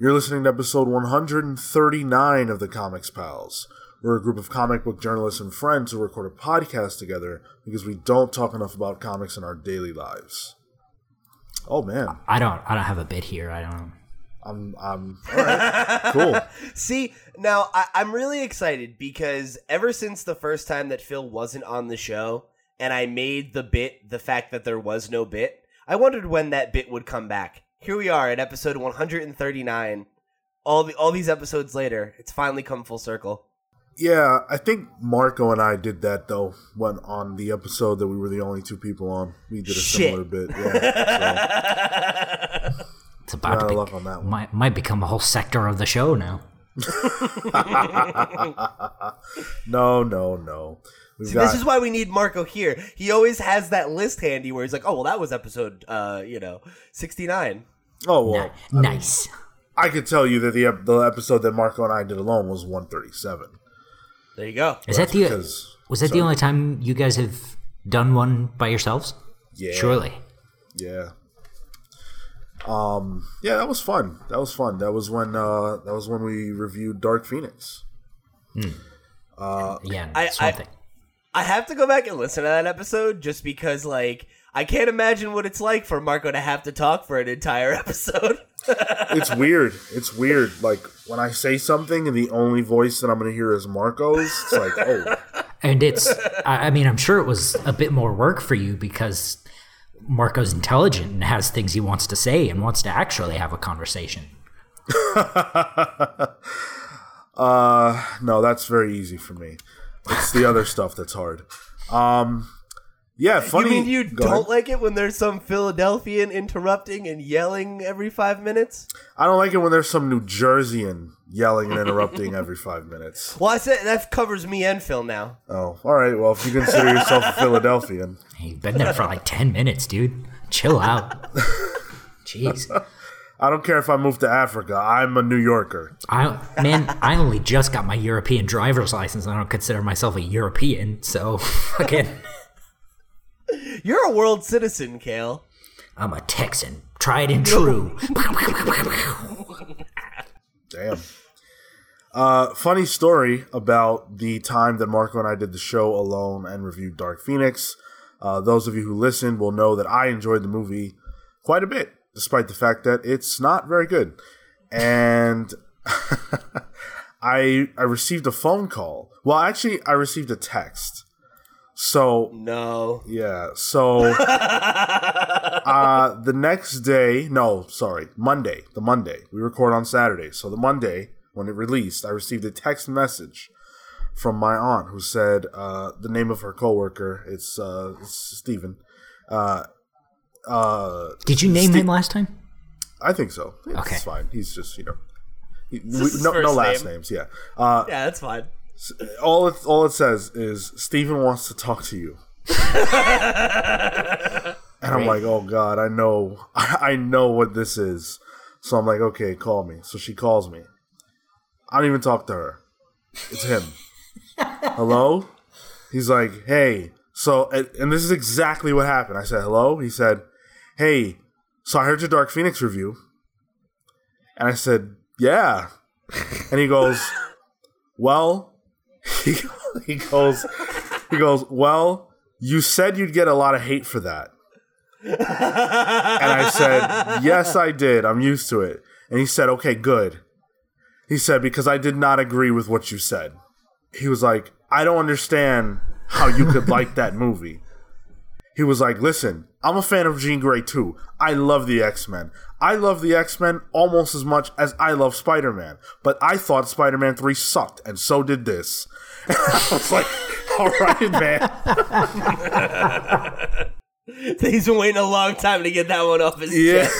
You're listening to episode 139 of the Comics Pals. We're a group of comic book journalists and friends who record a podcast together because we don't talk enough about comics in our daily lives. Oh man, I don't. I don't have a bit here. I don't. I'm. I'm. All right, cool. See, now I, I'm really excited because ever since the first time that Phil wasn't on the show and I made the bit the fact that there was no bit, I wondered when that bit would come back. Here we are at episode 139. All the all these episodes later, it's finally come full circle. Yeah, I think Marco and I did that though. When on the episode that we were the only two people on, we did a Shit. similar bit. Yeah, so, It's about Not a to luck be, on that one. might might become a whole sector of the show now. no, no, no. We've See, got, this is why we need Marco here. He always has that list handy where he's like, "Oh, well, that was episode, uh, you know, 69." oh well. Ni- nice. I could tell you that the the episode that Marco and I did alone was 137. There you go. Is that the because- was that the only time you guys have done one by yourselves? Yeah. Surely. Yeah. Um. Yeah, that was fun. That was fun. That was when. Uh. That was when we reviewed Dark Phoenix. uh Yeah. I- Swamp I- Thing. I have to go back and listen to that episode just because, like, I can't imagine what it's like for Marco to have to talk for an entire episode. It's weird. It's weird. Like when I say something and the only voice that I'm gonna hear is Marco's. It's like, oh, And it's, I I mean, I'm sure it was a bit more work for you because Marco's intelligent and has things he wants to say and wants to actually have a conversation. uh, no, that's very easy for me. It's the other stuff that's hard. Um, yeah, funny. you mean you Go don't ahead. like it when there's some Philadelphian interrupting and yelling every five minutes? I don't like it when there's some New Jerseyan yelling and interrupting every five minutes. Well, I said that covers me and Phil now. Oh, all right. Well, if you consider yourself a Philadelphian, You've been there for like 10 minutes, dude. Chill out. Jeez. I don't care if I move to Africa. I'm a New Yorker. I man, I only just got my European driver's license. I don't consider myself a European, so fucking You're a world citizen, Cale. I'm a Texan. Tried and true. Damn. Uh, funny story about the time that Marco and I did the show alone and reviewed Dark Phoenix. Uh, those of you who listened will know that I enjoyed the movie quite a bit, despite the fact that it's not very good. And I I received a phone call. Well, actually, I received a text. So No. yeah, so uh, the next day, no, sorry, Monday, the Monday. We record on Saturday. So the Monday, when it released, I received a text message from my aunt who said uh, the name of her coworker. It's, uh, it's Stephen. Uh, uh, Did you name Ste- him last time? I think so. It's Okay. fine. He's just, you know, he, we, no, no last name. names. Yeah. Uh, Yeah, that's fine. all it all it says is Steven wants to talk to you. and I'm like, oh god, I know, I know what this is. So I'm like, okay, call me. So she calls me. I don't even talk to her. It's him. hello. He's like, hey. So and, and this is exactly what happened. I said hello. He said, hey. So I heard your Dark Phoenix review. And I said, yeah. And he goes, well, he, he goes, he goes, well, you said you'd get a lot of hate for that. and I said, yes, I did. I'm used to it. And he said, okay, good. He said, because I did not agree with what you said. He was like, I don't understand how you could like that movie. He was like, listen, I'm a fan of Jean Grey too. I love the X Men. I love the X Men almost as much as I love Spider Man. But I thought Spider Man 3 sucked, and so did this. I was like, all right, man. He's been waiting a long time to get that one off his Yeah. chest.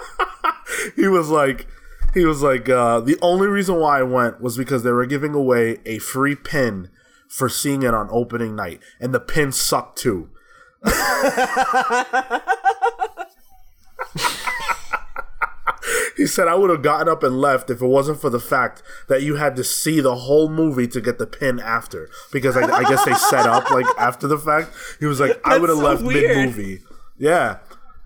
he was like, he was like, uh, the only reason why I went was because they were giving away a free pin for seeing it on opening night, and the pin sucked too. he said I would have gotten up and left if it wasn't for the fact that you had to see the whole movie to get the pin after because I, I guess they set up like after the fact. He was like, I would have so left mid movie. Yeah.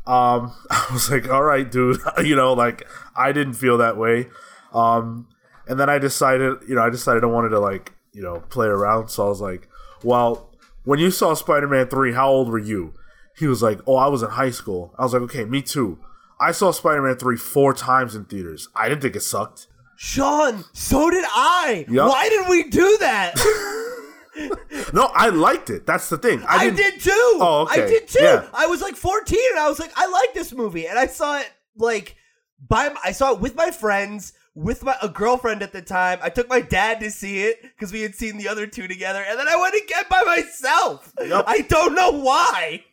Um, I was like, all right, dude. you know, like I didn't feel that way. Um, and then I decided, you know, I decided I wanted to like, you know, play around. So I was like, well, when you saw Spider Man 3, how old were you? He was like, oh, I was in high school. I was like, okay, me too. I saw Spider Man 3 four times in theaters. I didn't think it sucked. Sean, so did I. Yup. Why did we do that? No, I liked it. That's the thing. I, I, did too. Oh, okay. I did too. Yeah. I was like 14 and I was like, I like this movie. And I saw it like by I saw it with my friends, with my a girlfriend at the time. I took my dad to see it because we had seen the other two together, and then I went again by myself. Yup. I don't know why.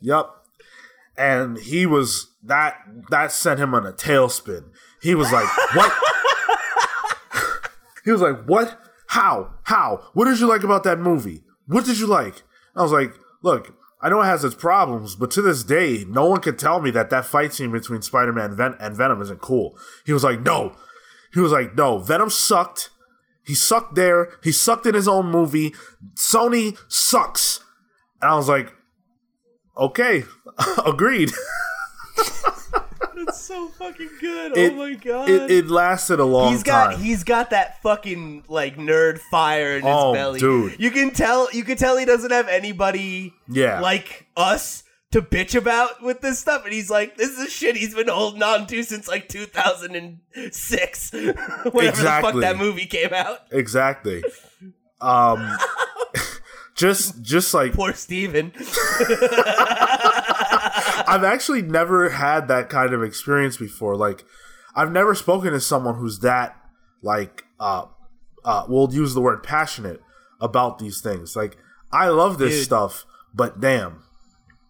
Yup. And he was that that sent him on a tailspin. He was like, "What?" he was like, "What? How? How? What did you like about that movie? What did you like?" I was like, "Look, I know it has its problems, but to this day, no one can tell me that that fight scene between Spider-Man and, Ven- and Venom isn't cool." He was like, "No." He was like, "No, Venom sucked. He sucked there. He sucked in his own movie. Sony sucks." And I was like, "Okay, agreed." It's so fucking good. Oh it- oh my god. it, it lasted a long He's got time. he's got that fucking like nerd fire in his Oh, belly. dude. You can tell you can tell he doesn't have anybody Yeah. like us to bitch about with this stuff and he's like this is shit he's been holding on to since like 2006 whenever the fuck that movie came out. exactly. Um, just just like Poor Steven. I've actually never had that kind of experience before. Like, I've never spoken to someone who's that like uh uh. We'll use the word passionate about these things. Like, I love this Dude. stuff, but damn,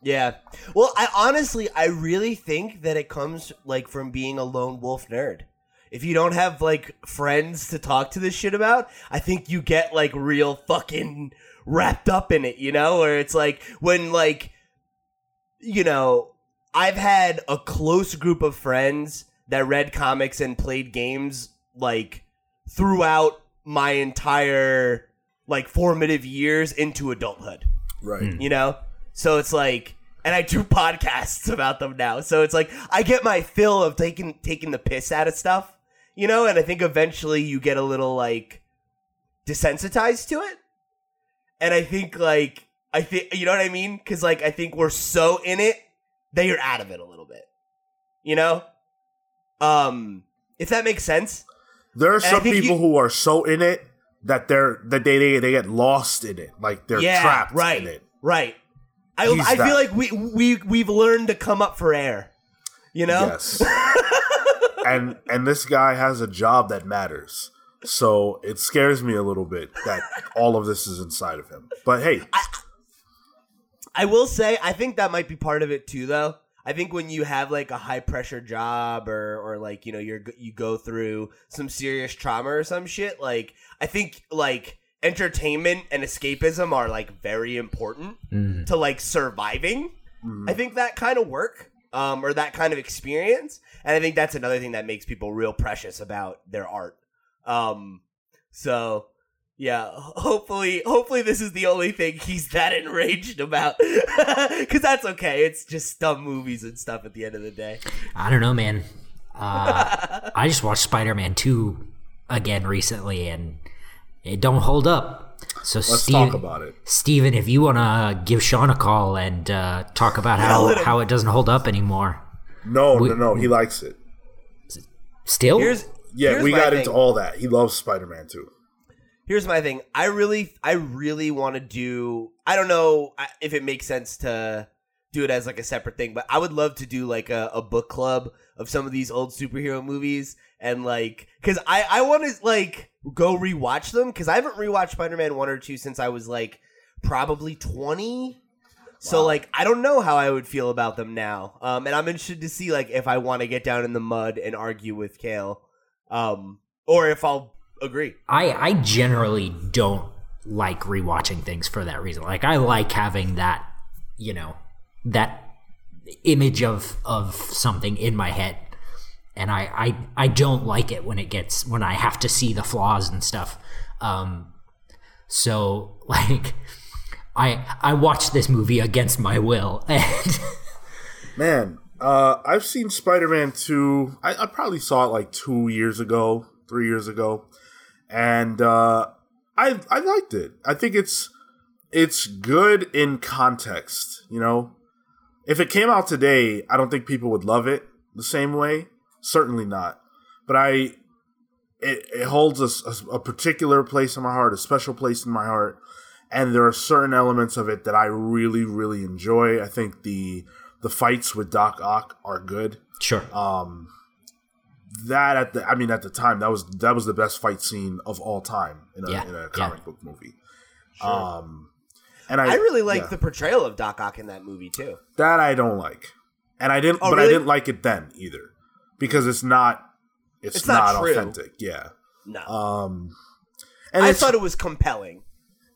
Yeah. Well, I honestly, I really think that it comes like from being a lone wolf nerd. If you don't have like friends to talk to this shit about, I think you get like real fucking wrapped up in it, you know? Where it's like when like you know, I've had a close group of friends that read comics and played games like throughout my entire like formative years into adulthood right? you know so it's like and i do podcasts about them now. So it's like i get my fill of taking taking the piss out of stuff you know? And i think eventually you get a little like desensitized to it. And i think like i think you know what i mean? Because like i think we're so in it that you're out of it a little bit you know? Um if that makes sense. There are some people you- who are so in it that they're that they they, they get lost in it, like they're yeah trapped right in it. right I, I feel like we we we've learned to come up for air you know Yes. and and this guy has a job that matters. So it scares me a little bit that all of this is inside of him. But hey, I will say, I think that might be part of it too, though. I think when you have like a high pressure job or or like you know you're you go through some serious trauma or some shit, like I think like entertainment and escapism are like very important Mm. to like surviving. mm, I think that kind of work um, or that kind of experience, and I think that's another thing that makes people real precious about their art. Um, so yeah, hopefully, hopefully this is the only thing he's that enraged about, because that's okay. It's just dumb movies and stuff at the end of the day. I don't know, man. Uh, I just watched Spider Man 2 again recently, and it don't hold up. So, let's Steve, talk about it. Steven, if you want to give Sean a call and uh, talk about how, how it doesn't hold up anymore. No, no, no. He likes it. Still? Here's Yeah, here's we got thing. into all that. He loves Spider Man too. here's my thing. I really, I really want to do. I don't know if it makes sense to do it as like a separate thing, but I would love to do like a, a book club of some of these old superhero movies and like, cause I I want to like go rewatch them because I haven't rewatched Spider Man one or two since I was like probably twenty. So Wow. like I don't know how I would feel about them now, um, and I'm interested to see like if I want to get down in the mud and argue with Cale, um, or if I'll agree. I I generally don't like rewatching things for that reason. Like I like having that, you know, that image of of something in my head. And I I I don't like it when it gets when I have to see the flaws and stuff. Um so like I I watched this movie against my will and Man, Uh, I've seen Spider Man 2. I, I probably saw it like two years ago, three years ago. And uh, I I liked it. I think it's it's good in context, you know? If it came out today, I don't think people would love it the same way. Certainly not. But I it, it holds a, a, a particular place in my heart, a special place in my heart. And there are certain elements of it that I really, really enjoy. I think the the fights with Doc Ock are good. Sure. Um, that at the I mean at the time that was that was the best fight scene of all time in a, Yeah, in a yeah. comic book movie. Um, and I I really like yeah, the portrayal of Doc Ock in that movie too. that I don't like, and I didn't, Oh, but I didn't like it then either because it's not it's, It's not, not authentic. Yeah. No, Um, and I thought it was compelling.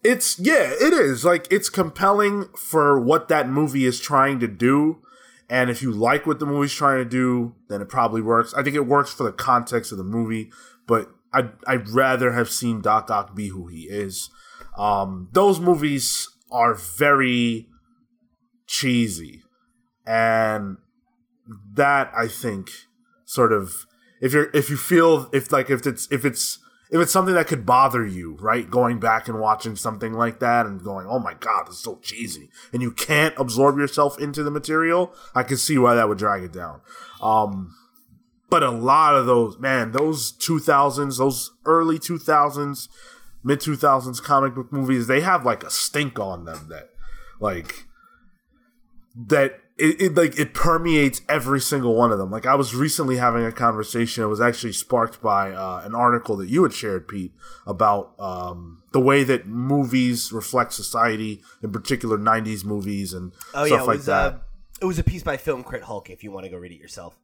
it's yeah, it is like it's compelling for what that movie is trying to do. And if you like what the movie's trying to do, then it probably works. I think it works for the context of the movie, but I'd, I'd rather have seen Doc Ock be who he is. Um, those movies are very cheesy. And that I think sort of if you're if you feel if like if it's if it's if it's something that could bother you, right? Going back and watching something like that and going, "Oh my god, this is so cheesy," and you can't absorb yourself into the material, I can see why that would drag it down. Um, but a lot of those, man, those two thousands, those early two thousands, mid two thousands comic book movies, they have like a stink on them that, like, that it, it like it permeates every single one of them. Like I was recently having a conversation. It was actually sparked by uh, an article that you had shared, Pete, about um, the way that movies reflect society, in particular '90s movies and Oh stuff yeah, it like was that. uh, it was a piece by Film Crit Hulk. If you want to go read it yourself.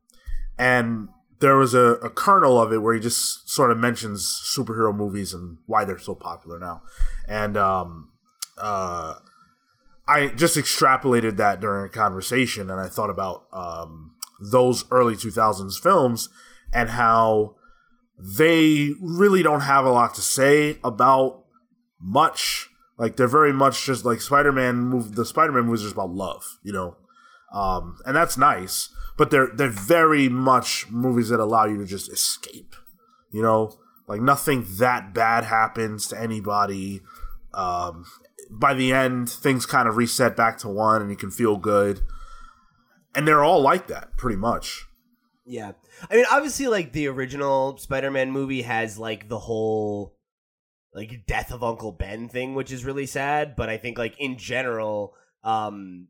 and there was a, a kernel of it where he just sort of mentions superhero movies and why they're so popular now. And um, uh, i just extrapolated that during a conversation and i thought about um, those early 2000s films and how they really don't have a lot to say about much. Like they're very much just like spider-man move the spider-man movies are just about love you know um, and that's nice. But they're they're very much movies that allow you to just escape. You know, like nothing that bad happens to anybody. Um, by the end, things kind of reset back to one, and you can feel good. And they're all like that, pretty much. Yeah. I mean, obviously, like the original Spider-Man movie has like the whole like death of Uncle Ben thing, which is really sad. But I think like in general, um,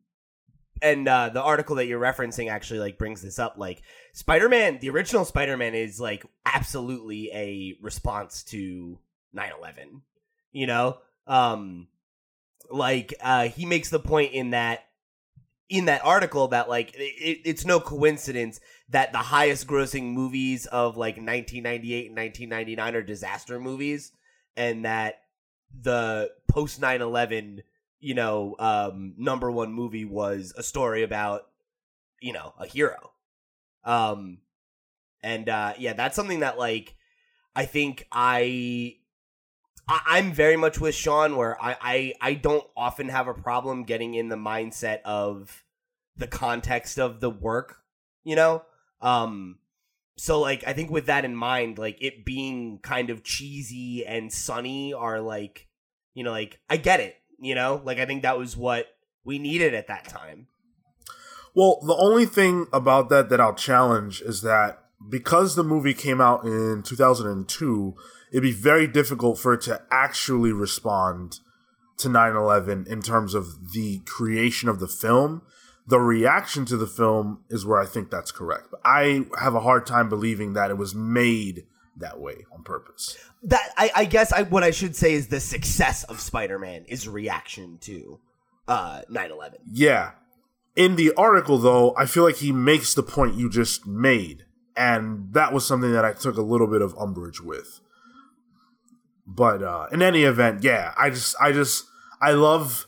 and uh, the article that you're referencing actually like brings this up. Like Spider-Man, the original Spider-Man is like absolutely a response to 9/11. You know, um, like uh, he makes the point in that in that article that like it, it's no coincidence that the highest grossing movies of like 1998 and 1999 are disaster movies and that the post 9/11 you know um number 1 movie was a story about you know a hero um and uh yeah that's something that like I think I I- I'm very much with Sean where I, I I don't often have a problem getting in the mindset of the context of the work, you know? Um so like I think with that in mind, like it being kind of cheesy and sunny are like you know, like I get it, you know? Like I think that was what we needed at that time. Well, the only thing about that that I'll challenge is that because the movie came out in 2002, it'd be very difficult for it to actually respond to 9 11 in terms of the creation of the film. The reaction to the film is where I think that's correct. I have a hard time believing that it was made that way on purpose. That I, I guess I what I should say is the success of Spider-Man is reaction to uh 9/11. Yeah. In the article, though, I feel like he makes the point you just made. And that was something that I took a little bit of umbrage with. But uh, in any event, yeah, I just, I just, I love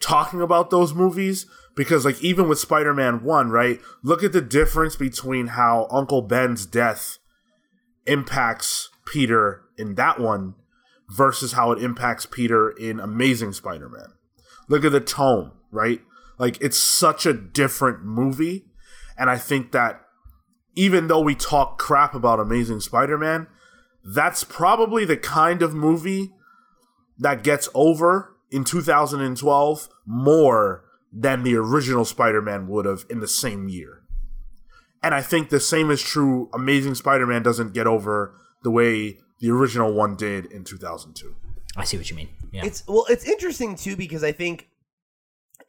talking about those movies because, like, even with Spider Man 1, right? Look at the difference between how Uncle Ben's death impacts Peter in that one versus how it impacts Peter in Amazing Spider Man. Look at the tone, right? Like it's such a different movie. And I think that even though we talk crap about Amazing Spider Man, that's probably the kind of movie that gets over in 2012 more than the original Spider Man would have in the same year. And I think the same is true. Amazing Spider Man doesn't get over the way the original one did in 2002. I see what you mean. Yeah. It's well, it's interesting too because I think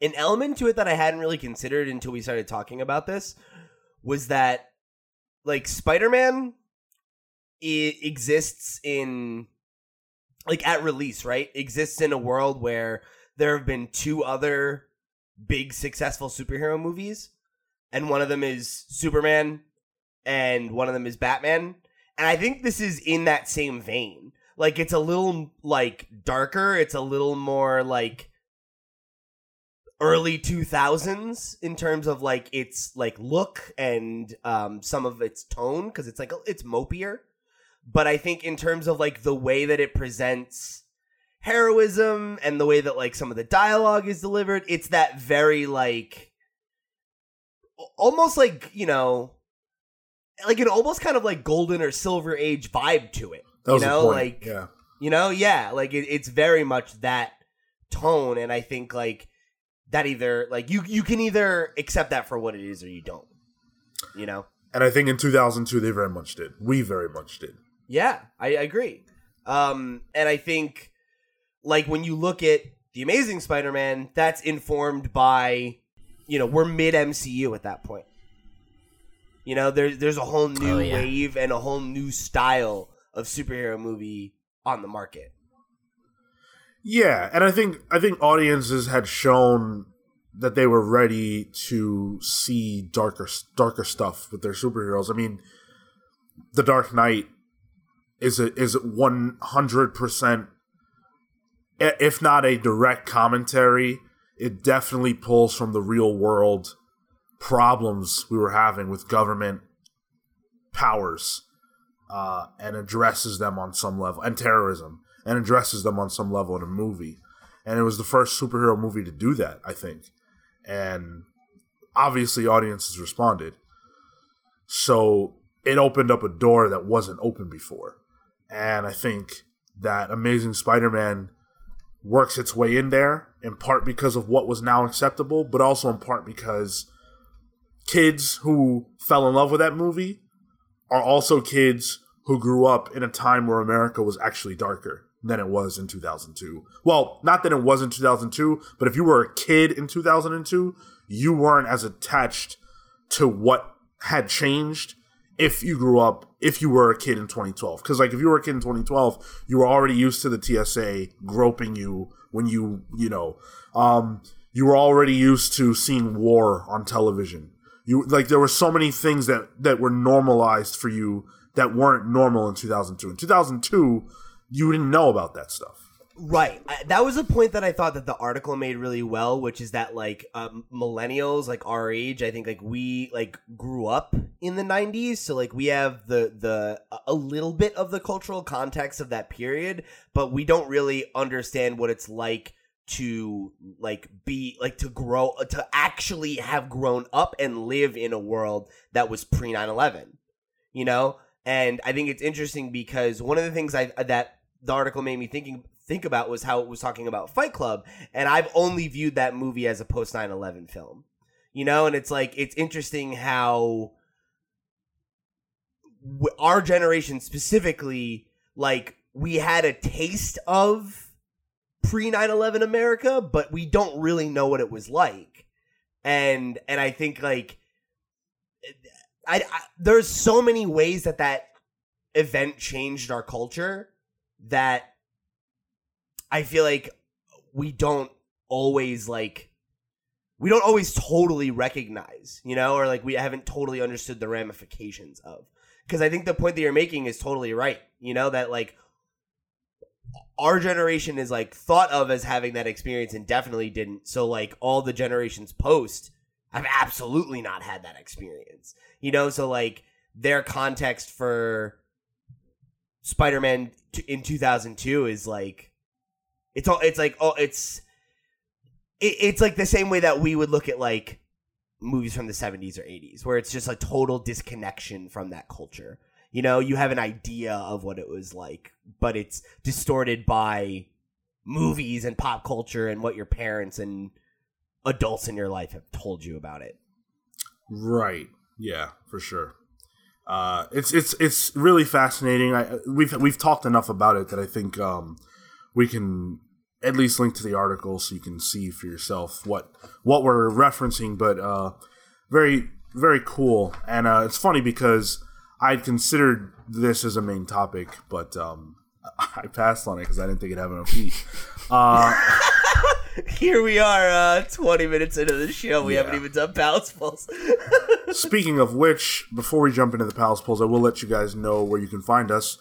an element to it that I hadn't really considered until we started talking about this was that like Spider-Man it exists in like at release, right? Exists in a world where there have been two other big successful superhero movies and one of them is Superman and one of them is Batman. And I think this is in that same vein. Like it's a little like darker, it's a little more like early 2000s in terms of like its like look and um some of its tone cuz it's like it's mopier. But I think in terms of like the way that it presents heroism and the way that like some of the dialogue is delivered, it's that very like almost like you know like an almost kind of like golden or silver age vibe to it That was you know point, like yeah. you know yeah like it, it's very much that tone and i think like that either like you you can either accept that for what it is or you don't you know And I think in 2002 they very much did. We very much did. yeah i, I agree um and i think like when you look at the amazing spider-man that's informed by you know we're mid mcu at that point you know there's there's a whole new Oh, yeah. wave and a whole new style of superhero movie on the market Yeah, and I think I think audiences had shown that they were ready to see darker darker stuff with their superheroes. I mean, The Dark Knight is a, is one hundred percent, if not a direct commentary, it definitely pulls from the real world problems we were having with government powers uh, and addresses them on some level, and terrorism, and addresses them on some level in a movie. And it was the first superhero movie to do that, I think. And obviously, audiences responded. So it opened up a door that wasn't open before. And I think that Amazing Spider Man works its way in there, in part because of what was now acceptable, but also in part because kids who fell in love with that movie are also kids who grew up in a time where America was actually darker than it was in 2002. Well, not that it was in 2002, but if you were a kid in 2002, you weren't as attached to what had changed if you grew up if you were a kid in 2012 because like if you were a kid in 2012 you were already used to the tsa groping you when you you know um you were already used to seeing war on television. You like there were so many things that that were normalized for you that weren't normal in 2002 in 2002 you didn't know about that stuff Right. That was a point that I thought that the article made really well, which is that like um, millennials, like our age, I think like we like grew up in the '90s, so like we have the the a little bit of the cultural context of that period, but we don't really understand what it's like to like be like to grow to actually have grown up and live in a world that was pre 9/11. You know, and I think it's interesting because one of the things I that the article made me thinking think about was how it was talking about Fight Club, and I've only viewed that movie as a post 9/11 film. You know, and it's like it's interesting how our generation specifically like we had a taste of pre 9/11 America, but we don't really know what it was like. And and I think like I, I there's so many ways that that event changed our culture that I feel like we don't always like we don't always totally recognize, you know, or like we haven't totally understood the ramifications of. Because I think the point that you're making is totally right. You know that like our generation is like thought of as having that experience and definitely didn't. So like all the generations post have absolutely not had that experience. You know, so like their context for Spider-Man t- in 2002 is like it's all it's like oh it's it, it's like the same way that we would look at like movies from the 70s or 80s where it's just a total disconnection from that culture. You know, you have an idea of what it was like, but it's distorted by movies and pop culture and what your parents and adults in your life have told you about it. Right. Yeah, for sure. Uh, it's it's it's really fascinating. I, we've we've talked enough about it that I think um, we can at least link to the article so you can see for yourself what what we're referencing. But uh, very very cool, and uh, it's funny because I'd considered this as a main topic, but um, I passed on it because I didn't think it'd have enough heat. Uh, Here we are, uh, 20 minutes into the show. We Yeah. haven't even done Pals Pulls. Speaking of which, before we jump into the Pals Pulls, I will let you guys know where you can find us.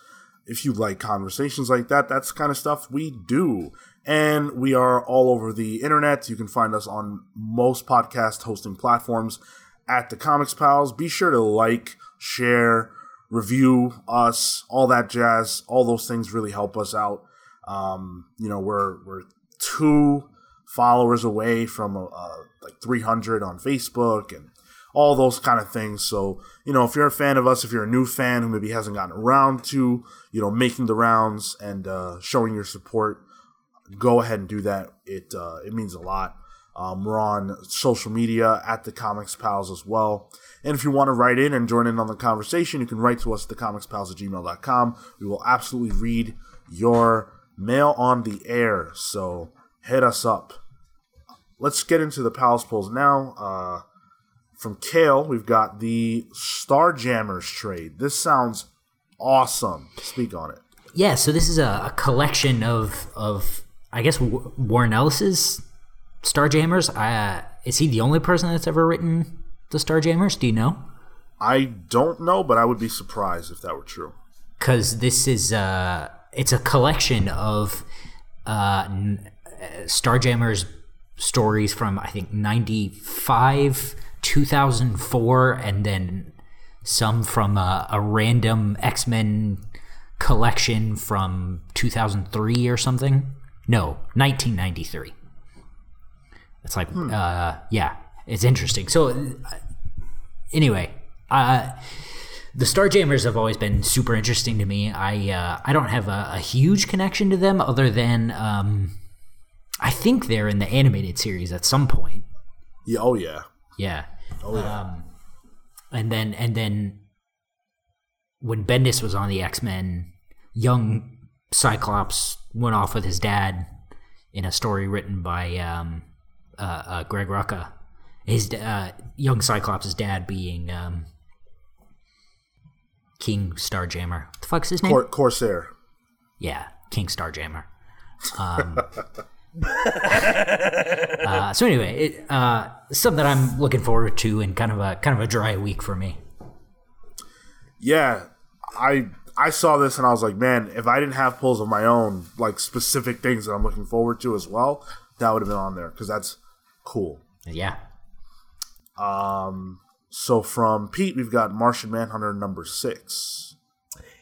If you like conversations like that, that's the kind of stuff we do. And we are all over the internet. You can find us on most podcast hosting platforms at the Comics Pals. Be sure to like, share, review us, all that jazz. All those things really help us out. Um, you know, we're we're two followers away from uh, like 300 on Facebook and all those kind of things. So, you know, if you're a fan of us, if you're a new fan who maybe hasn't gotten around to, you know, making the rounds and uh, showing your support, go ahead and do that. It uh, it means a lot. Um, we're on social media at the Comics Pals as well. And if you want to write in and join in on the conversation, you can write to us at thecomicspals at gmail.com. We will absolutely read your mail on the air. So hit us up. Let's get into the Pals Pulls now. Uh, from Cale, we've got the Starjammers trade. This sounds awesome. Speak on it. Yeah, so this is a, a collection of of I guess W- Warren Ellis's Starjammers. Uh, is he the only person that's ever written the Starjammers? Do you know? I don't know, but I would be surprised if that were true. Because this is uh, it's a collection of uh, n- uh, Starjammers stories from I think ninety five, two thousand four, and then some from a, a random X Men collection from two thousand three or something. No, nineteen ninety three. It's like, uh, yeah, it's interesting. So, uh, anyway, uh, the Starjammers have always been super interesting to me. I uh, I don't have a, a huge connection to them other than um, I think they're in the animated series at some point. Yeah, oh yeah. Yeah. Oh yeah. Um, and then and then when Bendis was on the X Men, young Cyclops went off with his dad in a story written by um, uh, uh, Greg Rucka. His uh, young Cyclops' dad being um, King Starjammer. What the fuck's his name? Cor- Corsair. Yeah, King Starjammer. Um, uh, so anyway, it, uh, something that I'm looking forward to, and kind of a kind of a dry week for me. Yeah, I I saw this and I was like, man, if I didn't have pulls of my own, like specific things that I'm looking forward to as well, that would have been on there because that's cool. Yeah, Um, so from Pete, we've got Martian Manhunter number six.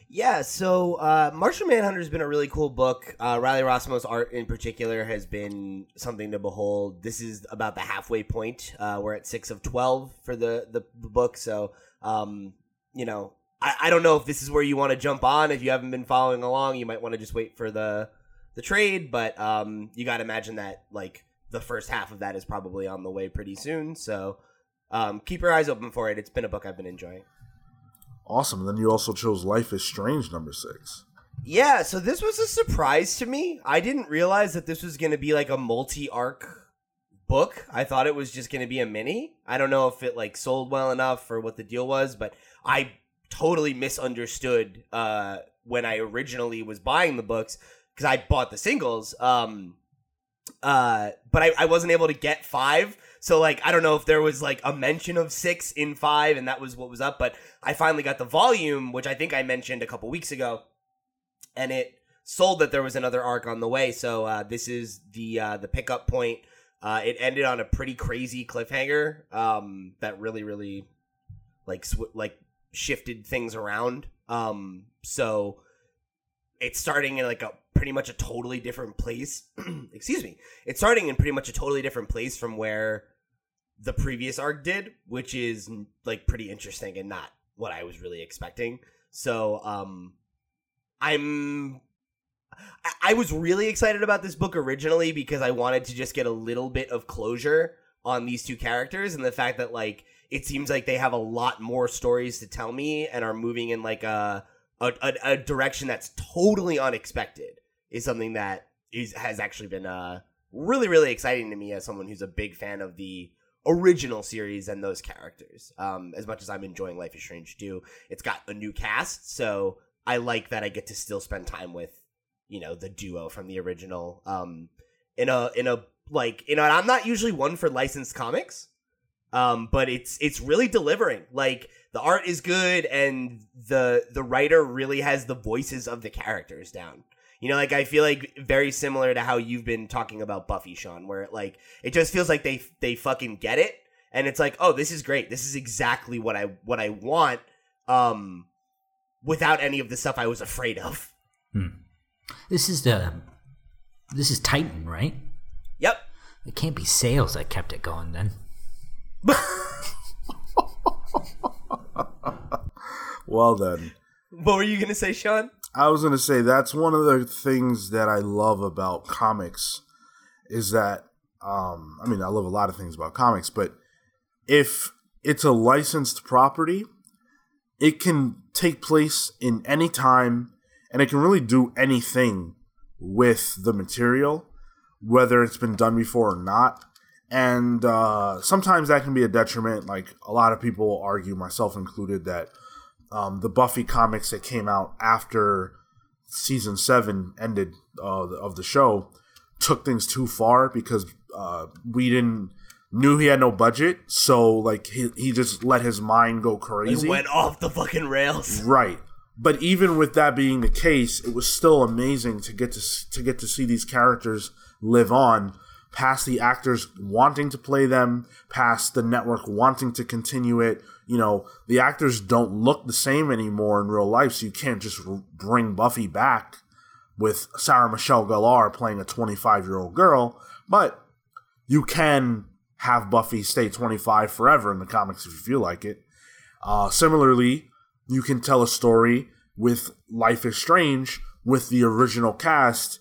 Yeah, so uh, Martian Manhunter has been a really cool book. Uh, Riley Rossmo's art in particular has been something to behold. This is about the halfway point. Uh, we're at six of twelve for the the, the book, so um, you know, I, I don't know if this is where you want to jump on. If you haven't been following along, you might want to just wait for the the trade. But um, you got to imagine that like the first half of that is probably on the way pretty soon. So um, keep your eyes open for it. It's been a book I've been enjoying. Awesome. And then you also chose Life is Strange number six. Yeah, so this was a surprise to me. I didn't realize that this was going to be like a multi-arc book. I thought it was just going to be a mini. I don't know if it like sold well enough or what the deal was, but I totally misunderstood uh when I originally was buying the books cuz I bought the singles. Um uh but I, I wasn't able to get 5. So like I don't know if there was like a mention of 6 in 5 and that was what was up, but I finally got the volume, which I think I mentioned a couple weeks ago and it sold that there was another arc on the way. So uh, this is the uh, the pickup point. Uh, it ended on a pretty crazy cliffhanger um, that really, really like sw- like shifted things around. Um, so it's starting in like a pretty much a totally different place. Excuse me. It's starting in pretty much a totally different place from where the previous arc did, which is like pretty interesting and not what I was really expecting. So um I'm I, I was really excited about this book originally because I wanted to just get a little bit of closure on these two characters and the fact that like it seems like they have a lot more stories to tell me and are moving in like a a, a, a direction that's totally unexpected is something that is has actually been uh really really exciting to me as someone who's a big fan of the original series and those characters. Um, as much as I'm enjoying Life is Strange 2, it's got a new cast, so I like that I get to still spend time with, you know, the duo from the original. Um, in a in a like you know, I'm not usually one for licensed comics, um, but it's it's really delivering. Like the art is good, and the the writer really has the voices of the characters down. You know, like I feel like very similar to how you've been talking about Buffy, Sean, where it like it just feels like they they fucking get it, and it's like, oh, this is great. This is exactly what I what I want. Um, without any of the stuff I was afraid of. Hmm. This is the this is Titan, right? Yep. It can't be sales that kept it going then. well then. What were you gonna say, Sean? I was gonna say that's one of the things that I love about comics is that um, I mean I love a lot of things about comics, but if it's a licensed property, it can take place in any time and it can really do anything with the material, whether it's been done before or not. And uh, sometimes that can be a detriment. Like a lot of people argue, myself included, that um, the Buffy comics that came out after season seven ended uh, of the show took things too far because uh, we didn't knew he had no budget, so like he he just let his mind go crazy. He went off the fucking rails. Right. But even with that being the case, it was still amazing to get to to get to see these characters live on past the actors wanting to play them, past the network wanting to continue it. You know, the actors don't look the same anymore in real life, so you can't just bring Buffy back with Sarah Michelle Gellar playing a 25 year old girl, but you can have Buffy stay 25 forever in the comics if you feel like it. Uh, similarly, you can tell a story with Life is Strange with the original cast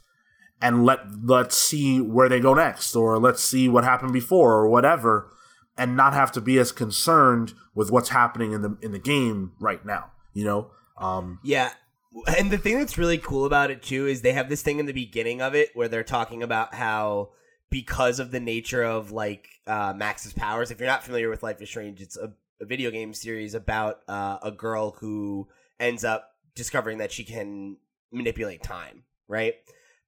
and let let's see where they go next or let's see what happened before or whatever and not have to be as concerned with what's happening in the in the game right now you know um yeah and the thing that's really cool about it too is they have this thing in the beginning of it where they're talking about how because of the nature of like uh, Max's powers. If you're not familiar with Life is Strange, it's a, a video game series about uh, a girl who ends up discovering that she can manipulate time, right?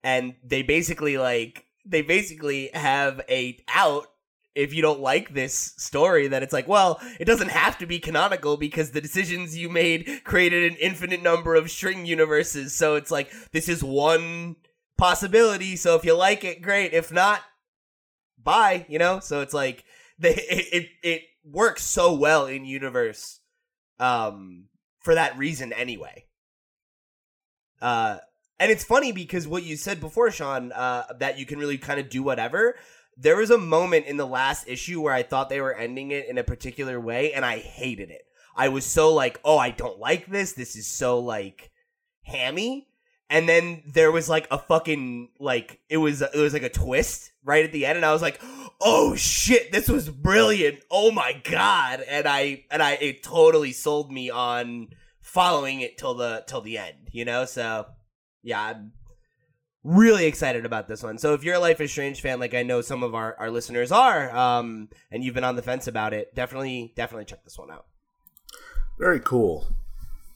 And they basically like they basically have a out if you don't like this story that it's like well it doesn't have to be canonical because the decisions you made created an infinite number of string universes so it's like this is one possibility so if you like it great if not bye, you know? So it's like they it, it, it works so well in universe um for that reason anyway. Uh and it's funny because what you said before, Sean, uh, that you can really kind of do whatever. There was a moment in the last issue where I thought they were ending it in a particular way, and I hated it. I was so like, oh, I don't like this. This is so like hammy and then there was like a fucking like it was it was like a twist right at the end and i was like oh shit this was brilliant oh my god and i and i it totally sold me on following it till the till the end you know so yeah i'm really excited about this one. So if you're a life is strange fan like i know some of our our listeners are um and you've been on the fence about it definitely definitely check this one out. Very cool.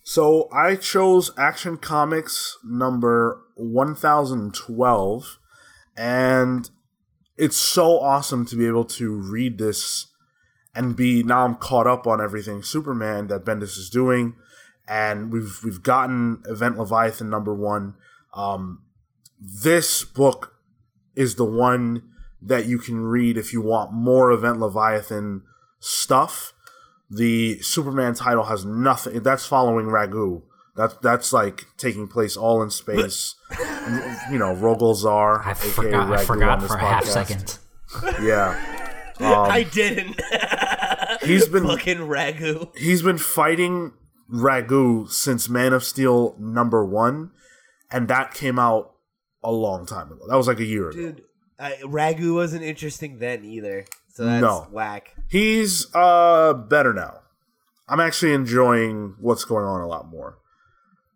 So I chose Action Comics number 1012, and it's so awesome to be able to read this and be now I'm caught up on everything Superman that Bendis is doing, and we've we've gotten Event Leviathan number one. Um, this book is the one that you can read if you want more Event Leviathan stuff the Superman title has nothing. That's following Ragu. That's that's like taking place all in space. you know, Rogol Zaar, I forgot. I forgot for a half second. yeah. I didn't. He's been- fucking ragu. he's been fighting Ragu since Man of Steel number one, and that came out a long time ago. That was like a year ago. Dude, I, ragu wasn't interesting then either. So that's No. whack. He's uh better now. I'm actually enjoying what's going on a lot more.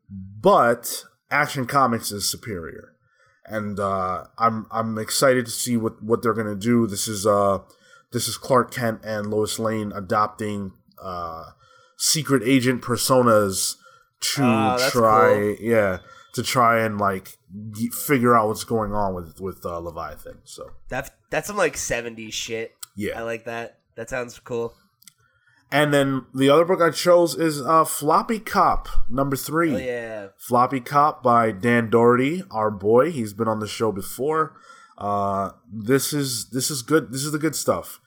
But Action Comics is superior. And uh I'm I'm excited to see what what they're going to do. This is uh this is Clark Kent and Lois Lane adopting uh secret agent personas to that's try cool. yeah, to try and like g- figure out what's going on with with uh, Leviathan. So, That's that's some like 70s shit. yeah. I like that. That sounds cool. And then the other book I chose is uh, Floppy Cop number three. Oh yeah. Floppy Cop by Dan Dougherty, our boy. He's been on the show before. Uh, this is this is good. This is the good stuff.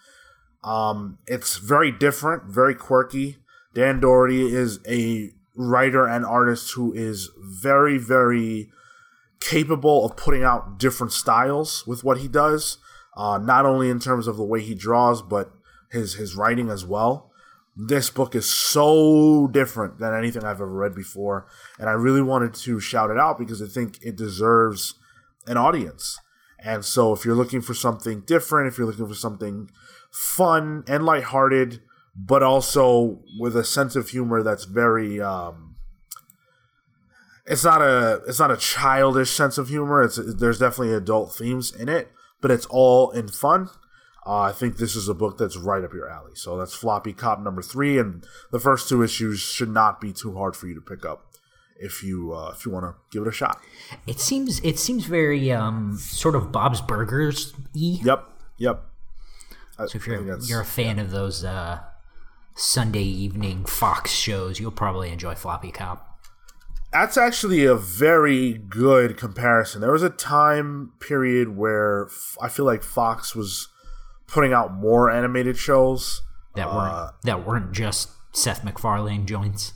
Um, it's very different, very quirky. Dan Dougherty is a writer and artist who is very, very capable of putting out different styles with what he does. Uh, not only in terms of the way he draws, but his his writing as well. This book is so different than anything I've ever read before, and I really wanted to shout it out because I think it deserves an audience. And so, if you're looking for something different, if you're looking for something fun and lighthearted, but also with a sense of humor that's very um, it's not a it's not a childish sense of humor. It's there's definitely adult themes in it, but it's all in fun. Uh, I think this is a book that's right up your alley. So that's Floppy Cop number three, and the first two issues should not be too hard for you to pick up if you uh, if you want to give it a shot. It seems it seems very um sort of Bob's Burgers y. Yep, yep. So if you're you're a fan of those uh, Sunday evening Fox shows, you'll probably enjoy Floppy Cop. That's actually a very good comparison. There was a time period where I feel like Fox was putting out more animated shows. That Uh, weren't that weren't just Seth MacFarlane joints.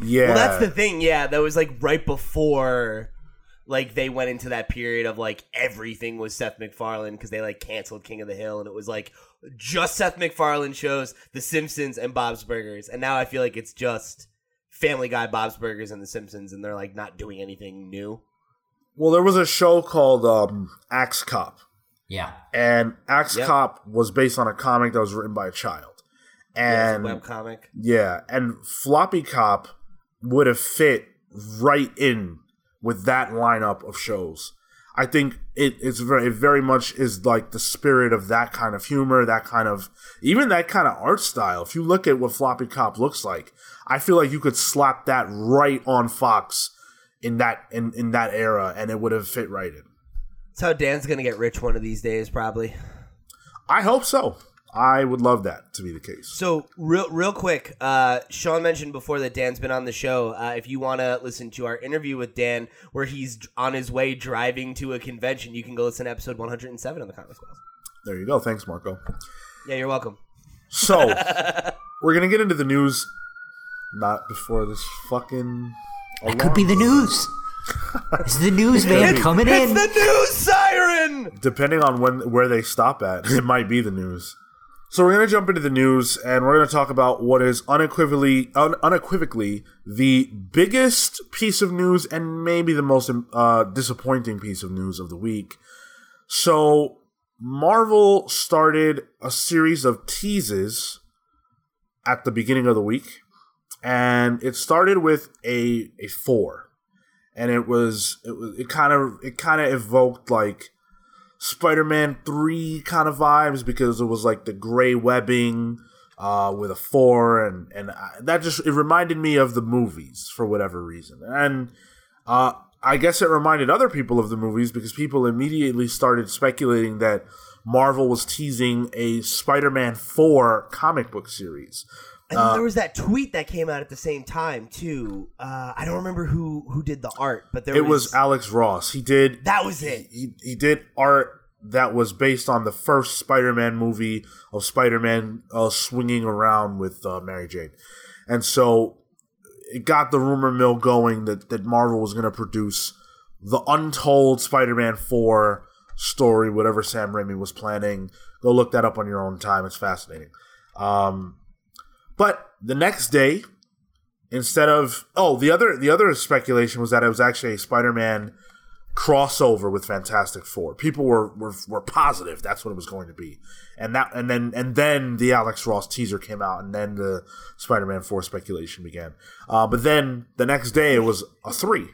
Yeah, Well, that's the thing. Yeah, that was like right before, like they went into that period of like everything was Seth MacFarlane because they like canceled King of the Hill and it was like just Seth MacFarlane shows, The Simpsons and Bob's Burgers, and now I feel like it's just Family Guy, Bob's Burgers, and The Simpsons, and they're like not doing anything new. well, there was a show called um, Axe Cop, Yeah, and Axe Yep. Cop was based on a comic that was written by a child, and it's a webcomic. yeah, and Floppy Cop would have fit right in with that lineup of shows. I think it, it's very it very much is like the spirit of that kind of humor, that kind of even that kind of art style. If you look at what Floppy Cop looks like, I feel like you could slap that right on Fox in that in, in that era and it would have fit right in. That's how Dan's gonna get rich one of these days, probably. I hope so. I would love that to be the case. So real real quick, uh, Sean mentioned before that Dan's been on the show. Uh, if you want to listen to our interview with Dan, where he's on his way driving to a convention, you can go listen to episode 107 of the Comics Pals. There you go. Thanks, Marco. Yeah, you're welcome. So we're gonna get into the news. Not before this fucking. It could be the news. it's the news man coming It's in. It's the news siren. Depending on when where they stop at, it might be the news. So we're gonna jump into the news, and we're gonna talk about what is unequivocally un- unequivocally the biggest piece of news, and maybe the most uh, disappointing piece of news of the week. So Marvel started a series of teases at the beginning of the week, and it started with a a four, and it was it was it kind of it kind of evoked like Spider-Man three kind of vibes because it was like the gray webbing uh, with a four, and and I, that just it reminded me of the movies for whatever reason, and uh, I guess it reminded other people of the movies because people immediately started speculating that Marvel was teasing a Spider-Man four comic book series. And then there was that tweet that came out at the same time too. Uh, I don't remember who who did the art, but there It was Alex Ross. He did that was it. he, he did art that was based on the first Spider-Man movie of Spider-Man uh, swinging around with uh, Mary Jane, and so it got the rumor mill going that that Marvel was going to produce the untold Spider-Man four story, whatever Sam Raimi was planning. Go look that up on your own time. It's fascinating. Um, but the next day, instead of oh the other the other speculation was that it was actually a Spider-Man crossover with Fantastic Four. People were, were were positive that's what it was going to be, and that and then and then the Alex Ross teaser came out, and then the Spider-Man Four speculation began. Uh, but then the next day it was a three,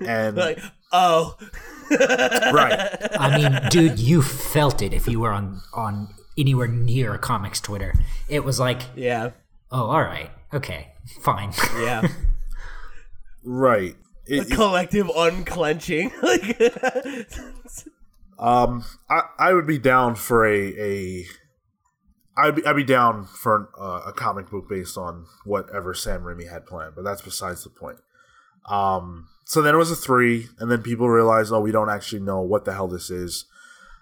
and Like, oh, right, I mean, dude, you felt it if you were on on anywhere near a comics Twitter. It was like, yeah, oh, all right, okay, fine. yeah. right. It- Collective unclenching. Um, I I would be down for a a. I'd be, I'd be down for uh, a comic book based on whatever Sam Raimi had planned, but that's besides the point. Um, so then it was a three, and then people realized, oh, we don't actually know what the hell this is.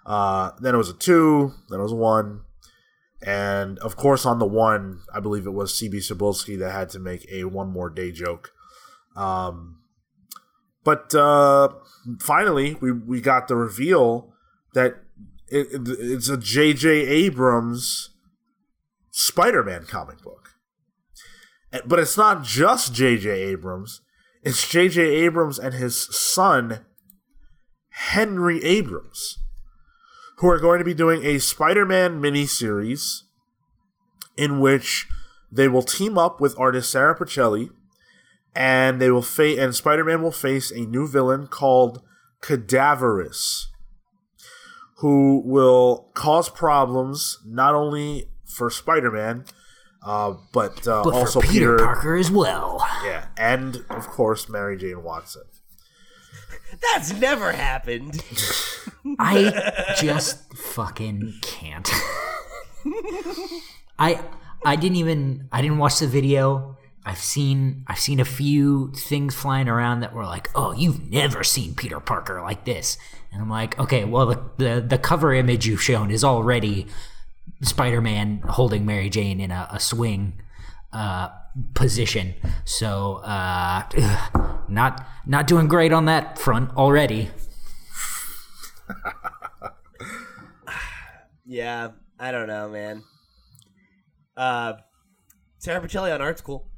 Uh, then it was a two, then it was a one, and of course on the one, I believe it was CB Cebulski that had to make a one more day joke. Um, but uh, finally, we we got the reveal that it, it, it's a J.J. Abrams Spider-Man comic book, but it's not just J.J. Abrams. It's J.J. Abrams and his son Henry Abrams, who are going to be doing a Spider-Man miniseries in which they will team up with artist Sara Pichelli and they will face and Spider-Man will face a new villain called Cadaverous, who will cause problems not only for Spider-Man, uh, but, uh, but also for Peter, Peter, Parker as well. yeah, and of course Mary Jane Watson. That's never happened. I just fucking can't. I I didn't even I didn't watch the video. I've seen I've seen a few things flying around that were like, "Oh, you've never seen Peter Parker like this." And I'm like, "Okay, well the the, the cover image you've shown is already Spider-Man holding Mary Jane in a, a swing uh, position. So, uh, ugh, not not doing great on that front already." Yeah, I don't know, man. Uh, Sara Pichelli on art school.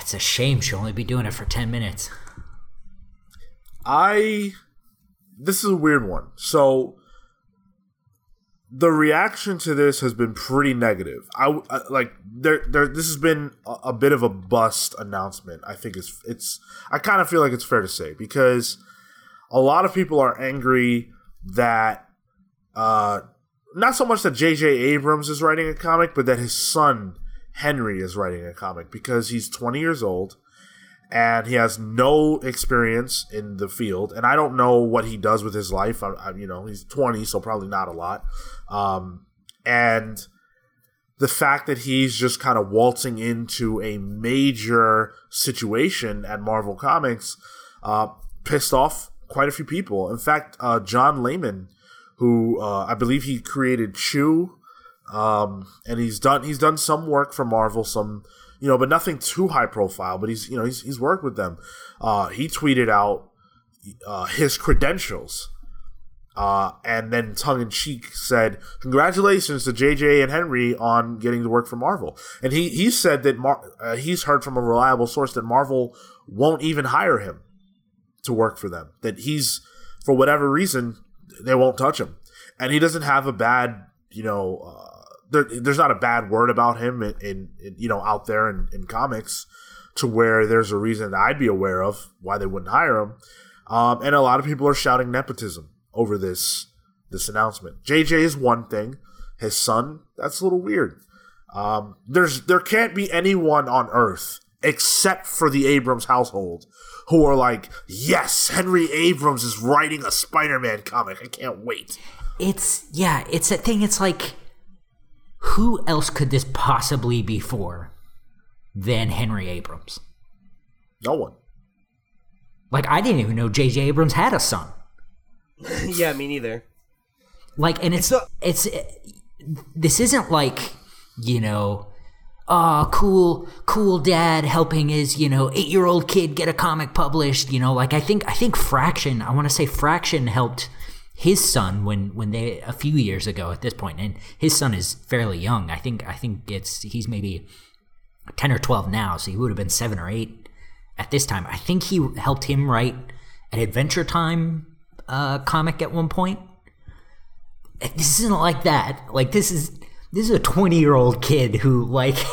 It's a shame she'll only be doing it for 10 minutes. I this is a weird one. So the reaction to this has been pretty negative. I, I like there there this has been a, a bit of a bust announcement. I think it's it's I kind of feel like it's fair to say because a lot of people are angry that uh not so much that JJ Abrams is writing a comic but that his son Henry is writing a comic because he's 20 years old and he has no experience in the field and i don't know what he does with his life. I, I, you know he's 20 so probably not a lot. Um, and the fact that he's just kind of waltzing into a major situation at marvel comics uh, pissed off quite a few people. In fact uh, john layman who uh, i believe he created chew um, and he's done he's done some work for marvel some you know, but nothing too high profile. But he's you know he's he's worked with them. Uh, he tweeted out uh, his credentials, uh, and then tongue in cheek said, "Congratulations to JJ and Henry on getting to work for Marvel." And he he said that Mar- uh, he's heard from a reliable source that Marvel won't even hire him to work for them. That he's for whatever reason they won't touch him, and he doesn't have a bad you know. Uh, there, there's not a bad word about him in, in, in you know out there in, in, comics to where there's a reason that I'd be aware of why they wouldn't hire him. Um, and a lot of people are shouting nepotism over this this announcement. JJ is one thing, his son that's a little weird. Um, there's there can't be anyone on Earth except for the Abrams household who are like, yes, Henry Abrams is writing a Spider-Man comic. I can't wait. It's yeah, it's a thing. It's like who else could this possibly be for than Henry Abrams? No one. Like I didn't even know J.J. Abrams had a son. yeah, me neither. Like, and it's So- it's this isn't like you know, ah, cool, cool dad helping his you know eight year old kid get a comic published. You know, like I think I think Fraction. I want to say Fraction helped his son when when they a few years ago at this point, and his son is fairly young. I think I think it's he's maybe ten or twelve now, so he would have been seven or eight at this time. I think he helped him write an Adventure Time uh, comic at one point. This isn't like that. Like this is this is a twenty year old kid who like.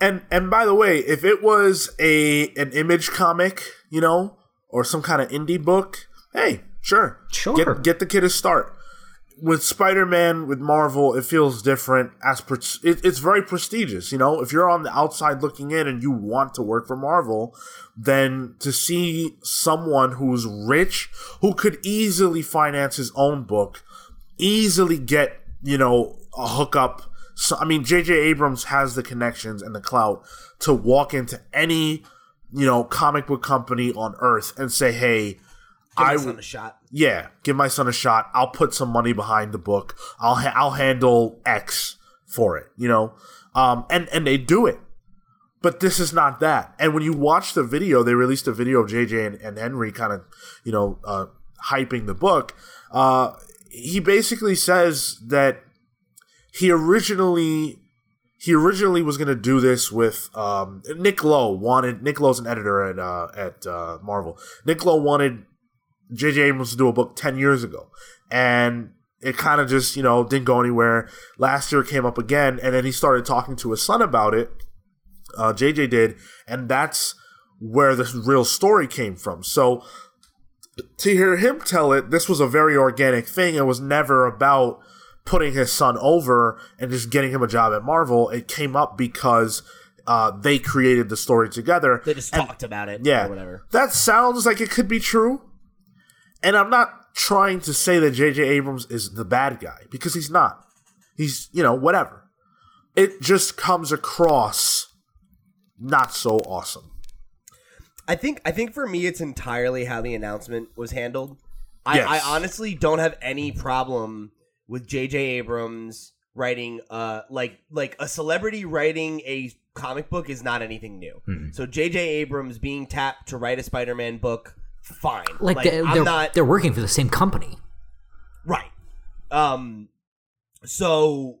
And and by the way, if it was a an image comic, you know, or some kind of indie book, hey, sure, Sure. get get the kid a start. With Spider Man, with Marvel, it feels different. As pre- it, it's very prestigious, you know. If you're on the outside looking in and you want to work for Marvel, then to see someone who's rich, who could easily finance his own book, easily get you know a hookup. So I mean, J.J. Abrams has the connections and the clout to walk into any you know comic book company on Earth and say, "Hey, Give I my son a shot. yeah, give my son a shot. I'll put some money behind the book. I'll ha- I'll handle X for it. You know, um, and and they do it. But this is not that. And when you watch the video, they released a video of JJ and, and Henry kind of, you know, uh, hyping the book. Uh, he basically says that he originally he originally was going to do this with um, Nick Lowe wanted Nick Lowe's an editor at uh, at uh, Marvel. Nick Lowe wanted J.J. Abrams to do a book 10 years ago. And it kind of just, you know, didn't go anywhere. Last year came up again, and then he started talking to his son about it. Uh, JJ did, and that's where the real story came from. So to hear him tell it, this was a very organic thing. It was never about putting his son over and just getting him a job at Marvel. It came up because uh, they created the story together. They just And- talked about it. yeah, Or whatever. That sounds like it could be true. And I'm not trying to say that J.J. Abrams is the bad guy because he's not. He's, you know, whatever. It just comes across not so awesome. I think I think for me it's entirely how the announcement was handled. I, Yes. I honestly don't have any problem with J.J. Abrams writing uh like like a celebrity writing a comic book is not anything new. So J.J. Abrams being tapped to write a Spider-Man book, fine. like, I'm they're, not they're working for the same company. Right. Um so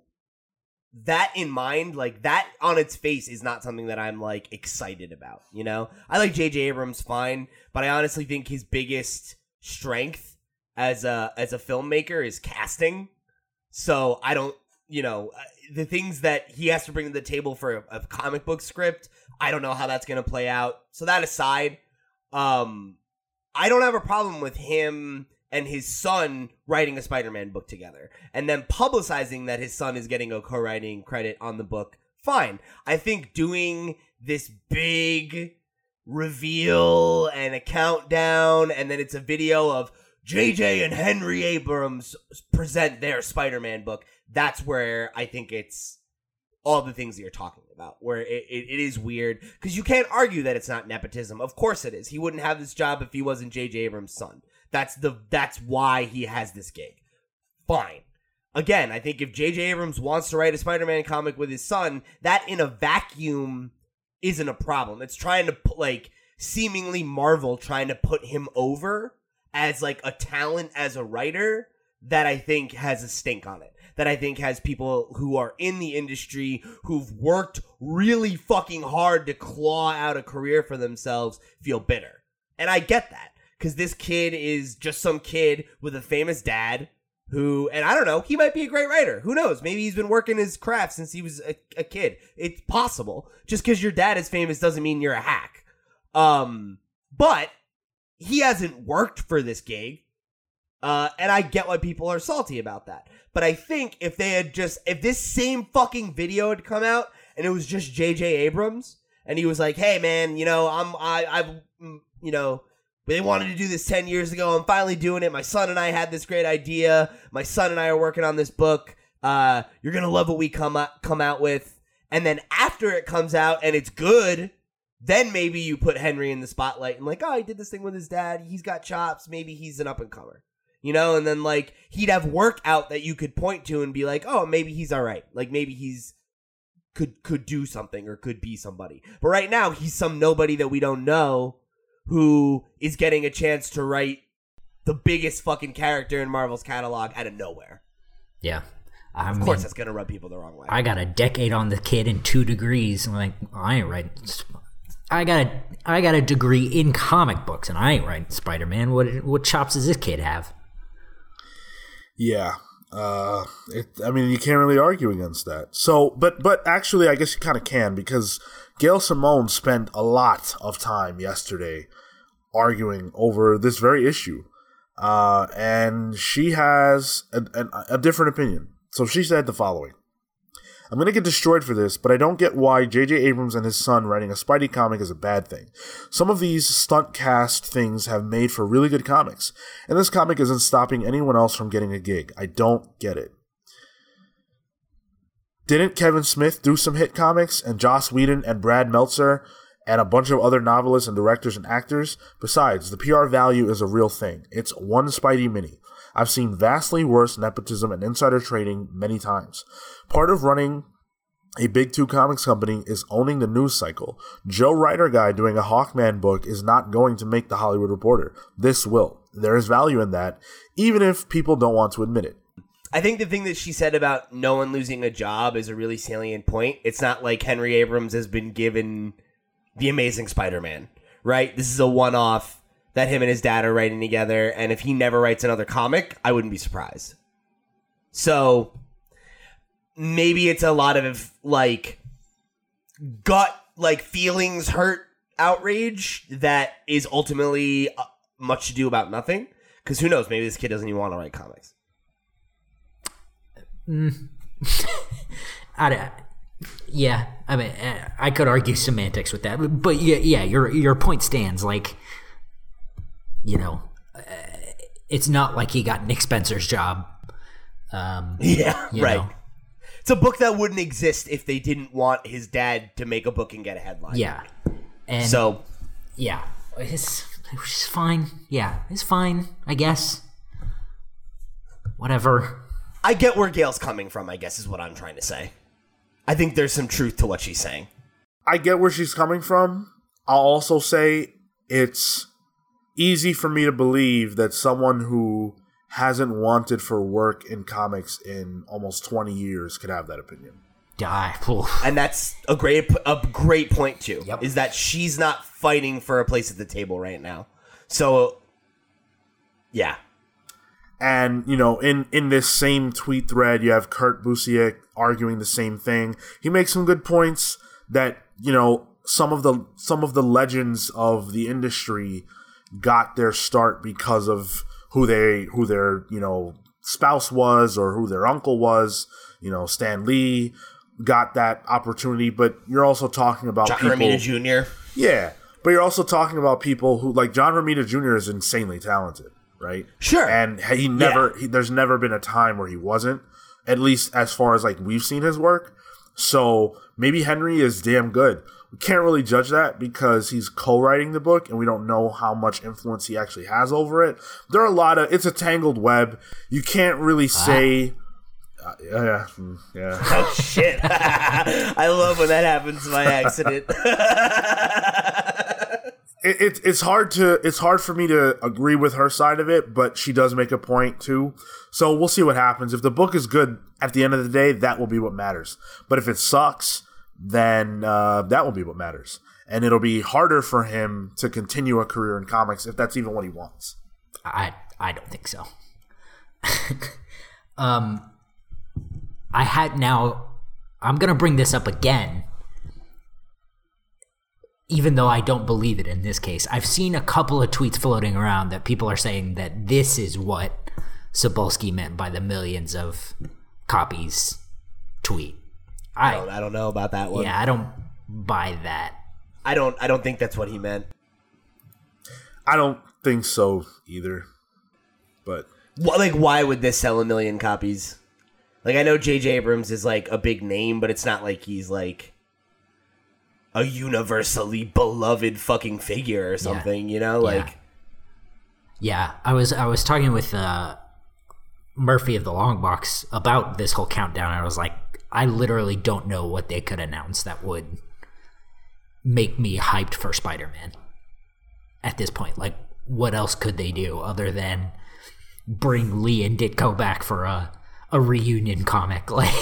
that in mind, like that on its face is not something that I'm like excited about, you know? I like JJ Abrams fine, but I honestly think his biggest strength as a as a filmmaker is casting. So I don't, you know, uh, the things that he has to bring to the table for a, a comic book script, I don't know how that's going to play out. So that aside, um I don't have a problem with him and his son writing a Spider-Man book together and then publicizing that his son is getting a co-writing credit on the book. Fine. I think doing this big reveal and a countdown and then it's a video of JJ and Henry Abrams present their Spider-Man book. That's where I think it's all the things that you're talking about, where it, it, it is weird because you can't argue that it's not nepotism. Of course it is. He wouldn't have this job if he wasn't J.J. Abrams' son. That's the that's why he has this gig. Fine. Again, I think if J.J. Abrams wants to write a Spider-Man comic with his son, that in a vacuum isn't a problem. It's trying to like seemingly Marvel trying to put him over as like a talent as a writer that I think has a stink on it. That I think has people who are in the industry who've worked really fucking hard to claw out a career for themselves feel bitter. And I get that because this kid is just some kid with a famous dad who, and I don't know, he might be a great writer. Who knows? Maybe he's been working his craft since he was a, a kid. It's possible. Just because your dad is famous doesn't mean you're a hack. Um, but he hasn't worked for this gig. Uh, and I get why people are salty about that. But I think if they had just, if this same fucking video had come out and it was just J.J. Abrams and he was like, hey man, you know, I'm, I, I've, mm, you know, they wanted to do this 10 years ago. I'm finally doing it. My son and I had this great idea. My son and I are working on this book. Uh, you're going to love what we come out, come out with. And then after it comes out and it's good, then maybe you put Henry in the spotlight and like, oh, he did this thing with his dad. He's got chops. Maybe he's an up and comer, you know. And then like he'd have work out that you could point to and be like, oh, maybe he's all right. Like maybe he's could could do something or could be somebody. But right now he's some nobody that we don't know who is getting a chance to write the biggest fucking character in Marvel's catalog out of nowhere. Yeah. I Of mean, course, that's gonna rub people the wrong way. I got a decade on the kid in two degrees. I'm like, I ain't writing. I got a I got a degree in comic books, and I ain't writing Spider Man. What what chops does this kid have? Yeah. Uh, it, I mean, you can't really argue against that. So, but but actually, I guess you kind of can because Gail Simone spent a lot of time yesterday arguing over this very issue, uh, and she has a, a, a different opinion. So she said the following. I'm going to get destroyed for this, but I don't get why J.J. Abrams and his son writing a Spidey comic is a bad thing. Some of these stunt cast things have made for really good comics, and this comic isn't stopping anyone else from getting a gig. I don't get it. Didn't Kevin Smith do some hit comics, and Joss Whedon and Brad Meltzer, and a bunch of other novelists and directors and actors? Besides, the PR value is a real thing. It's one Spidey mini. I've seen vastly worse nepotism and insider trading many times. Part of running a big two comics company is owning the news cycle. Joe Writer guy doing a Hawkman book is not going to make the Hollywood Reporter. This will. There is value in that, even if people don't want to admit it. I think the thing that she said about no one losing a job is a really salient point. It's not like Henry Abrams has been given the Amazing Spider-Man, right? This is a one-off that him and his dad are writing together, and if he never writes another comic, I wouldn't be surprised. So maybe it's a lot of like gut, like feelings hurt outrage that is ultimately uh, much to do about nothing. Because who knows? Maybe this kid doesn't even want to write comics. I, don't- yeah, I mean, I could argue semantics with that, but yeah, yeah, your your point stands. Like, you know, uh, it's not like he got Nick Spencer's job. Um, Yeah, right. know. It's a book that wouldn't exist if they didn't want his dad to make a book and get a headline. yeah, and So yeah, it's it's fine. Yeah, it's fine. I guess. Whatever. I get where Gail's coming from, I guess is what I'm trying to say. I think there's some truth to what she's saying. I get where she's coming from. I'll also say it's easy for me to believe that someone who hasn't wanted for work in comics in almost 20 years could have that opinion. Die. Oof. And that's a great a great point too. Yep. Is that she's not fighting for a place at the table right now. So yeah. And you know, in in this same tweet thread, you have Kurt Busiek arguing the same thing. He makes some good points that you know some of the some of the legends of the industry got their start because of who they who their you know spouse was or who their uncle was. You know, Stan Lee got that opportunity, but you're also talking about John people. Romita Jr. Yeah, but you're also talking about people who like John Romita Jr. is insanely talented, right? Sure. And he never, he, there's never been a time where he wasn't, at least as far as like we've seen his work. So maybe Henry is damn good. We can't really judge that because he's co-writing the book and we don't know how much influence he actually has over it. There are a lot of, it's a tangled web. You can't really say. Uh, yeah, yeah. Oh shit. I love when that happens by accident. it, it, it's hard to it's hard for me to agree with her side of it, but she does make a point too. So we'll see what happens. If the book is good at the end of the day, that will be what matters. But if it sucks, then uh, that will be what matters, and it'll be harder for him to continue a career in comics if that's even what he wants. I I don't think so. um, I had now. I'm gonna bring this up again, even though I don't believe it in this case. I've seen a couple of tweets floating around that people are saying that this is what Cebulski meant by the millions of copies tweet. I I don't, I don't know about that one. yeah, I don't buy that. I don't I don't think that's what he meant. I don't think so either, but What, like why would this sell a million copies? Like I know J.J. Abrams is like a big name, but it's not like he's like a universally beloved fucking figure or something. You know, like Yeah, I was I was talking with uh, Murphy of the Long Box about this whole countdown. And I was like, I literally don't know what they could announce that would make me hyped for Spider Man at this point. Like, what else could they do other than bring Lee and Ditko back for a a reunion comic? Like,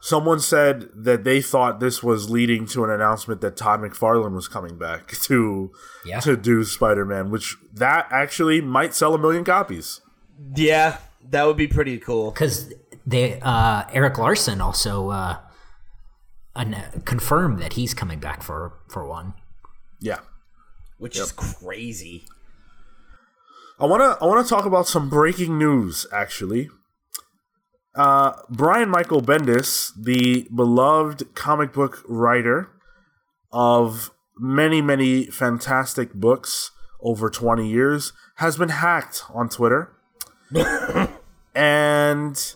Someone said that they thought this was leading to an announcement that Todd McFarlane was coming back to Yeah. to do Spider Man, which that actually might sell a million copies. Yeah, that would be pretty cool. because they uh, Erik Larsen also uh, an- confirmed that he's coming back for for one. Yeah. Which is crazy. I wanna I wanna talk about some breaking news actually. Uh, Brian Michael Bendis, the beloved comic book writer of many many fantastic books over 20 years, has been hacked on Twitter. and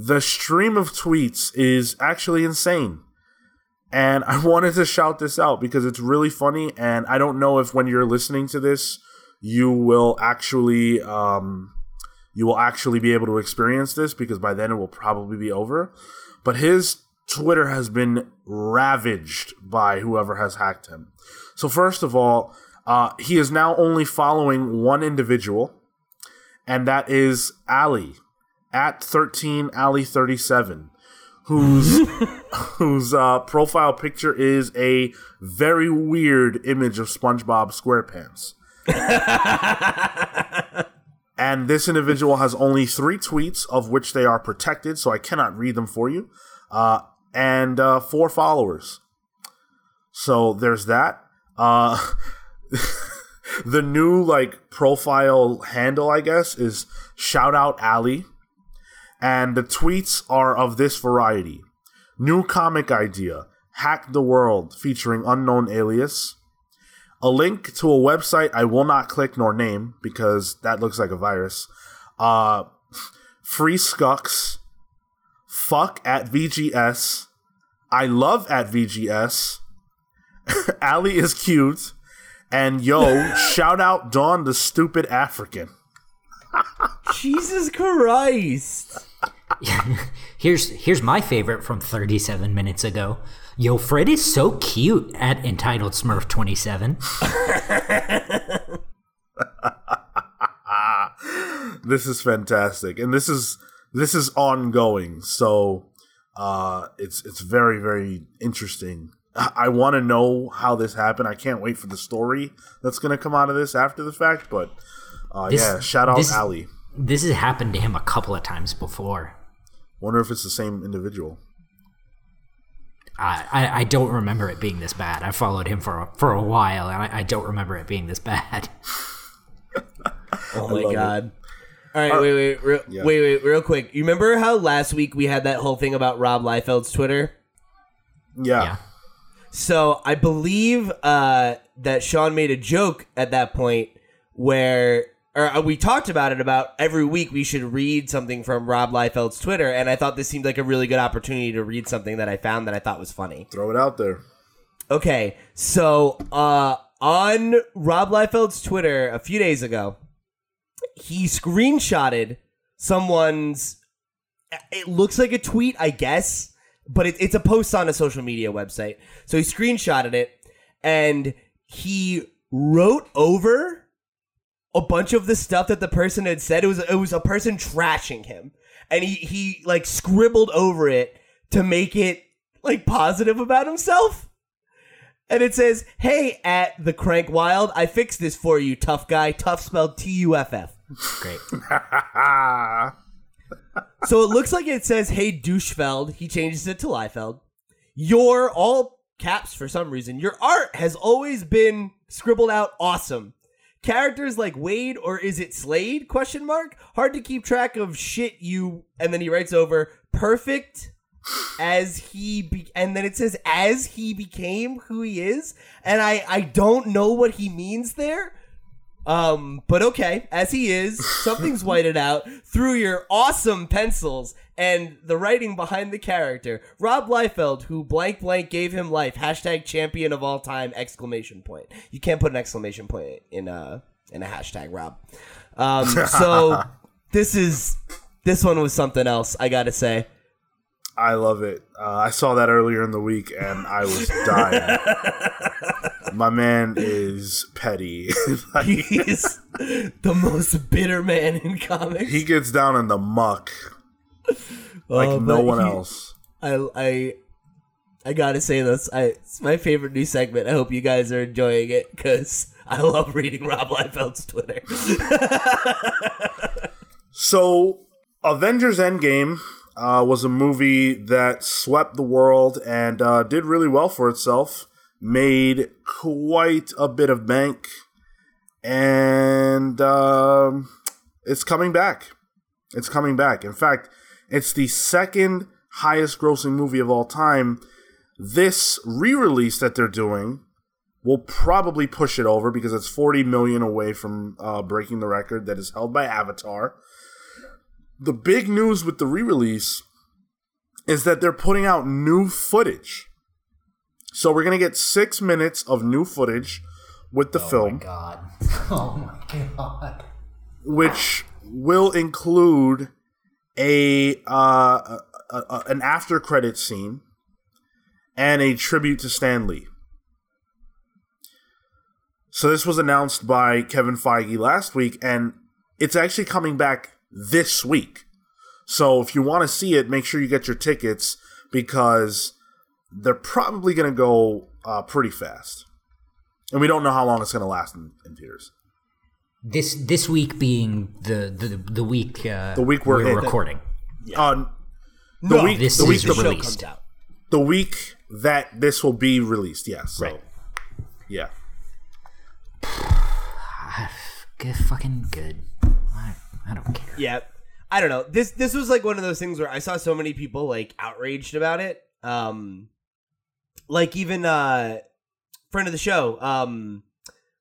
the stream of tweets is actually insane. And I wanted to shout this out because it's really funny. And I don't know if when you're listening to this, you will actually um, you will actually be able to experience this because by then it will probably be over. But his Twitter has been ravaged by whoever has hacked him. So first of all, uh, he is now only following one individual, and that is Ali at 13 Ali 37 whose whose uh, profile picture is a very weird image of SpongeBob SquarePants. and this individual has only three tweets, of which they are protected, so I cannot read them for you, uh, and uh, four followers. So there's that. Uh, the new like profile handle, I guess, is shout out Ali and the tweets are of this variety. New comic idea hack the world featuring unknown alias. A link to a website i will not click nor name because that looks like a virus. Uh free scucks fuck at vgs i love at vgs ali is cute and yo shout out dawn the stupid african Jesus Christ. Here's here's my favorite from 37 minutes ago. Yo, Fred is so cute at entitled Smurf 27. this is fantastic and this is this is ongoing so uh it's it's very very interesting i, I want to know how this happened i can't wait for the story that's going to come out of this after the fact but uh This- yeah shout out this- ali This has happened to him a couple of times before. wonder if it's the same individual I, I, I don't remember it being this bad. I followed him for a, for a while, and I, I don't remember it being this bad. Oh love my it. god. All right, wait, wait, real, Yeah. wait, wait, real quick. You remember how last week we had that whole thing about Rob Liefeld's Twitter? yeah, Yeah. So I believe uh, that Sean made a joke at that point where, or uh, we talked about it about every week we should read something from Rob Liefeld's Twitter, and I thought this seemed like a really good opportunity to read something that I found that I thought was funny. throw it out there Okay, so uh, on Rob Liefeld's Twitter a few days ago, he screenshotted someone's. It looks like a tweet, I guess, but it, it's a post on a social media website. So he screenshotted it and he wrote over a bunch of the stuff that the person had said. It was it was a person trashing him, and he he like scribbled over it to make it like positive about himself. And it says, "Hey, at the Crank Wild, I fixed this for you, tough guy. Tough spelled T U F F." Great. So it looks like it says, "Hey, douchefeld." He changes it to Liefeld. Your all caps for some reason. Your art has always been scribbled out awesome. Characters like Wade or is it Slade? Question mark. Hard to keep track of shit you. And then he writes over perfect as he be- and then it says as he became who he is and i i don't know what he means there um but okay as he is something's whited out through your awesome pencils and the writing behind the character rob liefeld who blank blank gave him life hashtag champion of all time exclamation point you can't put an exclamation point in a in a hashtag rob um so this is this one was something else i gotta say I love it. Uh, I saw that earlier in the week and I was dying. my man is petty. Like, He's the most bitter man in comics. he gets down in the muck like Oh, no one he- else. I I I gotta say this. I it's my favorite new segment. I hope you guys are enjoying it because I love reading Rob Liefeld's Twitter. So, Avengers Endgame uh, was a movie that swept the world and uh, did really well for itself. Made quite a bit of bank, and um, it's coming back. It's coming back. In fact, it's the second highest grossing movie of all time. This re release that they're doing will probably push it over because it's 40 million away from uh, breaking the record that is held by Avatar. The big news with the re release is that they're putting out new footage. So we're going to get six minutes of new footage with the film Oh My God. Oh my god. which will include a, uh, a, a an after credit scene and a tribute to Stan Lee. So this was announced by Kevin Feige last week, and it's actually coming back this week. So if you want to see it, make sure you get your tickets because they're probably going to go uh, pretty fast, and we don't know how long it's going to last in, in theaters. This this week being the the, the week uh, The week we're in. recording. Uh, the week, this the is week, the the, release. released. out. the week that this will be released. Yes. So, Right. Yeah. Good, fucking good. I, I don't care. Yeah. I don't know. This this was like one of those things where I saw so many people like outraged about it. Um like even uh friend of the show, um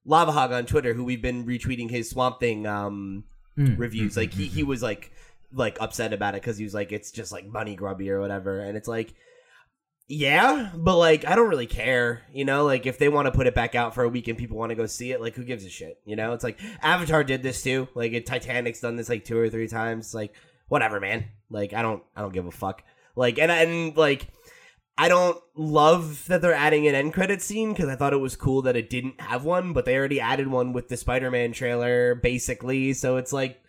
Lava Hog on Twitter, who we've been retweeting his Swamp Thing um Mm, reviews. Like he he was like like upset about it because he was like it's just like money grubby or whatever, and it's like. Yeah, but like I don't really care, you know. Like if they want to put it back out for a week and people want to go see it, like who gives a shit, you know? It's like Avatar did this too. Like it, Titanic's done this like two or three times. Like whatever, man. Like I don't I don't give a fuck. Like and and like I don't love that they're adding an end credit scene because I thought it was cool that it didn't have one, but they already added one with the Spider-Man trailer, basically. So it's like,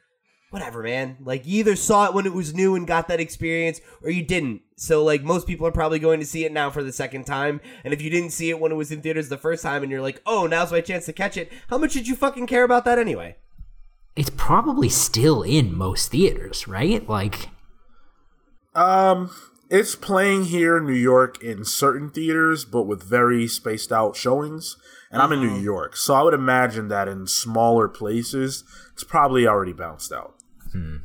whatever, man. Like you either saw it when it was new and got that experience, or you didn't. So like most people are probably going to see it now for the second time, and if you didn't see it when it was in theaters the first time, and you're like, oh, now's my chance to catch it. How much did you fucking care about that anyway? It's probably still in most theaters, right? Like, Um, it's playing here in New York in certain theaters, but with very spaced out showings. And I'm in New mm-hmm. York, so I would imagine that in smaller places, it's probably already bounced out. Hmm.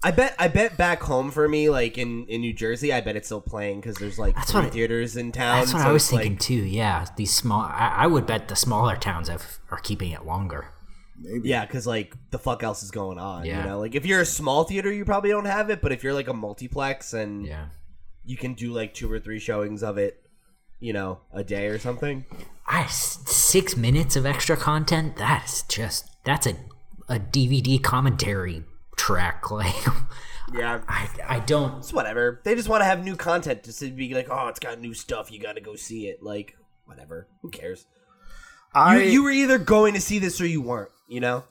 I bet I bet back home for me, like in, in New Jersey, I bet it's still playing because there's like That's three what theaters in town. that's what so I was it's, like- thinking too. Yeah, these small. I, I would bet the smaller towns have, are keeping it longer. Maybe. Yeah, because like the fuck else is going on? Yeah. You know, like if you're a small theater, you probably don't have it, but if you're like a multiplex and Yeah. You can do like two or three showings of it, you know, a day or something. I s- six minutes of extra content. That's just that's a a DVD commentary track. Like, Yeah, I I don't. it's whatever. They just want to have new content just to be like, oh, it's got new stuff. You got to go see it. Like, whatever. Who cares? I you, you were either going to see this or you weren't. You know.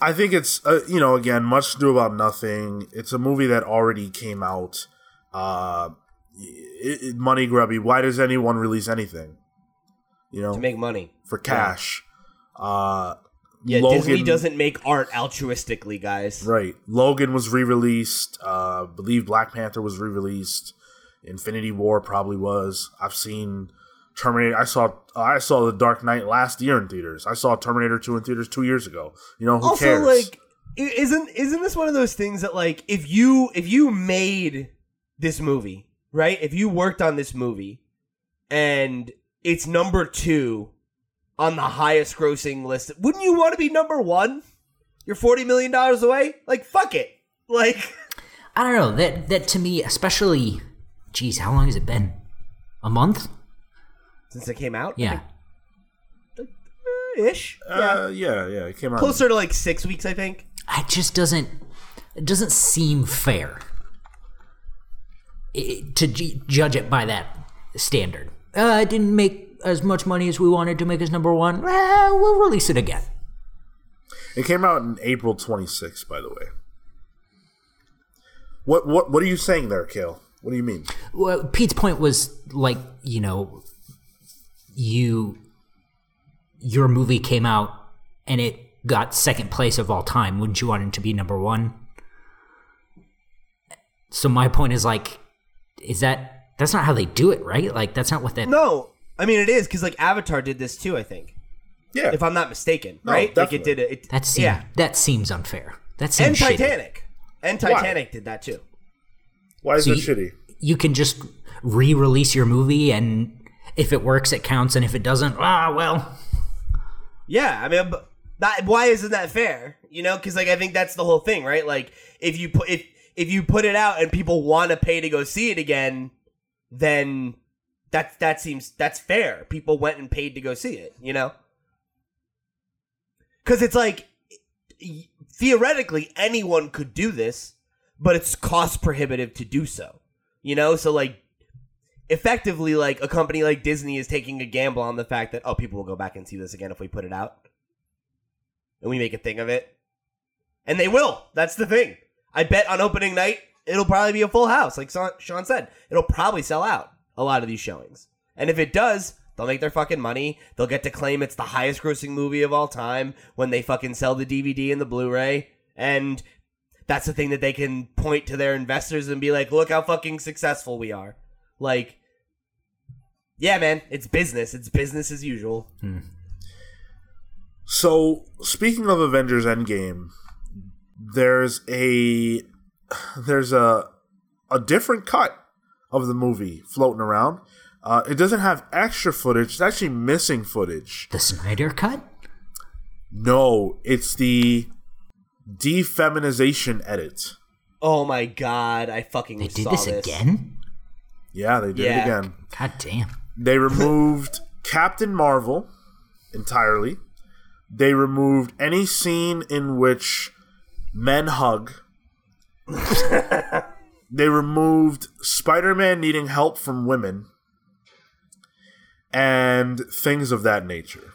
I think it's uh, you know again much to do about nothing. It's a movie that already came out. Uh, it, it- money grubby. Why does anyone release anything? You know, To make money. for cash. Uh, Yeah, Logan- Disney doesn't make art altruistically, guys. Right. Logan was re-released. Uh, believe Black Panther was re-released. Infinity War probably was. I've seen Terminator. I saw I saw The Dark Knight last year in theaters. I saw Terminator Two in theaters two years ago. You know who also cares? like isn't isn't this one of those things that like if you if you made this movie right if you worked on this movie and it's number two on the highest grossing list wouldn't you want to be number one you're 40 million dollars away like fuck it like I don't know that that to me, especially. Geez, how long has it been? A month? since it came out Yeah. ish yeah uh, yeah, yeah, it came out. closer to like six weeks i think it just doesn't it doesn't seem fair i to ju- judge it by that standard. Uh, it didn't make as much money as we wanted to make us number one. Eh, we'll release it again. It came out in April 26th, by the way. What what what are you saying there, Cale? What do you mean? Well, Pete's point was like, you know, you your movie came out and it got second place of all time. Wouldn't you want it to be number one? So my point is like, is that that's not how they do it, right? Like that's not what that. No, I mean it is because like Avatar did this too. I think, Yeah. if I'm not mistaken, No, right? Like it did it. it That seems yeah, that seems unfair. That and seems shitty. Titanic, and Titanic did that too. Why is So it you- shitty? You can just re-release your movie, and if it works, it counts, and if it doesn't, ah, well, Yeah, I mean, but that, why isn't that fair? You know, because like I think that's the whole thing, right? Like if you put if if you put it out and people want to pay to go see it again, then that that seems that's fair. People went and paid to go see it, you know? Because it's like theoretically anyone could do this, but it's cost prohibitive to do so. You know, so like effectively like a company like Disney is taking a gamble on the fact that oh people will go back and see this again if we put it out. And we make a thing of it. And they will. That's the thing. I bet on opening night it'll probably be a full house like Sean said. It'll probably sell out a lot of these showings. And if it does, they'll make their fucking money. They'll get to claim it's the highest grossing movie of all time when they fucking sell the DVD and the Blu-ray and that's the thing that they can point to their investors and be like, look how fucking successful we are. Like, yeah, man, it's business. It's business as usual. Hmm. So, speaking of Avengers Endgame, there's a there's a a different cut of the movie floating around. Uh, it doesn't have extra footage. It's actually missing footage. the Snyder cut. No, it's the defeminization edit. Oh my god, I fucking They did saw this again. Yeah, they did Yeah. it again. God damn. They removed Captain Marvel entirely. They removed any scene in which men hug. they removed Spider Man needing help from women. And things of that nature.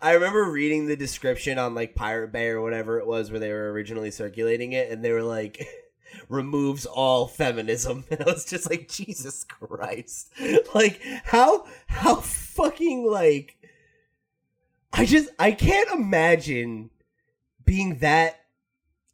I remember reading the description on like Pirate Bay or whatever it was where they were originally circulating it, and they were like, removes all feminism. And I was just like, Jesus Christ. Like, how, how fucking like. I just, I can't imagine being that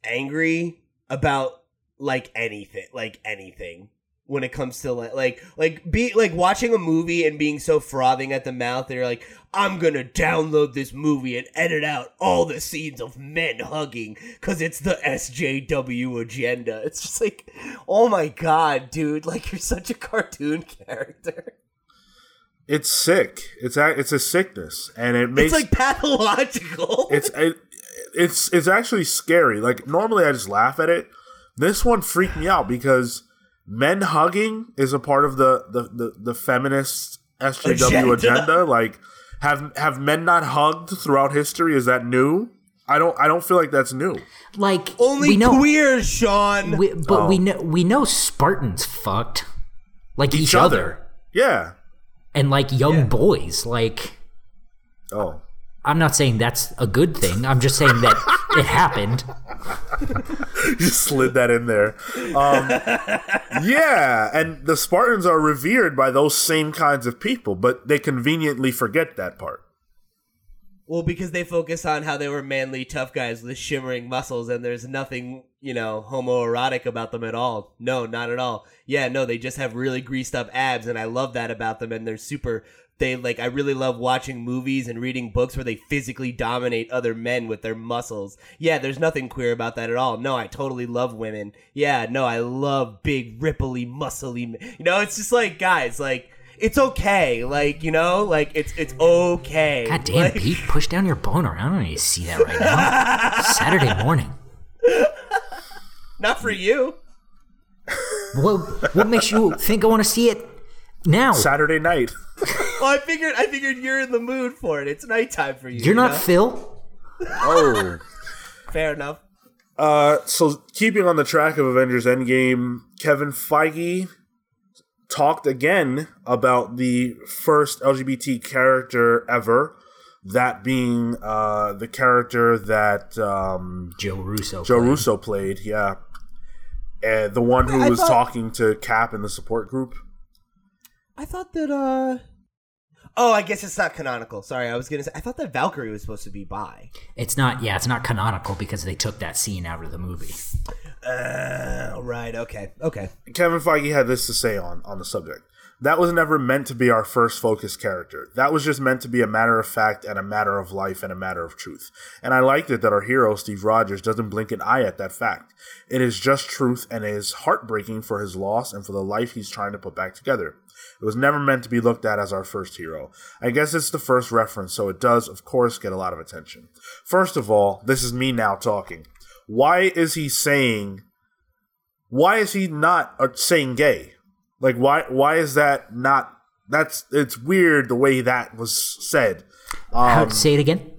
angry about like anything, like anything when it comes to like like like be like watching a movie and being so frothing at the mouth that you're like i'm gonna download this movie and edit out all the scenes of men hugging because it's the sjw agenda. It's just like oh my god dude like you're such a cartoon character. It's sick. It's a, it's a sickness, and it makes it's like pathological. It's it, it's it's actually scary. Like normally I just laugh at it. This one freaked me out because men hugging is a part of the the the, the feminist SJW Agenda. agenda. Like have have men not hugged throughout history? Is that new? I don't I don't feel like that's new. Like only we know, queer sean we, but Oh. we know we know Spartans fucked like each, other. Yeah. and like young boys. Like Oh. I'm not saying that's a good thing. I'm just saying that it happened. You just slid that in there. Um, yeah, and the Spartans are revered by those same kinds of people, but they conveniently forget that part. Well, because they focus on how they were manly, tough guys with shimmering muscles, and there's nothing, you know, homoerotic about them at all. No, not at all. Yeah, no, they just have really greased up abs, and I love that about them, and they're super. They like, I really love watching movies and reading books where they physically dominate other men with their muscles. Yeah, there's nothing queer about that at all. No, I totally love women. Yeah, no, I love big, ripply, muscly. men. You know, it's just like, guys, like. It's okay, like you know, like it's it's okay. God damn, Like- Pete, push down your boner. I don't need to see that right now. Saturday morning. Not for you. What what makes you think I want to see it now? Saturday night. Well, I figured I figured you're in the mood for it. It's nighttime for you. You're you not know? Phil. Oh. fair enough. Uh, so keeping on the track of Avengers Endgame, Kevin Feige talked again about the first LGBT character ever, that being uh, the character that um, Joe Russo. Joe played. Russo played. Yeah, and the one who I was thought- talking to Cap in the support group. I thought that uh Oh, I guess it's not canonical. Sorry, I was gonna say I thought that Valkyrie was supposed to be bi. It's not. Yeah, it's not canonical because they took that scene out of the movie. Uh right, okay. Okay. Kevin Feige had this to say on on the subject. That was never meant to be our first focus character. That was just meant to be a matter of fact and a matter of life and a matter of truth. And I liked it that our hero, Steve Rogers, doesn't blink an eye at that fact. It is just truth and it is heartbreaking for his loss and for the life he's trying to put back together. It was never meant to be looked at as our first hero. I guess it's the first reference, so it does, of course, get a lot of attention. First of all, this is me now talking. Why is he saying why is he not uh, saying gay? Like why why is that not that's it's weird the way that was said. How Um, say it again?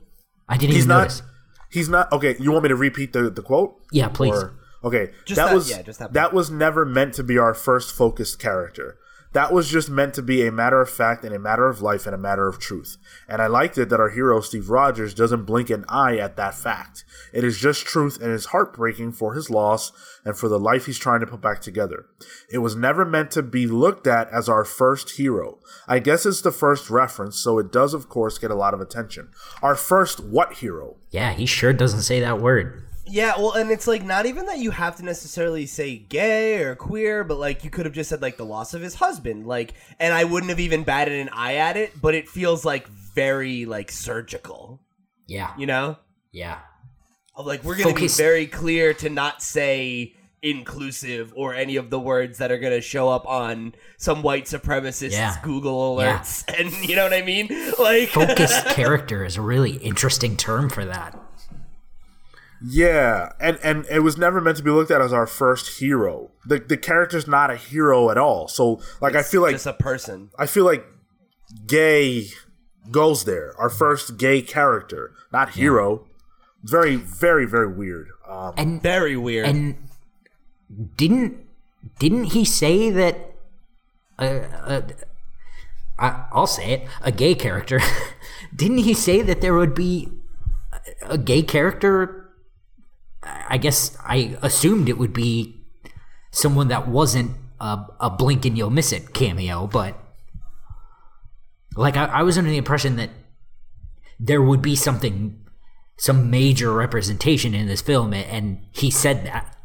I didn't he's even not notice. he's not okay, you want me to repeat the the quote? Yeah, please. Or- okay, Just that that- was yeah, just that that was never meant to be our first focused character. That was just meant to be a matter of fact and a matter of life and a matter of truth. And I liked it that our hero Steve Rogers doesn't blink an eye at that fact. It is just truth and is heartbreaking for his loss and for the life he's trying to put back together. It was never meant to be looked at as our first hero. I guess it's the first reference, so it does of course get a lot of attention. Our first what hero? Yeah, he sure doesn't say that word. Yeah, well, and it's like not even that you have to necessarily say gay or queer, but like you could have just said like the loss of his husband, like, and I wouldn't have even batted an eye at it, but it feels like very like surgical, Yeah, you know? yeah. Of like we're gonna Focus- be very clear to not say inclusive or any of the words that are gonna show up on some white supremacist Yeah. Google Yeah. alerts, and you know what I mean? Like, Focused character is a really interesting term for that. Yeah, and and it was never meant to be looked at as our first hero. The the character's not a hero at all. So like I feel like just a person. I feel like gay goes there. Our first gay character, not hero. Very very very weird. Um, And Very weird. and didn't didn't he say that? Uh, uh, I, I'll say it. A gay character. didn't he say that there would be a, a gay character? I guess I assumed it would be someone that wasn't a, a blink and you'll miss it cameo, but like I, I was under the impression that there would be something, some major representation in this film, and he said that.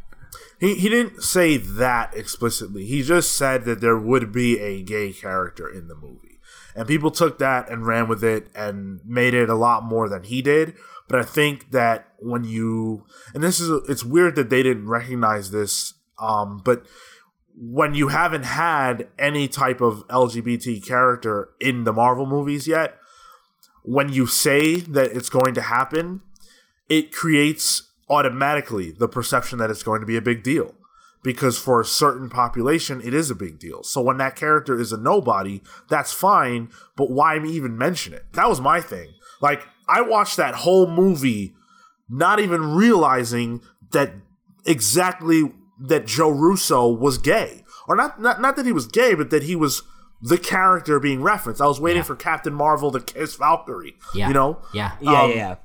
he he didn't say that explicitly. He just said that there would be a gay character in the movie. And people took that and ran with it and made it a lot more than he did. But I think that when you and this is it's weird that they didn't recognize this um but when you haven't had any type of LGBT character in the Marvel movies yet, when you say that it's going to happen, it creates automatically the perception that it's going to be a big deal. Because for a certain population, it is a big deal. So when that character is a nobody, that's fine, but why even mention it? That was my thing. Like, I watched that whole movie not even realizing that exactly that Joe Russo was gay. Or not, not, not that he was gay, but that he was the character being referenced. I was waiting Yeah. for Captain Marvel to kiss Valkyrie. Yeah. You know? Yeah. yeah, um, yeah, yeah.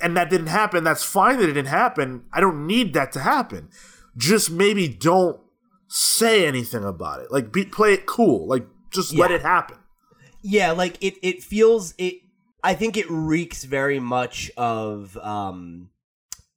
and that didn't happen, that's fine that it didn't happen. I don't need that to happen. Just maybe don't say anything about it. Like be play it cool. Like just let it happen. Yeah, like it it feels it I think it reeks very much of um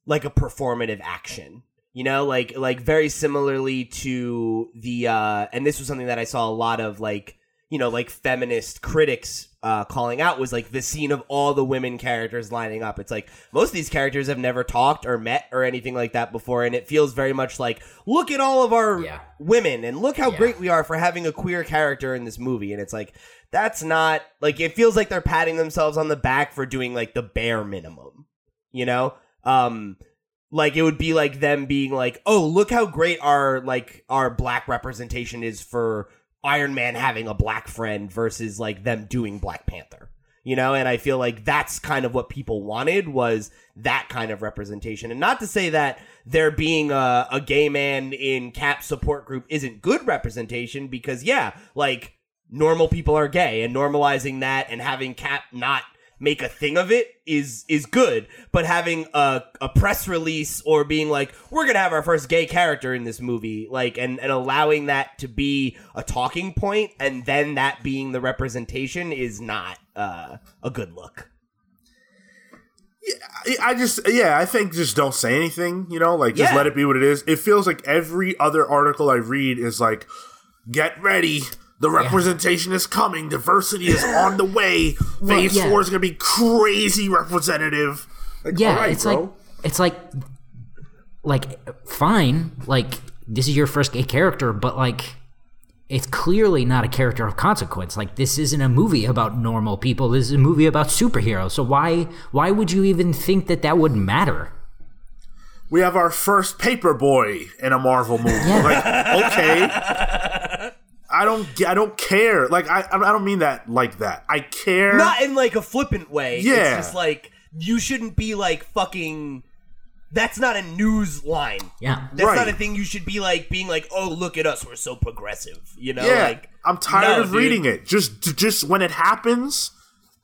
like a performative action. You know, like like very similarly to the uh and this was something that I saw a lot of like, you know, like feminist critics uh calling out was like the scene of all the women characters lining up. It's like most of these characters have never talked or met or anything like that before and it feels very much like look at all of our Yeah. women and look how Yeah. great we are for having a queer character in this movie and it's like that's not like it feels like they're patting themselves on the back for doing like the bare minimum you know um like it would be like them being like oh look how great our like our black representation is for iron man having a black friend versus like them doing black panther. You know and i feel like that's kind of what people wanted was that kind of representation. And not to say that there being a, a gay man in cap support group isn't good representation because yeah like normal people are gay and normalizing that and having cap not make a thing of it is is good but having a, a press release or being like we're gonna have our first gay character in this movie like and, and allowing that to be a talking point and then that being the representation is not uh, a good look I- I just yeah, I think just don't say anything, you know, like just Yeah. let it be what it is. It feels like every other article I read is like get ready. The representation is coming. Diversity is on the way. Phase yeah. 4 is going to be crazy representative. Like, yeah all right, it's bro. like it's like like fine like this is your first gay character but like it's clearly not a character of consequence like this isn't a movie about normal people this is a movie about superheroes so why why would you even think that that would matter we have our first paper boy in a Marvel movie. Like, okay. I don't I don't care. Like I I don't mean that like that. I care. not in like a flippant way Yeah. it's just like you shouldn't be like fucking that's not a news line yeah that's not a thing you should be like being like oh look at us we're so progressive you know yeah, like I'm tired no, of dude. reading it. Just just when it happens,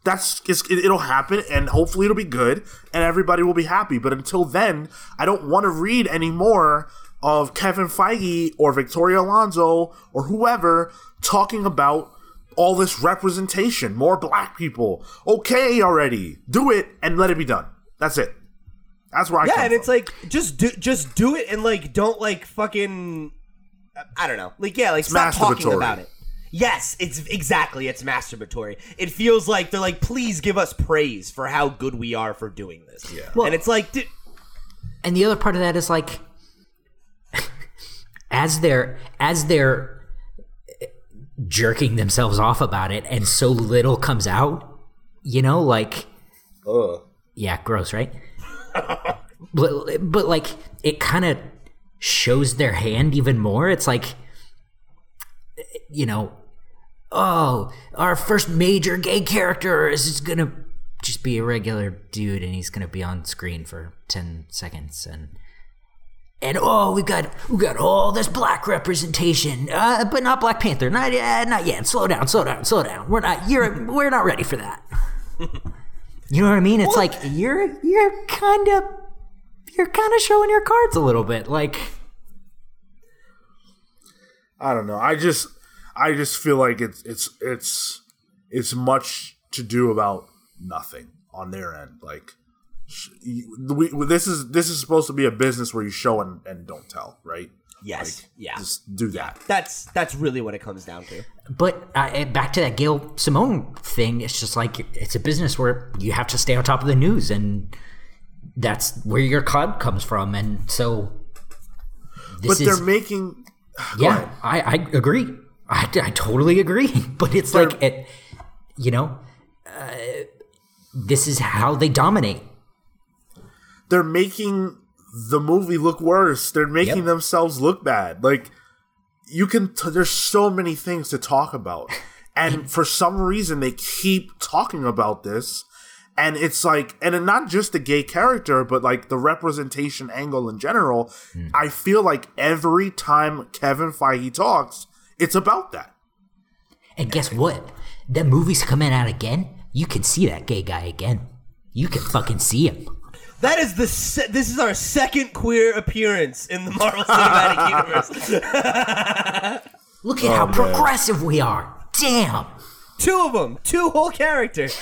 that's it's, it, it'll happen, and hopefully it'll be good, and everybody will be happy. But until then, I don't want to read any more of Kevin Feige or Victoria Alonso or whoever talking about all this representation, more black people. Okay, already. Do it and let it be done. That's it. That's where I yeah come and it's like just do just do it and like don't like fucking i don't know. Like yeah like stop talking about it. Yes it's exactly it's masturbatory. It feels like they're like please give us praise for how good we are for doing this. Yeah. Well- and it's like dude, and the other part of that is like as they're as they're jerking themselves off about it and so little comes out you know like yeah gross right? But, but like it kind of shows their hand even more. It's like you know oh our first major gay character is just gonna just be a regular dude and he's gonna be on screen for 10 seconds and and oh we got we got all this black representation. Uh, but not black panther. Not yet not yet. Slow down slow down slow down. We're not you're we're not ready for that. You know what i mean? It's like you're you're kind of you're kind of showing your cards a little bit like I don't know. I just I just feel like it's it's it's it's much to do about nothing on their end. Like we, this is this is supposed to be a business where you show and, and don't tell, right? yes yeah Just do that. that's that's really what it comes down to But uh, back to that Gail Simone thing, it's just like it's a business where you have to stay on top of the news, and that's where your clout comes from. And so, this But is they're making yeah, I, I agree. I, I totally agree. But it's They're- like it, you know, uh, this is how they dominate. They're making the movie look worse. They're making Yep. themselves look bad. Like you can t- there's so many things to talk about. And for some reason they keep talking about this and it's like and not just the gay character but like the representation angle in general. Hmm. I feel like every time Kevin Feige talks, it's about that. And guess what? That movie's coming out again. You can see that gay guy again. You can fucking see him. That is the se- this is our second queer appearance in the marvel cinematic universe Look at how progressive we are. Damn. two of them two whole characters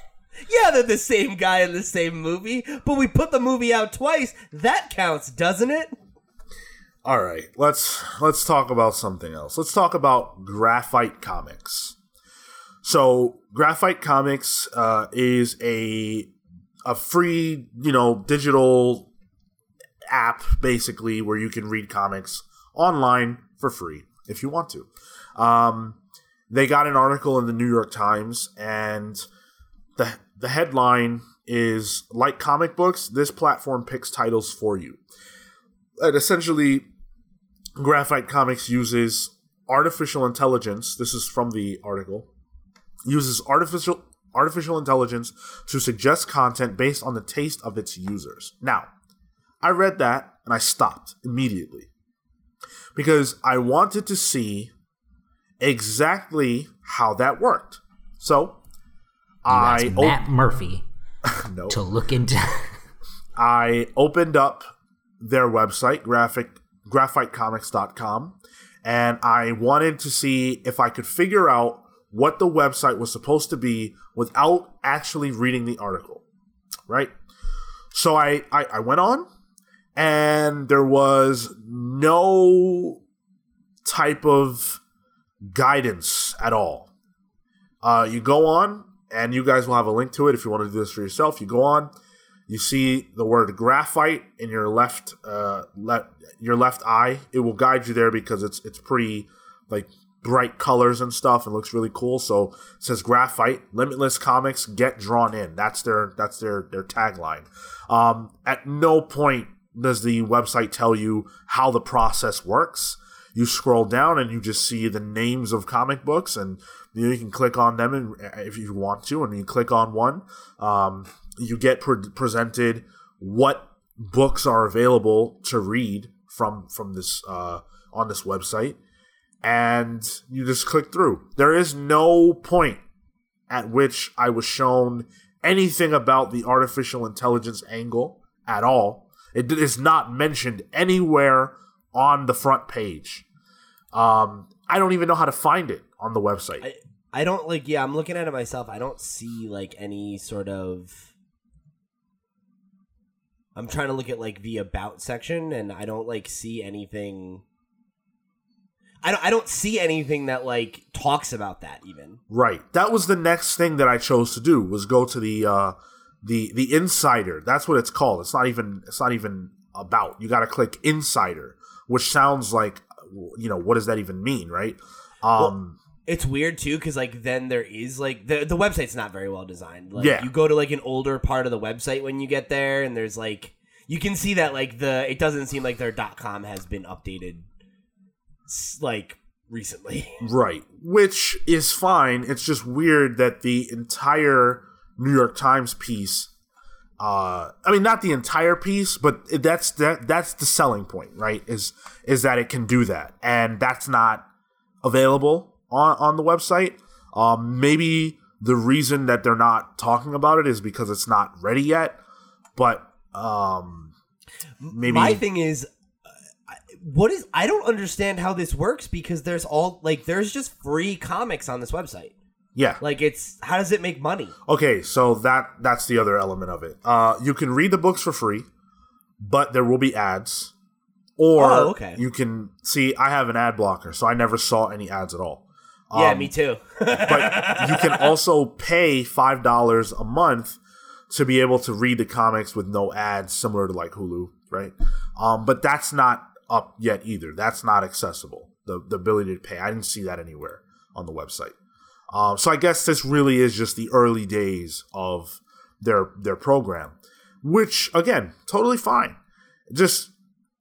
yeah they're the same guy in the same movie but we put the movie out twice that counts doesn't it All right, let's let's talk about something else. Let's talk about Graphite Comics. So, Graphite Comics uh, is a a free, you know, digital app basically where you can read comics online for free if you want to. Um, they got an article in the New York Times, and the the headline is like comic books. This platform picks titles for you and essentially graphite comics uses artificial intelligence this is from the article uses artificial artificial intelligence to suggest content based on the taste of its users. Now, I read that and I stopped immediately because I wanted to see exactly how that worked. So I Matt Murphy no, to look into. I opened up their website, graphic graphitecomics.com, and I wanted to see if I could figure out what the website was supposed to be without actually reading the article. Right? So I, I, I went on and there was no type of guidance at all. Uh, you go on, and you guys will have a link to it if you want to do this for yourself. You go on, you see the word graphite in your left uh, le- your left eye. It will guide you there because it's it's pretty like bright colors and stuff and looks really cool. So it says graphite, limitless comics, get drawn in. That's their that's their their tagline. Um, at no point does the website tell you how the process works. You scroll down and you just see the names of comic books, and you, know, you can click on them and, if you want to. And you click on one, um, you get pre- presented what books are available to read from from this uh, on this website, and you just click through. There is no point at which I was shown anything about the artificial intelligence angle at all. It is not mentioned anywhere on the front page. Um, I don't even know how to find it on the website. I, I don't like. Yeah, I'm looking at it myself. I don't see like any sort of. I'm trying to look at like the about section, and I don't like see anything. I don't. I don't see anything that like talks about that even. Right. That was the next thing that I chose to do was go to the uh the the insider. That's what it's called. It's not even it's not even about. You got to click insider, which sounds like you know, what does that even mean, right? Um It's weird too, because like then there is like the the website's not very well designed. Like Yeah. you go to like an older part of the website when you get there, and there's like you can see that like the it doesn't seem like their .dot .com has been updated like recently. right, which is fine. It's just weird that the entire New York Times piece uh I mean not the entire piece, but that's that that's the selling point, right? Is is that it can do that. And that's not available on on the website. Um maybe the reason that they're not talking about it is because it's not ready yet, but um maybe My thing is, what is I don't understand how this works because there's all like there's just free comics on this website. yeah. Like it's how does it make money? Okay, so that that's the other element of it. Uh, you can read the books for free, but there will be ads. Or Oh, okay. you can see I have an ad blocker, so I never saw any ads at all. yeah, Um, me too. But you can also pay five dollars a month to be able to read the comics with no ads, similar to like Hulu, right? Um, but that's not up yet either. That's not accessible. The the ability to pay. I didn't see that anywhere on the website. Um, so I guess this really is just the early days of their their program, which again, totally fine. It just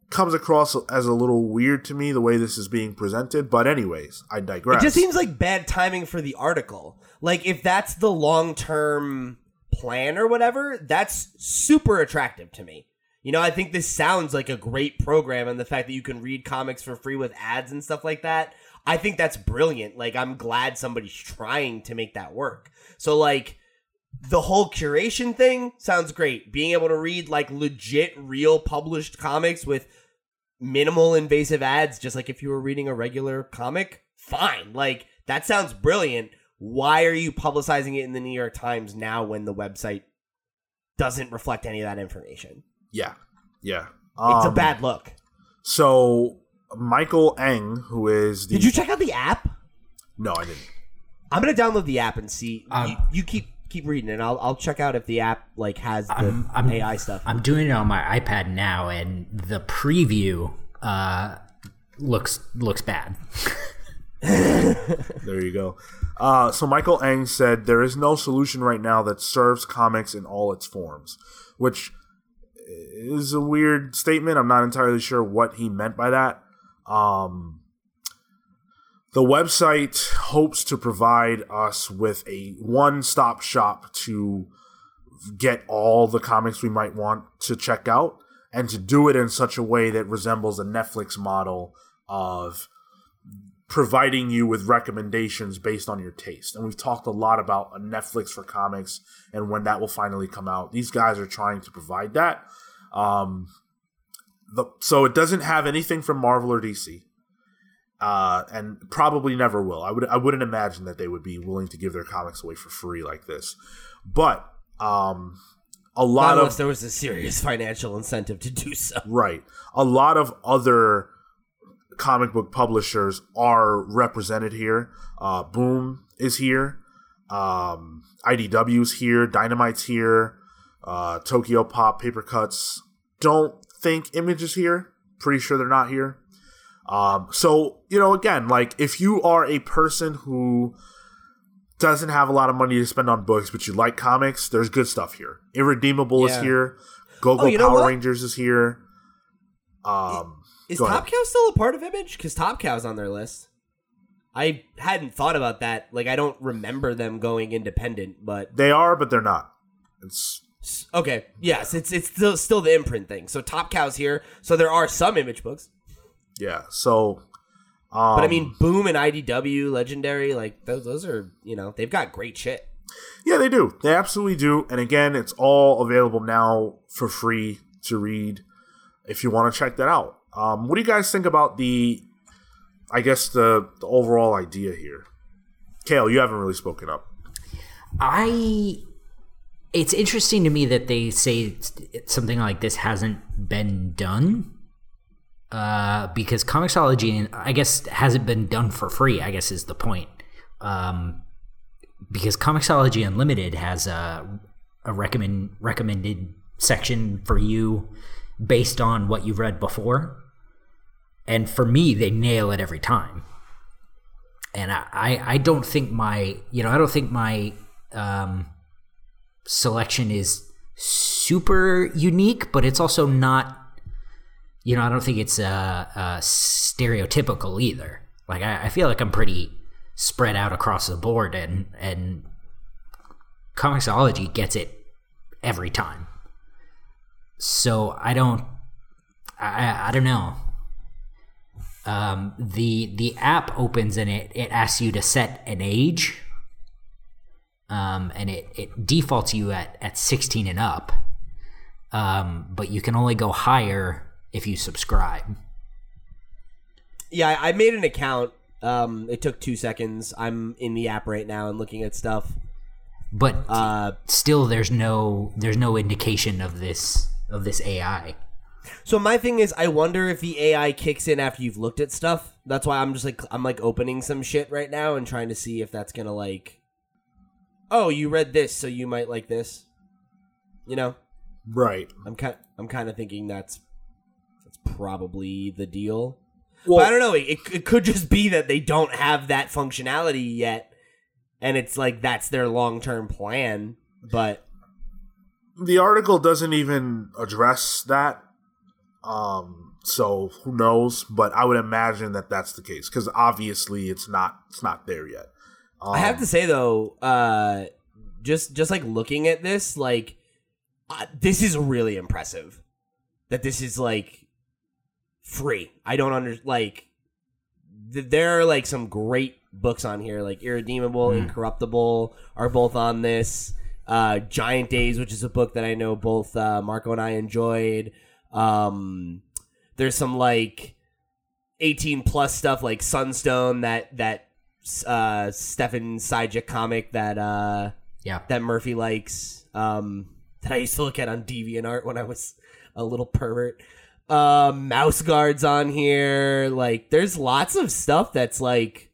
comes across as a little weird to me the way this is being presented. But anyways, I digress. It just seems like bad timing for the article. Like if that's the long term plan or whatever, that's super attractive to me. You know, I think this sounds like a great program and the fact that you can read comics for free with ads and stuff like that. I think that's brilliant. Like I'm glad somebody's trying to make that work. So like the whole curation thing sounds great. Being able to read like legit real published comics with minimal invasive ads just like if you were reading a regular comic, fine. Like that sounds brilliant. Why are you publicizing it in the New York Times now when the website doesn't reflect any of that information? Yeah, yeah. It's a Um, bad look. So Michael Eng, who is the Did you check out the app? no, I didn't. I'm gonna download the app and see. Um, you, you keep keep reading, and I'll I'll check out if the app like has the I'm- I'm- AI stuff. I'm doing it on my iPad now, and the preview uh, looks looks bad. There you go. Uh, so Michael Eng said there is no solution right now that serves comics in all its forms, which is a weird statement. I'm not entirely sure what he meant by that. Um, The website hopes to provide us with a one stop shop to get all the comics we might want to check out and to do it in such a way that resembles a Netflix model of providing you with recommendations based on your taste. And we've talked a lot about a Netflix for comics and when that will finally come out. These guys are trying to provide that. Um, the, so it doesn't have anything from Marvel or DC. Uh, and probably never will. I would I wouldn't imagine that they would be willing to give their comics away for free like this. But um, a lot Not unless of there was a serious financial incentive to do so. right, a lot of other comic book publishers are represented here. Uh, Boom is here. Um, IDW's here. Dynamite's here. Uh, Tokyopop, Paper Cuts. Don't think Image is here. Pretty sure they're not here. Um, so you know, again, like if you are a person who doesn't have a lot of money to spend on books, but you like comics, there's good stuff here. Irredeemable is here. Go Go Oh, Power what? Rangers is here. Um, Is Go ahead. Top Cow still a part of Image? Because Top Cow's on their list. I hadn't thought about that. Like, I don't remember them going independent, but they are, but they're not. It's okay. Yes, it's it's still still the imprint thing. So Top Cow's here. So there are some Image books, yeah. So, um, but I mean, Boom and IDW, Legendary, like those those are you know they've got great shit. yeah, they do. They absolutely do. And again, it's all available now for free to read if you want to check that out. Um, what do you guys think about the? I guess the, the overall idea here. Cale, you haven't really spoken up. I. It's interesting to me that they say something like this hasn't been done. Uh, because Comixology, I guess, hasn't been done for free. I guess is the point. Um, because Comixology Unlimited has a a recommend recommended section for you based on what you've read before, and for me, they nail it every time and I, I I don't think my you know I don't think my um, selection is super unique, but it's also not you know I don't think it's uh, uh, stereotypical either. Like I, I feel like I'm pretty spread out across the board, and and Comixology gets it every time. So I don't I I don't know um, the the app opens and it it asks you to set an age um, and it, it defaults you at, at 16 and up um, but you can only go higher if you subscribe Yeah, I, made an account. Um, it took two seconds. I'm in the app right now and looking at stuff. but Uh, still there's no there's no indication of this of this ai So my thing is, I wonder if the AI kicks in after you've looked at stuff. That's why I'm just like I'm like opening some shit right now and trying to see if that's gonna like, oh, you read this, so you might like this. You know, Right. I'm kind I'm kind of thinking that's that's probably the deal. Well, but I don't know. It, it could just be that they don't have that functionality yet, and it's like that's their long term plan. But the article doesn't even address that. Um, so who knows? But I would imagine that that's the case because obviously it's not. It's not there yet. Um, I have to say though, uh, just just like looking at this, like uh, this is really impressive. That this is like free. I don't under like th- there are like some great books on here, like Irredeemable, Incorruptible, are both on this. Uh, Giant Days, which is a book that I know both uh, Marco and I enjoyed. Um, there's some like 18 plus stuff like Sunstone that that uh Stefan Sejic comic that uh yeah that Murphy likes um that I used to look at on DeviantArt when I was a little pervert. Um Mouse Guards on here like there's lots of stuff that's like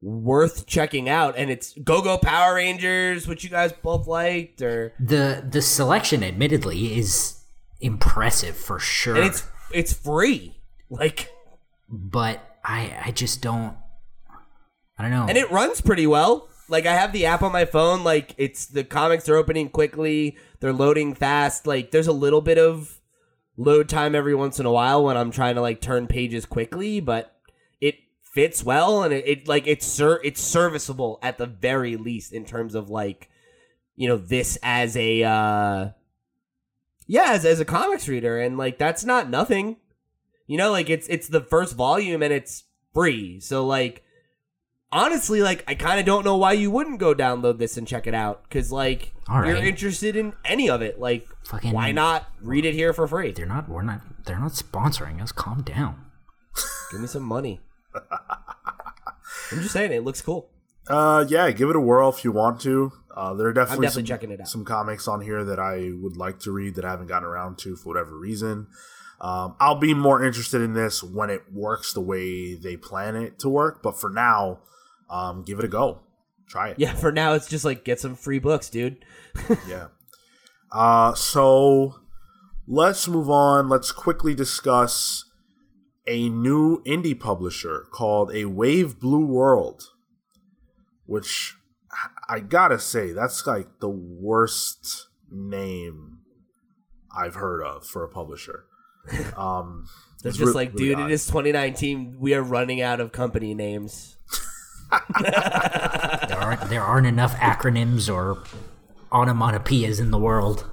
worth checking out and it's Go-Go Power Rangers which you guys both liked or the the selection admittedly is impressive for sure and it's it's free. Like but i i just don't i don't know and it runs pretty well. Like I have the app on my phone. Like it's the comics are opening quickly. They're loading fast. Like there's a little bit of load time every once in a while when I'm trying to like turn pages quickly, but it fits well and it, it like it's ser- it's serviceable at the very least in terms of like you know this as a uh yeah as, as a comics reader and like that's not nothing you know like it's it's the first volume and it's free so like honestly like i kind of don't know why you wouldn't go download this and check it out because like All you're interested in any of it like Fucking- why not read it here for free They're not. We're not. They're not sponsoring us. Calm down. give me some money i'm just saying it looks cool Uh, yeah, give it a whirl if you want to. Uh, there are definitely, definitely some, checking it out. some comics on here that I would like to read that I haven't gotten around to for whatever reason. Um, I'll be more interested in this when it works the way they plan it to work. But for now, um, give it a go. Try it. yeah for now it's just like get some free books dude Yeah. Uh, so let's move on. Let's quickly discuss a new indie publisher called A Wave Blue World, which I gotta say, that's like the worst name I've heard of for a publisher. Um, it's just like, really dude, odd. it is 2019. We are running out of company names. There aren't. There aren't enough acronyms or onomatopoeias in the world.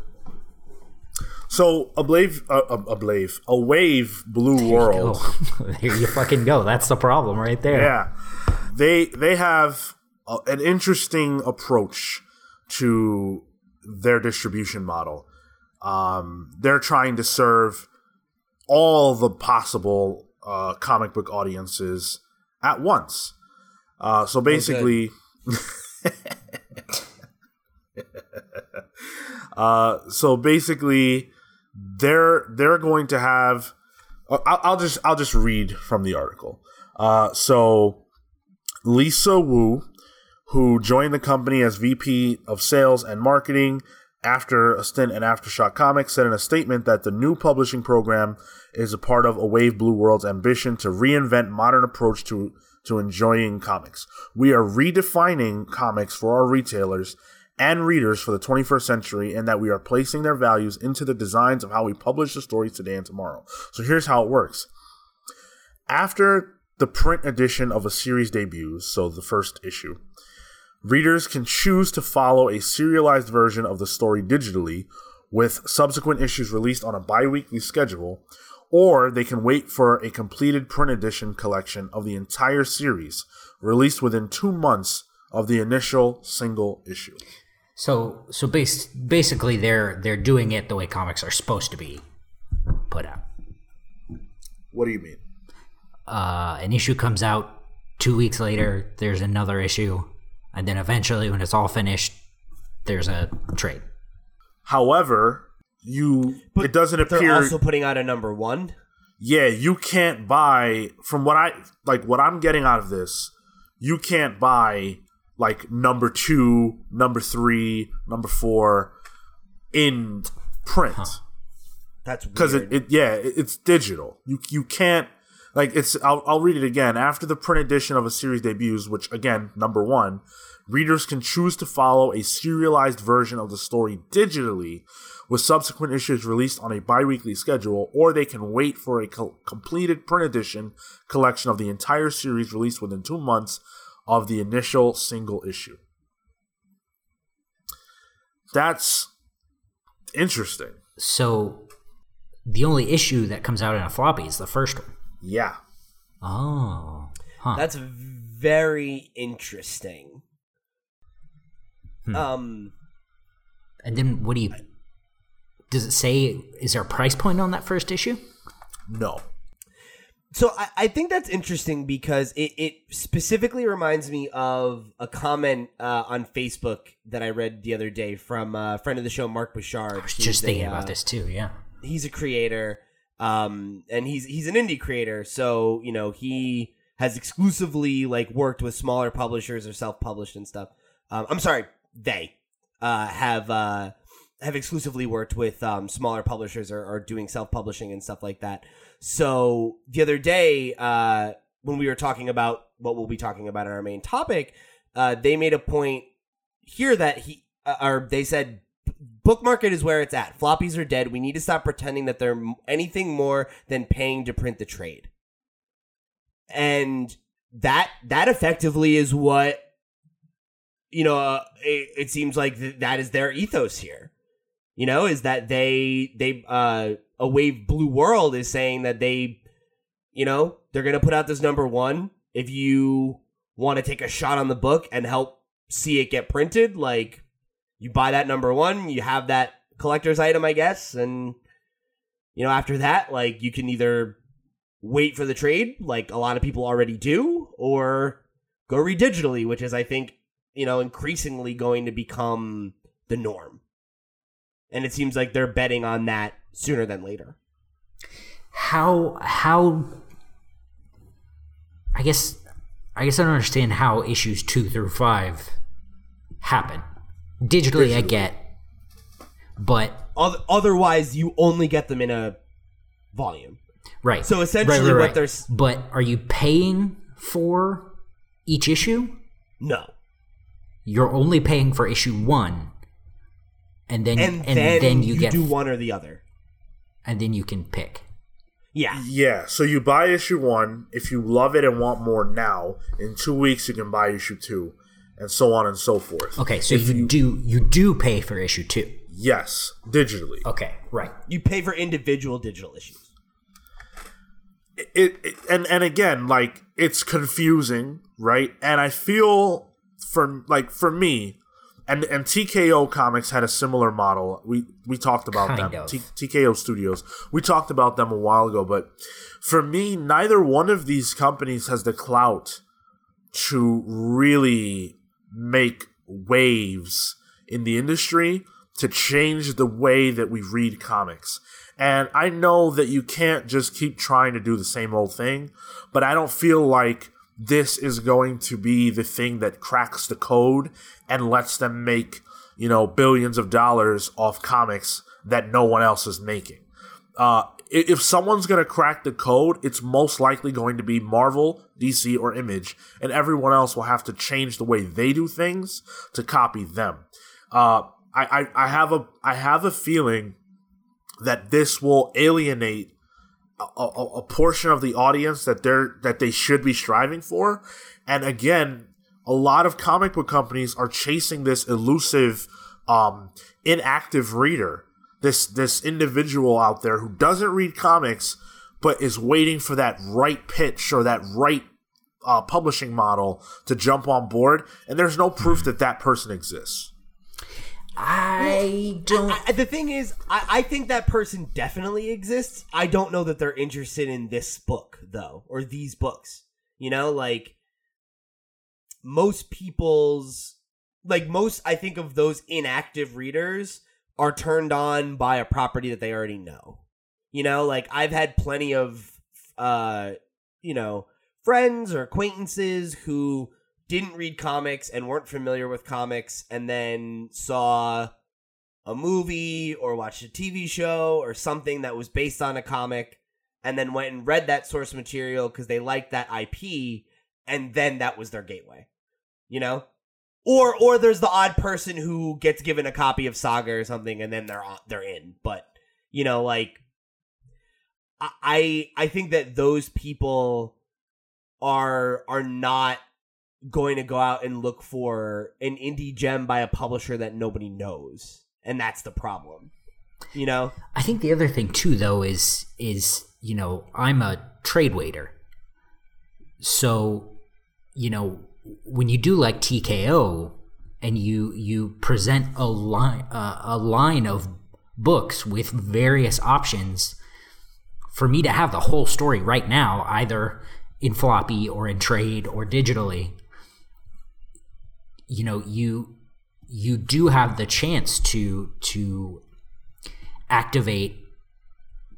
So a blave, a, a, blave, a wave blue world. Oh, here you fucking go. That's the problem right there. Yeah, they they have a, an interesting approach to their distribution model. Um, they're trying to serve all the possible uh, comic book audiences at once. Uh, so basically, uh, so basically, they're they're going to have. uh, I'll, I'll just I'll just read from the article. Uh, so Lisa Wu, who joined the company as VP of Sales and Marketing after a stint at Aftershock Comics, said in a statement that the new publishing program is a part of a Wave Blue World's ambition to reinvent modern approach to to enjoying comics. We are redefining comics for our retailers and readers for the 21st century, and that we are placing their values into the designs of how we publish the stories today and tomorrow. So here's how it works. After the print edition of a series debuts, so the first issue, readers can choose to follow a serialized version of the story digitally with subsequent issues released on a bi weekly schedule, or they can wait for a completed print edition collection of the entire series released within two months of the initial single issue. So so bas- basically they're they're doing it the way comics are supposed to be put out. What do you mean? Uh, an issue comes out two weeks later. There's another issue, and then eventually, when it's all finished, there's a trade. However, you but, it doesn't They're appear also putting out a number one. yeah, you can't buy from what I like what I'm getting out of this, you can't buy like number 2, number 3, number 4 in print That's cuz it, it yeah, it, it's digital. You you can't like it's I'll, I'll read it again after the print edition of a series debuts which again number 1 readers can choose to follow a serialized version of the story digitally with subsequent issues released on a bi-weekly schedule or they can wait for a co- completed print edition collection of the entire series released within 2 months of the initial single issue that's interesting So the only issue that comes out in a floppy is the first one. yeah Oh, huh? That's very interesting. Hmm. Um, and then what do you? Does it say? Is there a price point on that first issue? no so I, I think that's interesting because it, it specifically reminds me of a comment uh, on Facebook that I read the other day from a friend of the show, Mark Bouchard. I was just thinking about this too. Yeah. he's a creator um and he's he's an indie creator so you know he has exclusively like worked with smaller publishers or self-published and stuff um i'm sorry they uh have uh have exclusively worked with um smaller publishers or, or doing self-publishing and stuff like that so the other day uh when we were talking about what we'll be talking about in our main topic uh they made a point here that he uh, or they said book market is where it's at. Floppies are dead. We need to stop pretending that they're anything more than paying to print the trade. And that that effectively is what you know. Uh, it, it seems like th- that is their ethos here. You know, is that they they uh a wave blue world is saying that they you know they're gonna put out this number one if you want to take a shot on the book and help see it get printed like you buy that number one you have that collector's item i guess and you know after that like you can either wait for the trade like a lot of people already do or go read digitally which is i think you know increasingly going to become the norm and it seems like they're betting on that sooner than later how how I guess I guess I don't understand how issues two through five happen. Digitally, I get, but Oth- otherwise you only get them in a volume right. So essentially what they're s- But are you paying for each issue? no You're only paying for issue one, and then and, and, then, then, you, you get do one or the other and then you can pick. yeah Yeah, so you buy issue one. If you love it and want more now, in two weeks you can buy issue two, and so on and so forth. Okay, so you, do you do pay for issue two. Yes, digitally. Okay, right. you pay for individual digital issues It, it and and again, like it's confusing, right? And I feel for like for me, and and TKO Comics had a similar model. We we talked about Kind them. T, TKO Studios. We talked about them a while ago, but for me, neither one of these companies has the clout to really make waves in the industry to change the way that we read comics. And I know that you can't just keep trying to do the same old thing, but I don't feel like this is going to be the thing that cracks the code and lets them make, you know, billions of dollars off comics that no one else is making. Uh, if someone's going to crack the code, it's most likely going to be Marvel, DC, or Image, and everyone else will have to change the way they do things to copy them. Uh, I, I, I have a I have a feeling that this will alienate a, a, portion of the audience that they're that they should be striving for, and again, a lot of comic book companies are chasing this elusive, um, inactive reader, this this individual out there who doesn't read comics but is waiting for that right pitch or that right uh, publishing model to jump on board, and there's no proof that that person exists. I don't. I, the thing is I, I think that person definitely exists i don't know that they're interested in this book though or these books you know like most people's like most i think of those inactive readers are turned on by a property that they already know you know like i've had plenty of uh you know friends or acquaintances who didn't read comics and weren't familiar with comics and then saw a movie or watched a TV show or something that was based on a comic and then went and read that source material because they liked that IP and then that was their gateway. You know? Or or there's the odd person who gets given a copy of Saga or something and then they're they're in. But you know, like I I think that those people are are not going to go out and look for an indie gem by a publisher that nobody knows and that's the problem you know I think the other thing too, though, is is you know I'm a trade waiter, so you know when you do like TKO and you you present a line uh, a line of books with various options for me to have the whole story right now, either in floppy or in trade or digitally. You know, you you do have the chance to to activate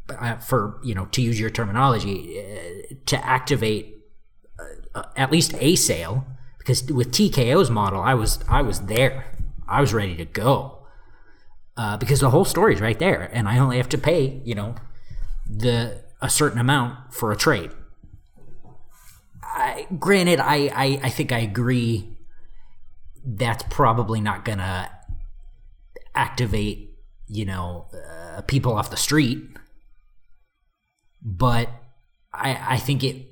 uh, for you know to use your terminology uh, to activate uh, at least a sale because with TKO's model I was I was there. I was ready to go. Uh, because the whole story is right there and I only have to pay you know the a certain amount for a trade. I, granted I, I I think I agree that's probably not gonna activate you know uh, people off the street but i i think it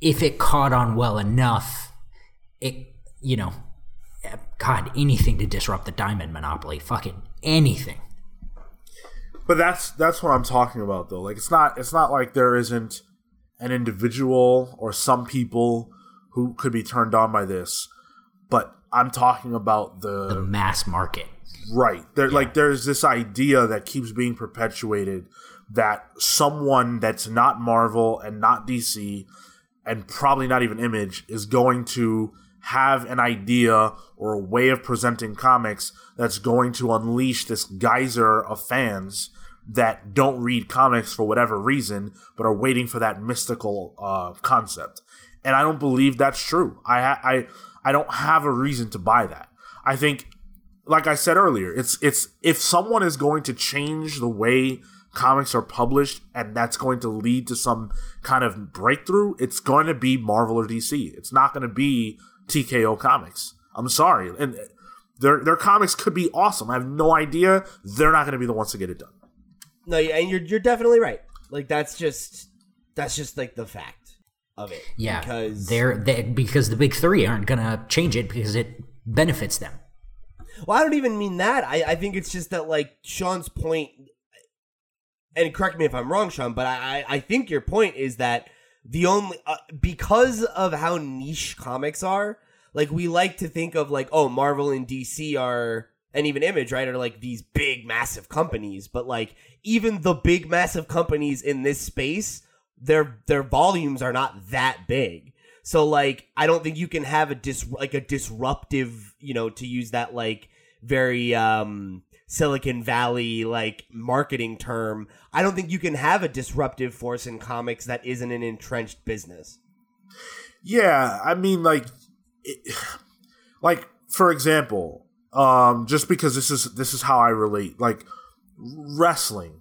if it caught on well enough, it you know, God, anything to disrupt the diamond monopoly, fucking anything. But that's that's what I'm talking about though. Like it's not it's not like there isn't an individual or some people who could be turned on by this, but I'm talking about the, The mass market. right. There like there's this idea that keeps being perpetuated that someone that's not Marvel and not DC and probably not even Image is going to have an idea or a way of presenting comics that's going to unleash this geyser of fans that don't read comics for whatever reason, but are waiting for that mystical uh, concept. And I don't believe that's true. I ha- I I don't have a reason to buy that. I think, like I said earlier, it's it's if someone is going to change the way comics are published and that's going to lead to some kind of breakthrough, it's going to be Marvel or DC. It's not going to be TKO Comics. I'm sorry, and their their comics could be awesome. I have no idea. They're not going to be the ones to get it done. No, and you're you're definitely right. Like that's just that's just like the fact of it. Yeah, because they're they, because the big three aren't gonna change it because it benefits them. Well, I don't even mean that. I, I think it's just that like Sean's point, and correct me if I'm wrong, Sean, but I I I think your point is that the only uh, because of how niche comics are, like we like to think of like oh Marvel and DC are and even Image right are like these big massive companies, but like even the big massive companies in this space, their their volumes are not that big. So like I don't think you can have a dis like a disruptive, you know, to use that like very um Silicon Valley like marketing term. I don't think you can have a disruptive force in comics that isn't an entrenched business. Yeah, I mean, like, it, like for example, um, just because this is this is how I relate, like wrestling.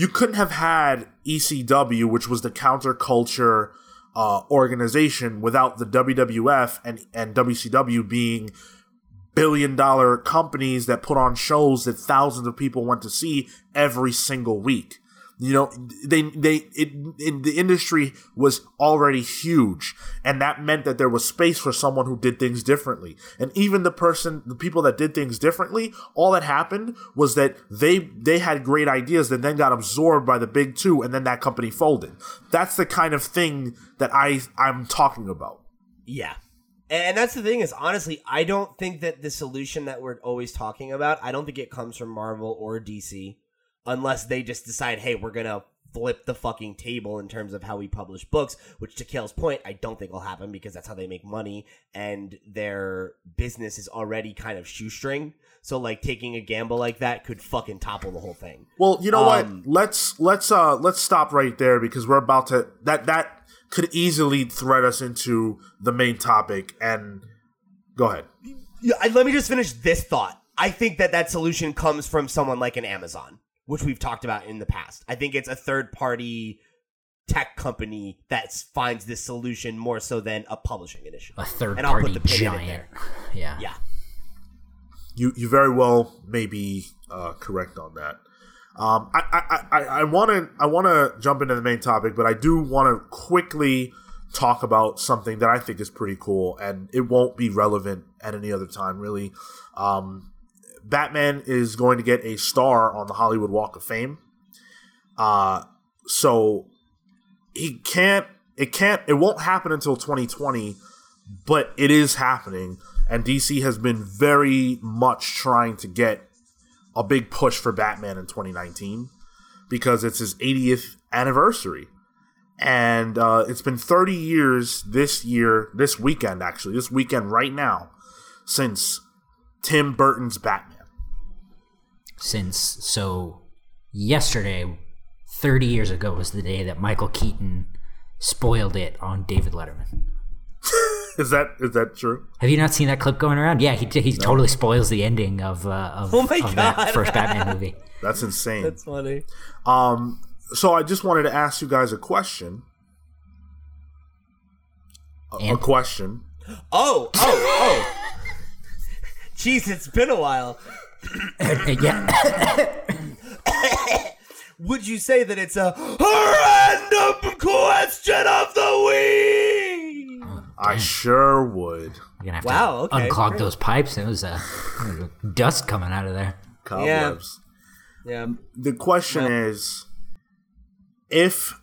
You couldn't have had ECW, which was the counterculture uh, organization, without the WWF and and WCW being billion dollar companies that put on shows that thousands of people went to see every single week. You know, they they it, in the industry was already huge, and that meant that there was space for someone who did things differently. And even the person, the people that did things differently, all that happened was that they they had great ideas that then got absorbed by the big two, and then that company folded. That's the kind of thing that I I'm talking about. Yeah. And that's the thing is honestly, I don't think that the solution that we're always talking about, I don't think it comes from Marvel or DC unless they just decide, "Hey, we're going to flip the fucking table in terms of how we publish books," which to Cale's point, I don't think will happen because that's how they make money and their business is already kind of shoestring. So like taking a gamble like that could fucking topple the whole thing. Well, you know Um, what? Let's let's uh let's stop right there because we're about to that that could easily thread us into the main topic. And go ahead. Yeah, let me just finish this thought. I think that that solution comes from someone like an Amazon, which we've talked about in the past. I think it's a third party tech company that finds this solution more so than a publishing initiative. A third And I'll put party the pin in giant. there. Yeah. Yeah. You you very well may be uh, correct on that. Um, I I I want to I want to jump into the main topic, but I do want to quickly talk about something that I think is pretty cool, and it won't be relevant at any other time, really. Um, Batman is going to get a star on the Hollywood Walk of Fame. Uh, so he can't. It can't. It won't happen until 2020, but it is happening, and DC has been very much trying to get a big push for Batman in 2019 because it's his 80th anniversary. And uh, it's been 30 years this year, this weekend, actually, this weekend right now, since Tim Burton's Batman. Since so yesterday, thirty years ago was the day that Michael Keaton spoiled it on David Letterman. Is that is that true? Have you not seen that clip going around? Yeah, he he totally spoils the ending of uh, of, Oh my of that first Batman movie. That's insane. That's funny. Um, so I just wanted to ask you guys a question. A, a question. Oh, oh, oh. Jeez, it's been a while. Yeah, Would you say that it's a random question of the week? I sure would. You're gonna have Wow, to okay, unclog great. those pipes. It was uh, dust coming out of there. Cobwebs. Yeah. The question Well- is if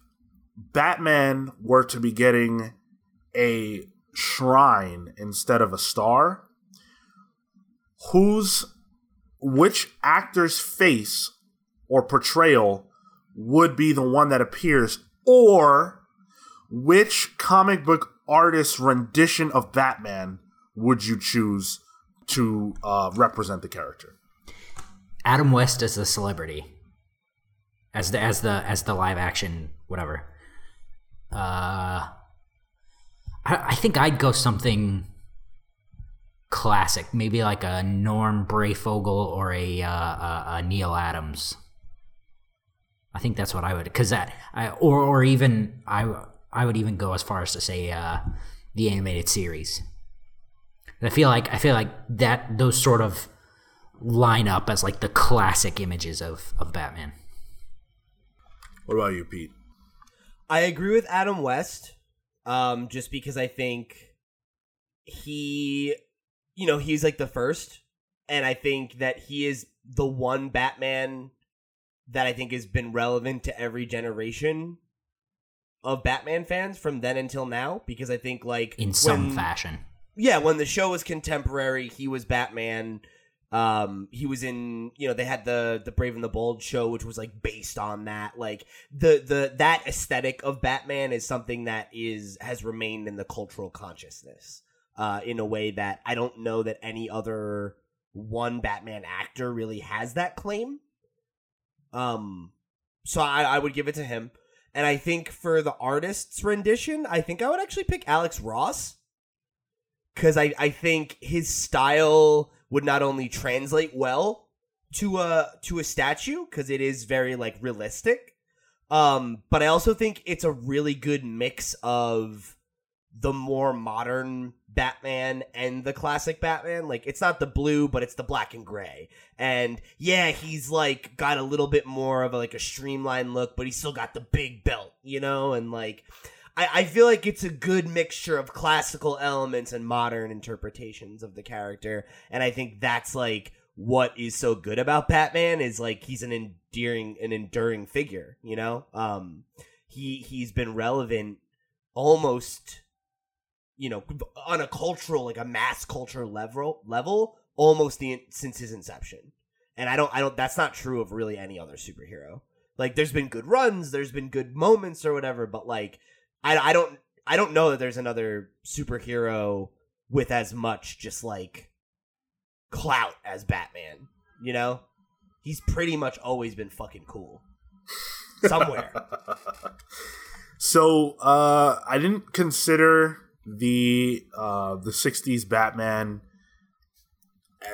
Batman were to be getting a shrine instead of a star, whose which actor's face or portrayal would be the one that appears or which comic book artist's rendition of Batman would you choose to uh, represent the character? Adam West as the celebrity, as the as the as the live action whatever. Uh, I, I think I'd go something classic, maybe like a Norm Breyfogle or a uh, a, a Neal Adams. I think that's what I would, because that, I, or or even I I would even go as far as to say uh, the animated series. I feel like I feel like that those sort of line up as like the classic images of of Batman. What about you, Pete? I agree with Adam West, um, just because I think he, you know, he's like the first, and I think that he is the one Batman that I think has been relevant to every generation of Batman fans from then until now. Because I think, like, in some when- fashion. yeah, when the show was contemporary, he was Batman. Um, he was in, you know, they had the the Brave and the Bold show, which was like based on that. Like the the that aesthetic of Batman is something that is has remained in the cultural consciousness, uh, in a way that I don't know that any other one Batman actor really has that claim. Um, so I, I would give it to him, and I think for the artist's rendition, I think I would actually pick Alex Ross because I, I think his style would not only translate well to a to a statue because it is very like realistic um but i also think it's a really good mix of the more modern batman and the classic batman like it's not the blue but it's the black and gray. And yeah he's like got a little bit more of a, like a streamlined look but he's still got the big belt you know? And like I, I feel like it's a good mixture of classical elements and modern interpretations of the character, and I think that's like what is so good about Batman is like he's an endearing, an enduring figure. You know, um, he he's been relevant almost, you know, on a cultural like a mass culture level level almost the since his inception, and I don't I don't that's not true of really any other superhero. Like, there's been good runs, there's been good moments or whatever, but like I, I don't I don't know that there's another superhero with as much just like clout as Batman. You know, he's pretty much always been fucking cool somewhere. So uh, I didn't consider the uh, the '60s Batman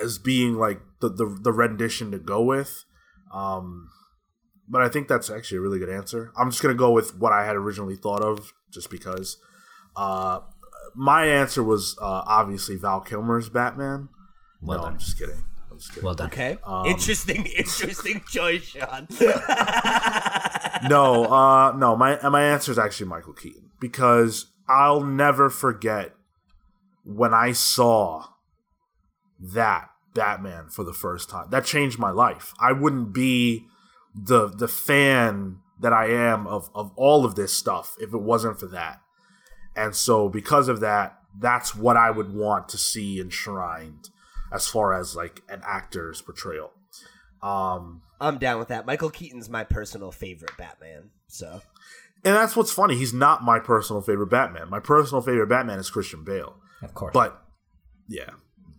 as being like the, the the rendition to go with, um, but I think that's actually a really good answer. I'm just gonna go with what I had originally thought of, just because. Uh, my answer was uh, obviously Val Kilmer's Batman. Well no, done. I'm just kidding. I'm just kidding. Well done. Okay, Um, interesting, interesting choice, Sean. no, uh, no. My my answer is actually Michael Keaton because I'll never forget when I saw that Batman for the first time. That changed my life. I wouldn't be the the fan that I am of of all of this stuff if it wasn't for that. And so because of that, that's what I would want to see enshrined as far as like an actor's portrayal. Um I'm down with that. Michael Keaton's my personal favorite Batman. So And that's what's funny. He's not my personal favorite Batman. My personal favorite Batman is Christian Bale. Of course. But yeah,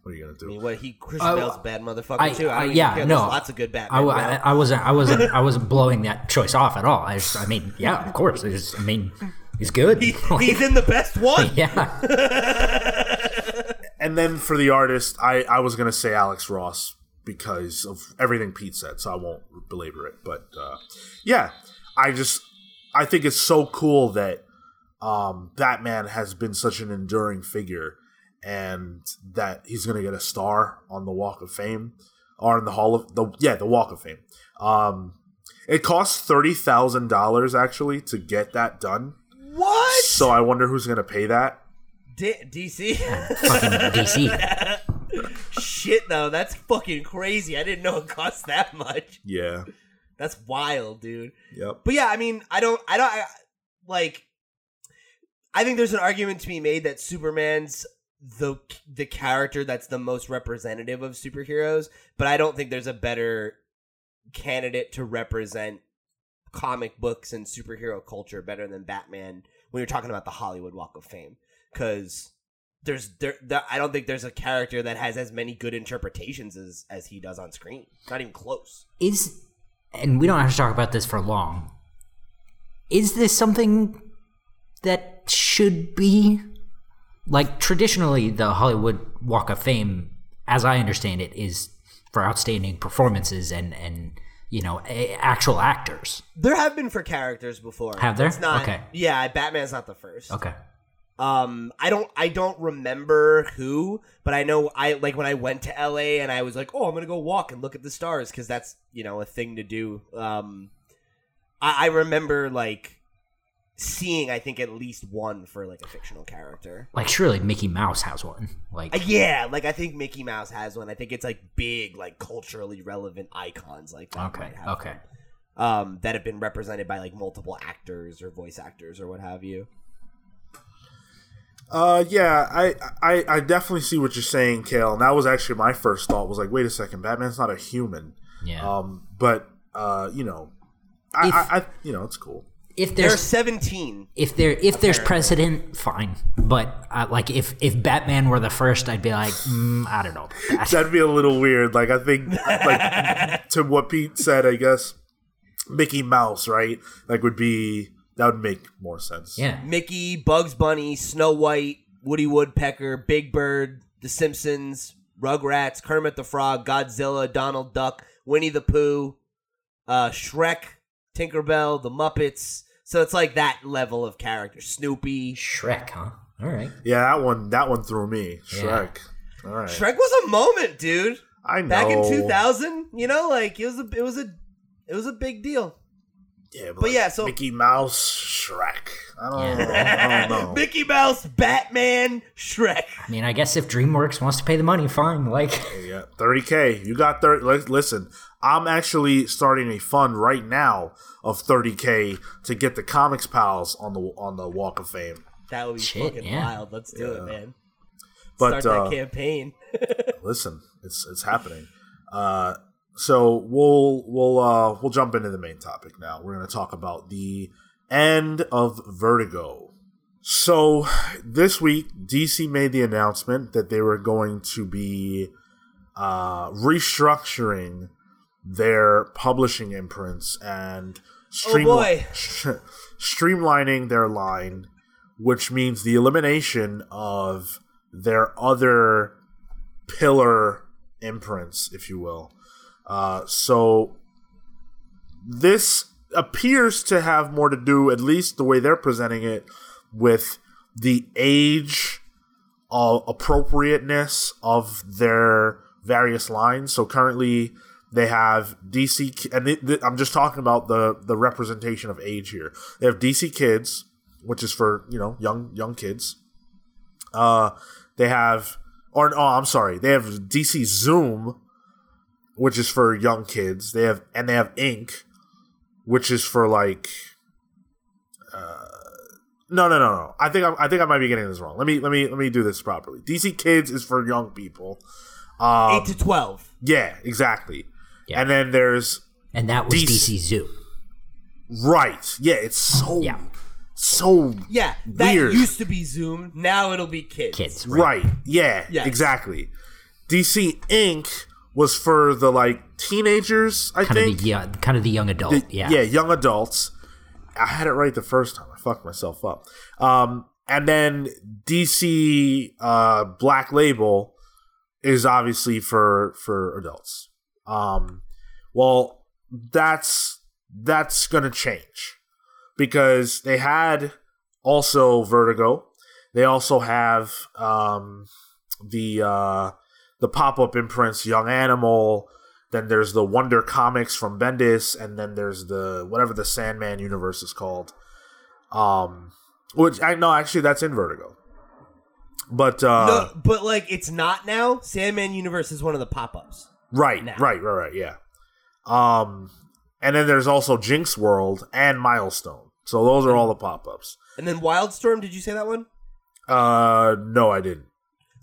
what are you gonna I mean, do? what he Christian I- Bale's a bad motherfucker I, too. I I- don't even yeah, care. no, There's lots of good I, Batman. w- bro. I, I wasn't, I wasn't, I wasn't blowing that choice off at all. I, just, I mean, yeah, of course. It's, I mean, he's good. He- he's in the best one. yeah, And then for the artist, I, I was gonna say Alex Ross because of everything Pete said, so I won't belabor it. But uh, yeah, I just I think it's so cool that um, Batman has been such an enduring figure, and that he's gonna get a star on the Walk of Fame or in the Hall of the yeah the Walk of Fame. Um, it costs thirty thousand dollars actually to get that done. What? So I wonder who's gonna pay that. D- DC. Fucking DC. Shit, though, that's fucking crazy. I didn't know it cost that much. Yeah. That's wild, dude. Yep. But yeah, I mean, I don't, I don't, I, like, I think there's an argument to be made that Superman's the the character that's the most representative of superheroes, but I don't think there's a better candidate to represent comic books and superhero culture better than Batman when you're talking about the Hollywood Walk of Fame because there's there, there I don't think there's a character that has as many good interpretations as as he does on screen. Not even close. Is and we don't have to talk about this for long. Is this something that should be like traditionally the Hollywood Walk of Fame, as I understand it, is for outstanding performances and and you know a- actual actors. There have been for characters before. Have there? It's not, Okay. Yeah, Batman's not the first. Okay. Um, I don't, I don't remember who, but I know I like when I went to LA and I was like, oh, I'm gonna go walk and look at the stars because that's you know a thing to do. Um, I, I remember like seeing, I think at least one for like a fictional character. Like surely Mickey Mouse has one. Like Uh, yeah, like I think Mickey Mouse has one. I think it's like big, like culturally relevant icons like that. okay, okay. one. Um, that have been represented by like multiple actors or voice actors or what have you. Uh, yeah, I, I, I definitely see what you're saying, Cale. And that was actually my first thought. Was like, wait a second, Batman's not a human. Yeah. Um, but uh, you know, I, If- I, I, you know, it's cool. if There are there's 17. if there if there's precedent, fine. But uh, like if if Batman were the first, I'd be like, mm, I don't know. that. That'd be a little weird. Like I think, like to what Pete said, I guess Mickey Mouse, right? Like would be that would make more sense. Yeah. Mickey, Bugs Bunny, Snow White, Woody Woodpecker, Big Bird, The Simpsons, Rugrats, Kermit the Frog, Godzilla, Donald Duck, Winnie the Pooh, uh, Shrek, Tinkerbell, The Muppets. So it's like that level of character. Snoopy. Shrek, huh? All right. Yeah, that one, that one threw me. Shrek. All right, Shrek was a moment, dude. I know. Back in 2000, you know, like it was a, it was a, it was a big deal. Yeah, but, But yeah, so- Mickey Mouse, Shrek. I don't, Yeah. I don't know. Mickey Mouse, Batman, Shrek. I mean, I guess if DreamWorks wants to pay the money, fine. Like, Yeah, 30k. You got 30. li- Listen, I'm actually starting a fund right now of 30k to get the Comics Pals on the on the Walk of Fame. That would be Shit, fucking yeah. wild. Let's do it, man. But Start uh, that campaign. listen, it's it's happening. Uh, so we'll we'll uh, we'll jump into the main topic now. We're going to talk about the end of Vertigo. So this week, DC made the announcement that they were going to be uh, restructuring their publishing imprints and stream- Oh, boy. streamlining their line, which means the elimination of their other pillar imprints, if you will. Uh, so this appears to have more to do, at least the way they're presenting it, with the age uh, appropriateness of their various lines. So currently they have DC, and I'm just talking about the the representation of age here. They have DC Kids, which is for you know young young kids. Uh, they have, or oh, I'm sorry, they have DC Zoom, which is for young kids. They have, and they have Ink, which is for like. Uh, no, no, no, no. I think I'm, I think I might be getting this wrong. Let me let me let me do this properly. DC Kids is for young people. Um, Eight to twelve. yeah, exactly. Yeah. And then there's and that was DC. DC Zoo. right. Yeah, it's so Yeah. so Yeah, that Weird. used to be Zoom. Now it'll be kids. Kids. Right. right. Yeah, Yes. exactly. DC Inc. was for the like teenagers. I Kind of think the young, kind of the young adult. The- yeah. yeah, young adults. I had it right the first time. I fucked myself up. Um, and then DC uh, Black Label is obviously for for adults. Um, well, that's that's gonna change because they had also Vertigo. They also have um, the uh, the pop up imprints Young Animal. Then there's the Wonder Comics from Bendis, and then there's the whatever the Sandman universe is called. Um, which I no, actually that's in Vertigo. But uh, no, but like it's not now. Sandman Universe is one of the pop-ups. right, now. right, right, right, yeah. Um, and then there's also Jinxworld and Milestone. So those are all the pop ups. And then Wildstorm, did you say that one? Uh, no, I didn't.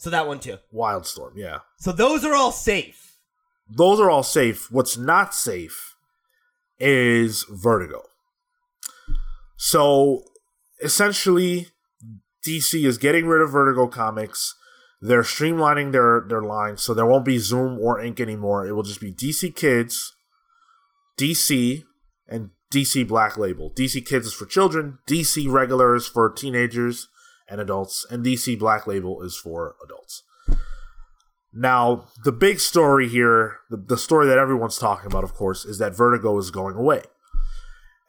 So that one too. Wildstorm, yeah. So those are all safe. Those are all safe. What's not safe is Vertigo. So essentially, DC is getting rid of Vertigo comics. They're streamlining their their line, so there won't be Zoom or Ink anymore. It will just be DC Kids, DC, and DC Black Label. DC Kids is for children, DC Regular is for teenagers and adults, and DC Black Label is for adults. Now, the big story here, the, the story that everyone's talking about, of course, is that Vertigo is going away.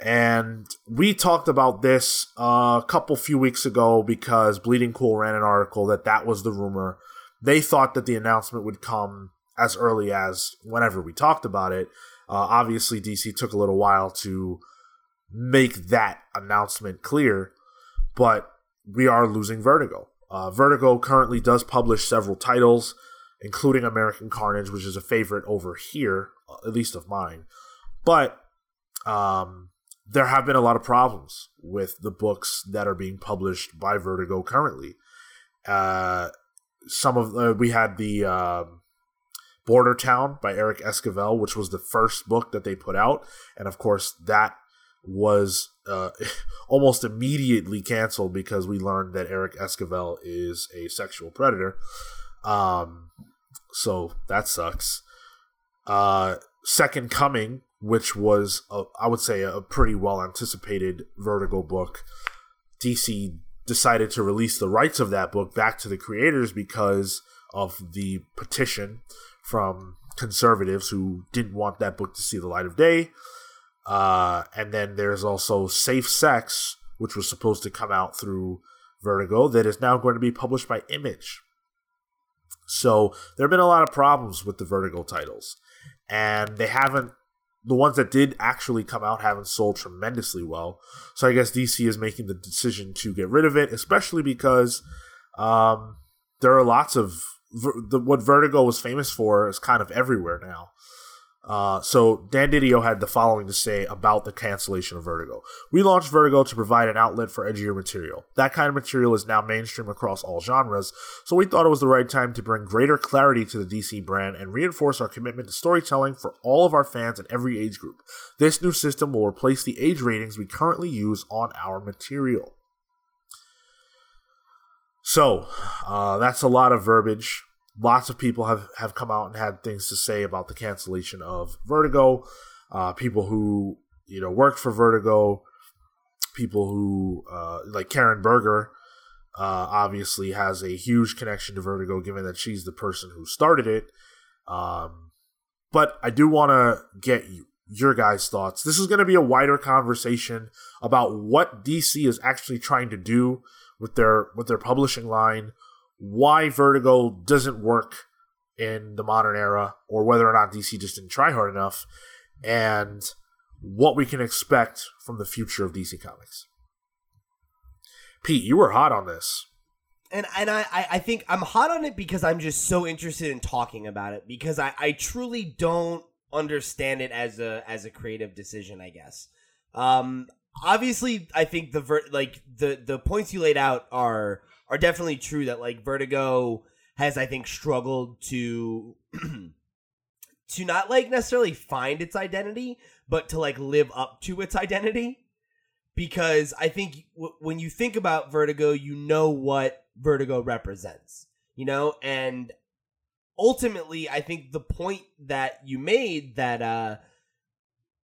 And we talked about this a couple few weeks ago because Bleeding Cool ran an article that that was the rumor. They thought that the announcement would come as early as whenever we talked about it. Uh, obviously, DC took a little while to make that announcement clear, but we are losing Vertigo. Uh, Vertigo currently does publish several titles, including American Carnage, which is a favorite over here, uh, at least of mine. But um, there have been a lot of problems with the books that are being published by Vertigo currently. Uh, some of uh, we had the um, Border Town by Eric Esquivel, which was the first book that they put out, and of course that was uh, almost immediately canceled because we learned that Eric Esquivel is a sexual predator. Um, so that sucks. Uh, Second Coming, which was a, I would say a pretty well anticipated Vertigo book, DC decided to release the rights of that book back to the creators because of the petition from conservatives who didn't want that book to see the light of day. Uh, and then there's also Safe Sex, which was supposed to come out through Vertigo, that is now going to be published by Image. So there have been a lot of problems with the Vertigo titles, and they haven't. The ones that did actually come out haven't sold tremendously well. So I guess DC is making the decision to get rid of it, especially because um, there are lots of the, what Vertigo was famous for is kind of everywhere now. Uh, so Dan Didio had the following to say about the cancellation of Vertigo. We launched Vertigo to provide an outlet for edgier material. That kind of material is now mainstream across all genres, so we thought it was the right time to bring greater clarity to the DC brand and reinforce our commitment to storytelling for all of our fans in every age group. This new system will replace the age ratings we currently use on our material. So, uh, that's a lot of verbiage lots of people have, have come out and had things to say about the cancellation of Vertigo. Uh, people who you know worked for Vertigo, people who uh, like Karen Berger, uh, obviously has a huge connection to Vertigo, given that she's the person who started it. Um, but I do want to get you, your guys' thoughts. This is going to be a wider conversation about what DC is actually trying to do with their with their publishing line why Vertigo doesn't work in the modern era, or whether or not DC just didn't try hard enough, and what we can expect from the future of DC Comics. Pete, you were hot on this. And and I, I think I'm hot on it because I'm just so interested in talking about it because I, I truly don't understand it as a as a creative decision, I guess. Um obviously I think the ver- like the the points you laid out are are definitely true that like Vertigo has I think struggled to to not like necessarily find its identity, but to like live up to its identity. Because I think w- when you think about Vertigo, you know what Vertigo represents, you know, and ultimately, I think the point that you made that uh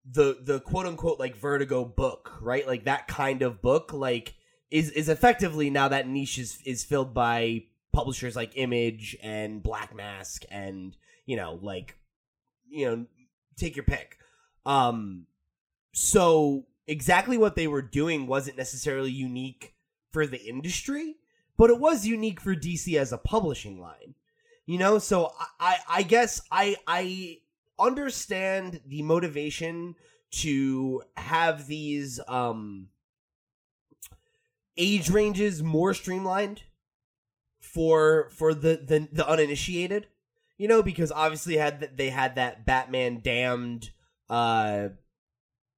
the the quote unquote like Vertigo book, right, like that kind of book, like is is effectively now that niche is is filled by publishers like Image and Black Mask and you know like you know take your pick. Um so exactly what they were doing wasn't necessarily unique for the industry, but it was unique for DC as a publishing line. You know, so I I, guess I I understand the motivation to have these um age ranges more streamlined for for the the, the uninitiated. You know, because obviously had th- they had that Batman damned uh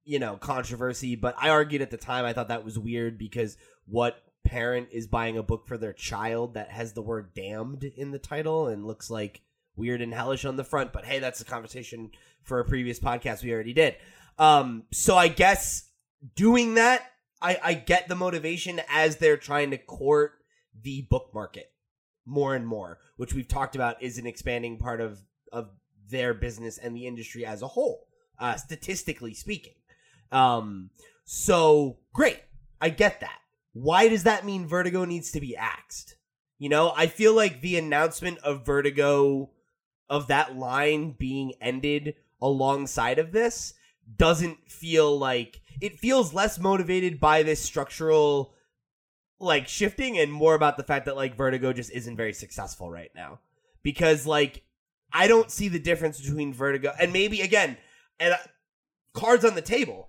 you know, controversy, but I argued at the time I thought that was weird because what parent is buying a book for their child that has the word damned in the title and looks like weird and hellish on the front, but hey, that's a conversation for a previous podcast we already did. Um so I guess doing that I, I get the motivation as they're trying to court the book market more and more, which we've talked about is an expanding part of of their business and the industry as a whole, uh, statistically speaking. Um, so great, I get that. Why does that mean Vertigo needs to be axed? You know, I feel like the announcement of Vertigo of that line being ended alongside of this doesn't feel like it feels less motivated by this structural like shifting and more about the fact that like Vertigo just isn't very successful right now. Because like I don't see the difference between Vertigo and maybe again and uh, cards on the table.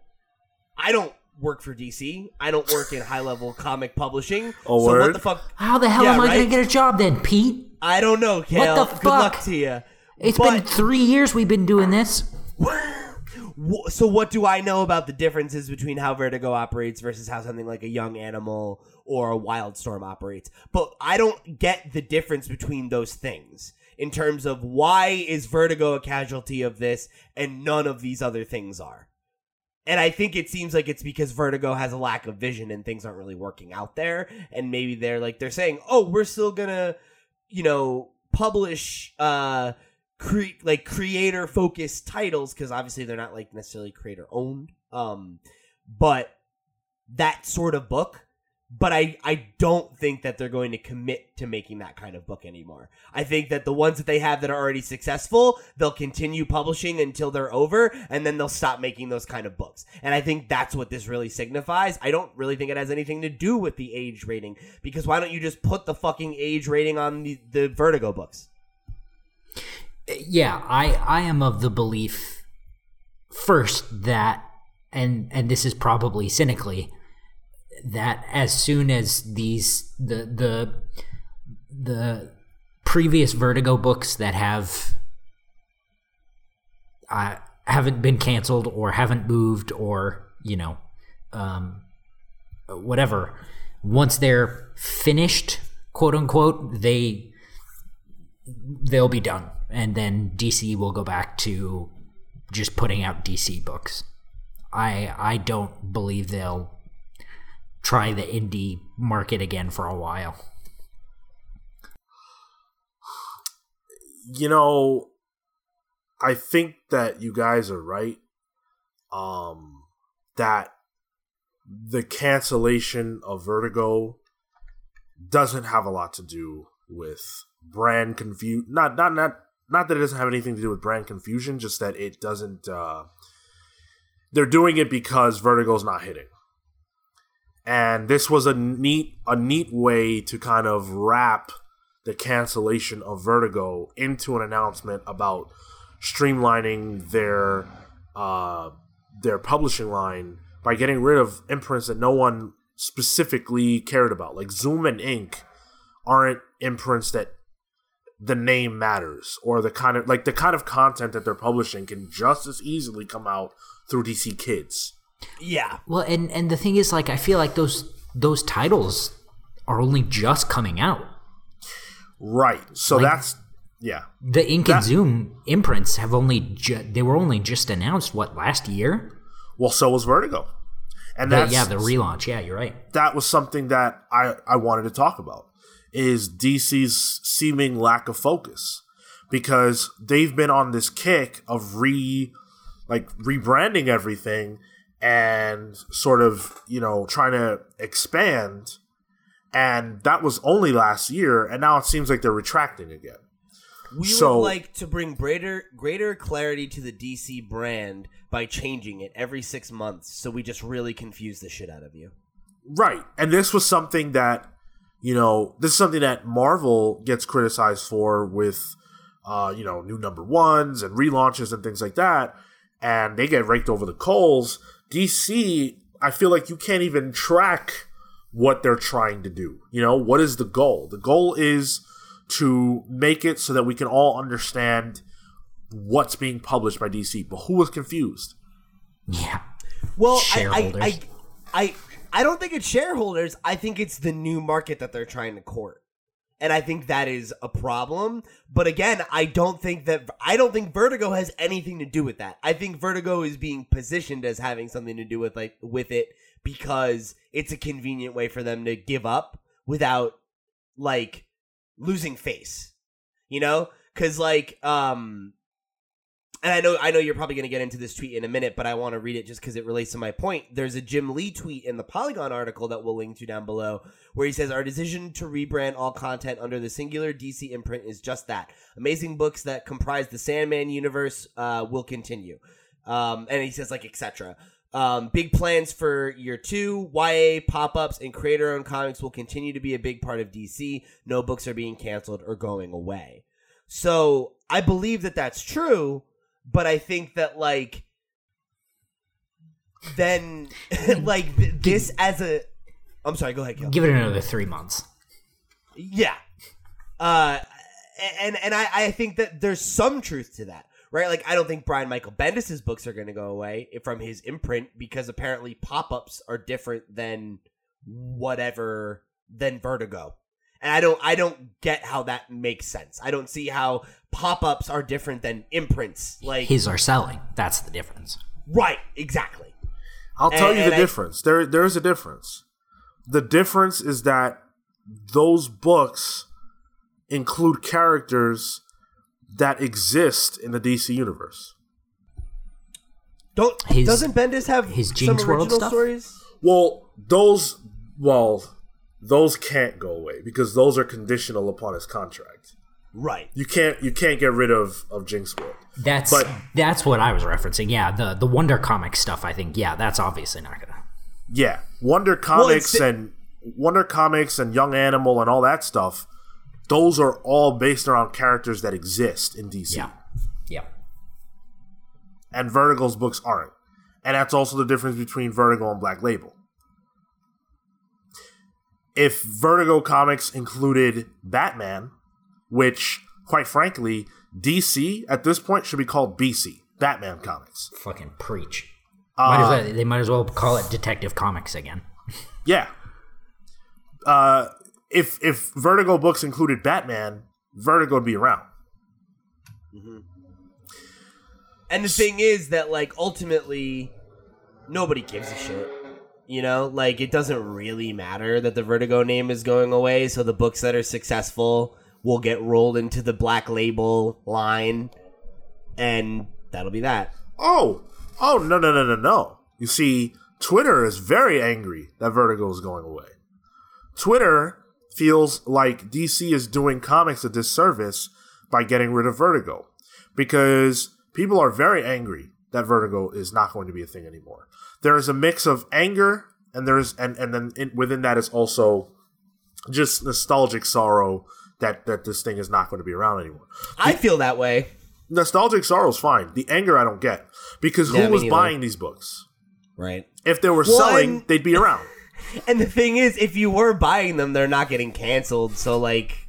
I don't work for DC. I don't work in high level comic publishing. Oh, so what word? the fuck? How the hell Yeah, am I right? going to get a job then, Pete? I don't know, Cale. the Good luck fuck? to you. It's But- been three years we've been doing this. So what do I know about the differences between how Vertigo operates versus how something like a Young Animal or a Wildstorm operates? But I don't get the difference between those things in terms of why is Vertigo a casualty of this and none of these other things are. And I think it seems like it's because Vertigo has a lack of vision and things aren't really working out there. And maybe they're like they're saying, "Oh, we're still gonna, you know, publish uh cre- like creator focused titles because obviously they're not like necessarily creator owned um but that sort of book but I, I don't think that they're going to commit to making that kind of book anymore. I think that the ones that they have that are already successful, they'll continue publishing until they're over, and then they'll stop making those kind of books. And I think that's what this really signifies. I don't really think it has anything to do with the age rating, because why don't you just put the fucking age rating on the, the Vertigo books? Yeah i i am of the belief first that and and this is probably cynically that as soon as these the the the previous vertigo books that have uh, haven't been canceled or haven't moved or you know um whatever once they're finished quote unquote they they'll be done and then dc will go back to just putting out dc books i i don't believe they'll try the indie market again for a while you know, I think that you guys are right. Um, that the cancellation of Vertigo doesn't have a lot to do with brand confusion. Not not not not that it doesn't have anything to do with brand confusion. Just that it doesn't. Uh, they're doing it because Vertigo's not hitting, and this was a neat a neat way to kind of wrap the cancellation of Vertigo into an announcement about streamlining their uh, their publishing line by getting rid of imprints that no one specifically cared about. Like Zoom and Ink aren't imprints that the name matters or the kind of like the kind of content that they're publishing can just as easily come out through DC Kids. Yeah. well and and the thing is like i feel like those those titles are only just coming out Right. So Like- that's yeah. the ink That- and zoom imprints have only ju- they were only just announced what last year Well, so was Vertigo. And The- that's yeah the relaunch yeah you're right that was something that I, I wanted to talk about is DC's seeming lack of focus because they've been on this kick of re like rebranding everything and sort of you know trying to expand and that was only last year and now it seems like they're retracting again We So- would like to bring greater greater clarity to the DC brand by changing it every six months, so we just really confuse the shit out of you. Right. And this was something that, you know, this is something that Marvel gets criticized for with, uh, you know, new number ones and relaunches and things like that. And they get raked over the coals. DC, I feel like you can't even track what they're trying to do. You know, what is the goal? The goal is to make it so that we can all understand what's being published by DC. But who was confused? Yeah. Well, I, I, I, I, I don't think it's shareholders. I think it's the new market that they're trying to court. And I think that is a problem. But again, I don't think that I don't think Vertigo has anything to do with that. I think Vertigo is being positioned as having something to do with like with it because it's a convenient way for them to give up without like losing face. You know? Cuz like um and I know I know you're probably going to get into this tweet in a minute, but I want to read it just because it relates to my point. There's a Jim Lee tweet in the Polygon article that we'll link to down below, where he says our decision to rebrand all content under the singular DC imprint is just that. Amazing books that comprise the Sandman universe uh, will continue, um, and he says like etc. Um, big plans for year two, YA pop ups and creator owned comics will continue to be a big part of DC. No books are being canceled or going away. So I believe that that's true but I think that like then like th- this as a I'm sorry, go ahead, Gil. Give it another three months. Yeah. Uh and and I I think that there's some truth to that. Right? Like I don't think Brian Michael Bendis's books are going to go away from his imprint because apparently pop-ups are different than whatever than Vertigo. And I don't I don't get how that makes sense. I don't see how pop-ups are different than imprints. Like His are selling. That's the difference. right, exactly. I'll tell And- you and the I- difference. There, there is a difference. The difference is that those books include characters that exist in the DC universe. Don't His- doesn't Bendis have his some Jinxworld original stuff? stories? Well, those, well, those can't go away because those are conditional upon his contract. Right. You can't, you can't get rid of of Jinxworld. That's But- that's what I was referencing. Yeah, the the Wonder Comic stuff. I think. Yeah, that's obviously not gonna. Yeah, Wonder Comics it's- and Wonder Comics and Young Animal and all that stuff. Those are all based around characters that exist in DC. Yeah. Yeah. and Vertigo's books aren't. And that's also the difference between Vertigo and Black Label. If Vertigo comics included Batman, which, quite frankly, DC at this point should be called BC, Batman Comics. Fucking preach. Uh, Might as well, they might as well call it Detective Comics again. Yeah. Uh, if if Vertigo books included Batman, Vertigo would be around. And the thing is that like ultimately nobody gives a shit. You know, like it doesn't really matter that the Vertigo name is going away, so the books that are successful will get rolled into the black label line and that'll be that. Oh, oh no no no no no! You see, Twitter is very angry that Vertigo is going away. Twitter feels like DC is doing comics a disservice by getting rid of Vertigo because people are very angry that Vertigo is not going to be a thing anymore. There is a mix of anger and there's and and then in, within that is also just nostalgic sorrow that that this thing is not going to be around anymore. I feel that way. Nostalgic sorrow is fine. The anger I don't get because Yeah, who was buying these books? Right. If they were Well, selling, and- they'd be around. And the thing is, if you were buying them, they're not getting canceled. So like,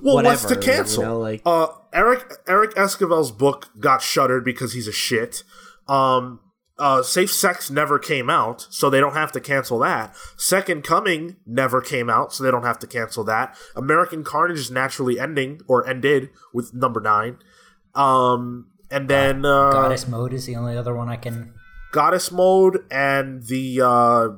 Well, what's to cancel? you know, like- uh, Eric Eric Esquivel's book got shuttered because he's a shit. Um, uh, Safe Sex never came out, so they don't have to cancel that. Second Coming never came out, so they don't have to cancel that. American Carnage is naturally ending or ended with number nine. Um, and then uh, Goddess Mode is the only other one I can. Goddess Mode and the uh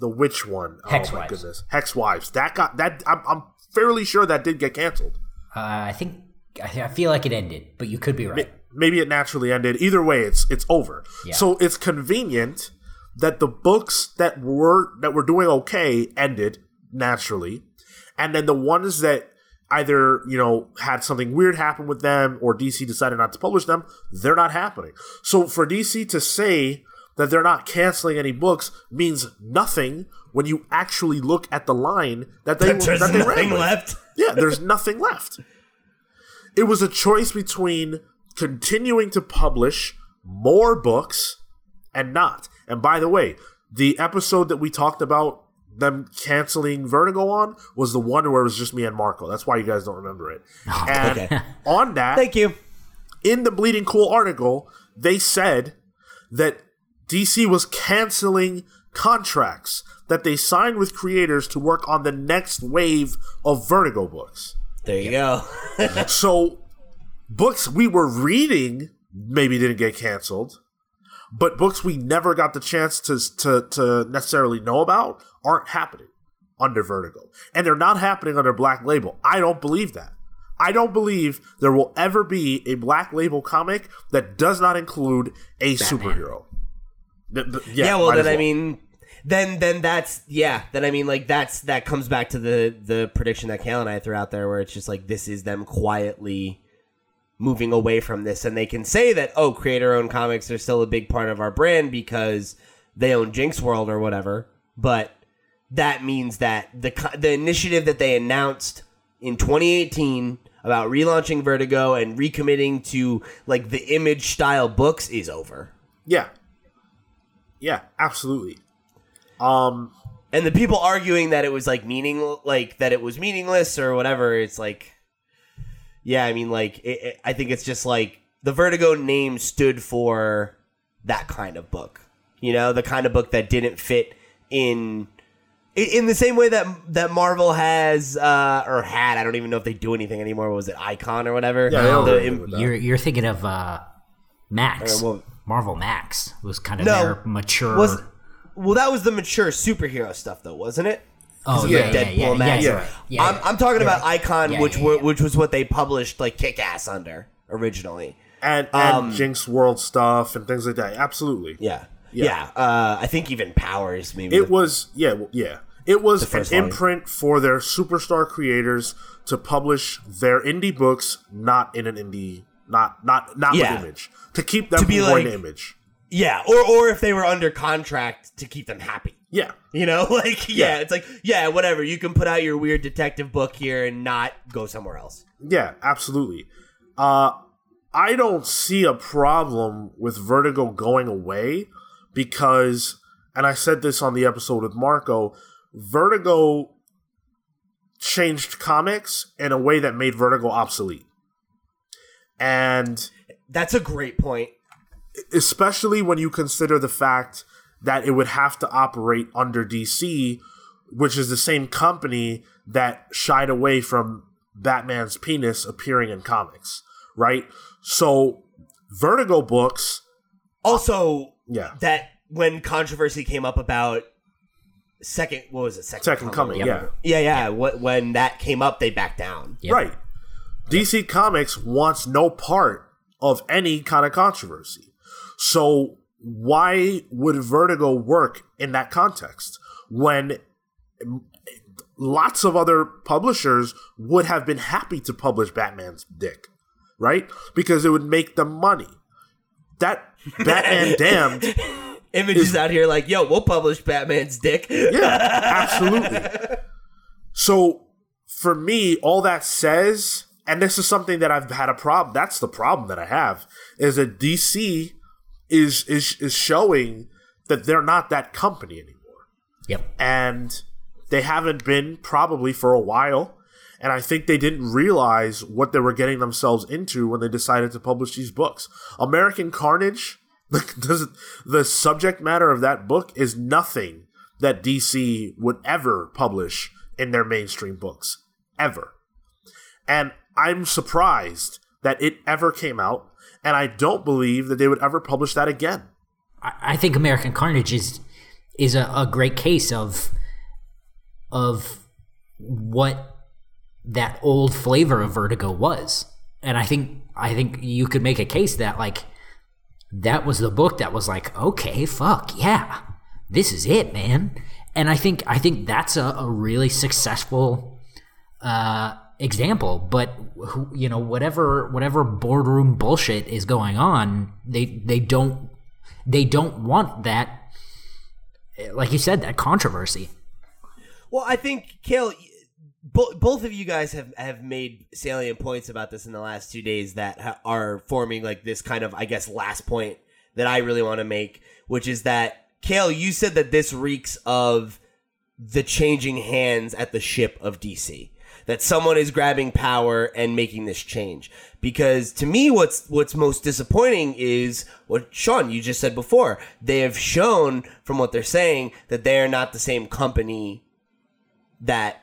the witch one. Hex oh my Wives. goodness. Hex Wives. That got that I'm, I'm fairly sure that did get canceled. Uh, I think I, I feel like it ended, but you could be right. Maybe it naturally ended. Either way, it's it's over. Yeah. So it's convenient that the books that were that were doing okay ended naturally, and then the ones that either you know had something weird happen with them or DC decided not to publish them, they're not happening. So for DC to say that they're not canceling any books means nothing when you actually look at the line that they there's that they ran nothing with. left. Yeah, there's nothing left. It was a choice between continuing to publish more books and not. And by the way, the episode that we talked about them canceling Vertigo on was the one where it was just me and Marco. That's why you guys don't remember it. And okay. on that, Thank you. in the Bleeding Cool article, they said that DC was canceling contracts that they signed with creators to work on the next wave of Vertigo books. There you go. So, books we were reading maybe didn't get canceled, but books we never got the chance to to, to necessarily know about aren't happening under Vertigo, and they're not happening under Black Label. I don't believe that. I don't believe there will ever be a Black Label comic that does not include a superhero. Th- th- yeah, yeah, well then as I mean then then that's yeah, then I mean like that's that comes back to the the prediction that Cale and I threw out there where it's just like this is them quietly moving away from this and they can say that oh creator owned comics are still a big part of our brand because they own Jinxworld or whatever but that means that the the initiative that they announced in 2018 about relaunching Vertigo and recommitting to like the image style books is over. yeah, yeah, absolutely. Um, and the people arguing that it was like meaning like that it was meaningless or whatever it's like yeah i mean like it, it- i think it's just like the vertigo name stood for that kind of book you know the kind of book that didn't fit in in the same way that that marvel has uh or had i don't even know if they do anything anymore what was it icon or whatever Yeah, they don't The do im- anything with that. You're you're thinking of uh, Max. Uh, well- Marvel Max was kind of No. their mature. was well that was the mature superhero stuff though wasn't it oh yeah, the yeah, Deadpool yeah, yeah, Max. yeah, Yeah. right. yeah, I'm. I'm talking about Icon, Yeah, which yeah, were, yeah. which was what they published like Kick Ass under originally. and and Um, Jinxworld stuff and things like that. Absolutely. Yeah, Yeah. yeah. uh, I think even Powers maybe. It was yeah, well, yeah. It was an volume. imprint for their superstar creators to publish their indie books not in an indie not not not Yeah. with image. To keep them To be from going like- image. Yeah, or or if they were under contract to keep them happy. Yeah. You know, like yeah, Yeah. it's like yeah, whatever. You can put out your weird detective book here and not go somewhere else. Yeah, absolutely. Uh I don't see a problem with Vertigo going away because and I said this on the episode with Marco, Vertigo changed comics in a way that made Vertigo obsolete. And That's a great point. Especially when you consider the fact that it would have to operate under DC, which is the same company that shied away from Batman's penis appearing in comics, right? So, Vertigo books, Also, yeah, that when controversy came up about second, what was it? Second, Second Coming, or yeah. whatever. yeah, yeah. When that came up, they backed down. Yep. right. DC Comics wants no part of any kind of controversy. So, why would Vertigo work in that context when lots of other publishers would have been happy to publish Batman's dick, right? Because it would make them money. That Batman Damned, Images out here like, yo, we'll publish Batman's dick. yeah, absolutely. So for me, all that says, and this is something that I've had a problem. That's the problem that I have is that DC is is is showing that they're not that company anymore. Yep. and they haven't been probably for a while. And I think they didn't realize what they were getting themselves into when they decided to publish these books. American Carnage, the, the subject matter of that book is nothing that DC would ever publish in their mainstream books. Ever. And I'm surprised that it ever came out. And I don't believe that they would ever publish that again. I, think American Carnage is is a, a great case of of what that old flavor of Vertigo was, and I think I think you could make a case that like that was the book that was like, okay, fuck yeah, this is it, man. And I think I think that's a, a really successful uh, example. But who, you know, whatever whatever boardroom bullshit is going on, they they don't they don't want that. Like you said, that controversy. Well, I think Cale, bo- both of you guys have have made salient points about this in the last two days that ha- are forming like this kind of, I guess, last point that I really want to make, which is that Cale, you said that this reeks of the changing hands at the ship of DC. That someone is grabbing power and making this change. Because to me, what's what's most disappointing is what Sean you just said before. They have shown from what they're saying that they are not the same company that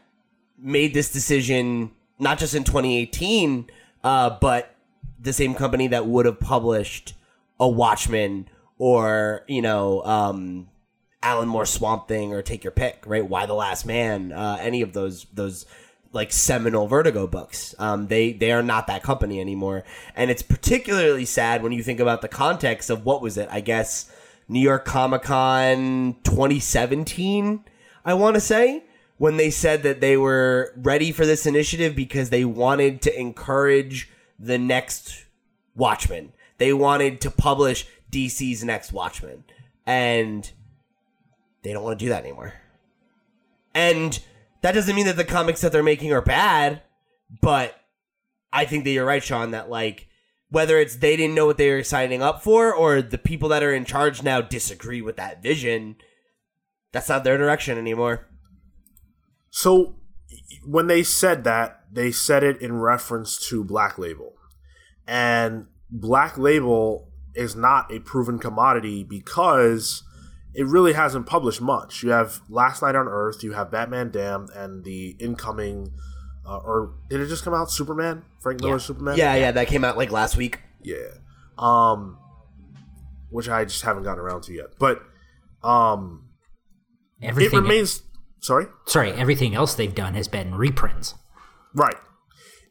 made this decision not just in 2018, uh, but the same company that would have published a Watchmen or you know um, Alan Moore Swamp Thing or take your pick, right? Y the Last Man? Uh, any of those those like seminal Vertigo books. Um, they they are not that company anymore, and it's particularly sad when you think about the context of what was it? I guess New York Comic Con 2017. I want to say when they said that they were ready for this initiative because they wanted to encourage the next Watchmen. They wanted to publish DC's next Watchmen, and they don't want to do that anymore. And that doesn't mean that the comics that they're making are bad, but I think that you're right, Sean, that like whether it's they didn't know what they were signing up for or the people that are in charge now disagree with that vision, that's not their direction anymore. So when they said that, they said it in reference to Black Label. And Black Label is not a proven commodity because it really hasn't published much. You have Last Knight on Earth, you have Batman Damned, and the incoming, uh, or did it just come out? Superman, Frank Miller's Superman. Yeah, yeah, that came out like last week. yeah. Um, which I just haven't gotten around to yet. But um, Everything it remains. Sorry. sorry, everything else they've done has been reprints. Right.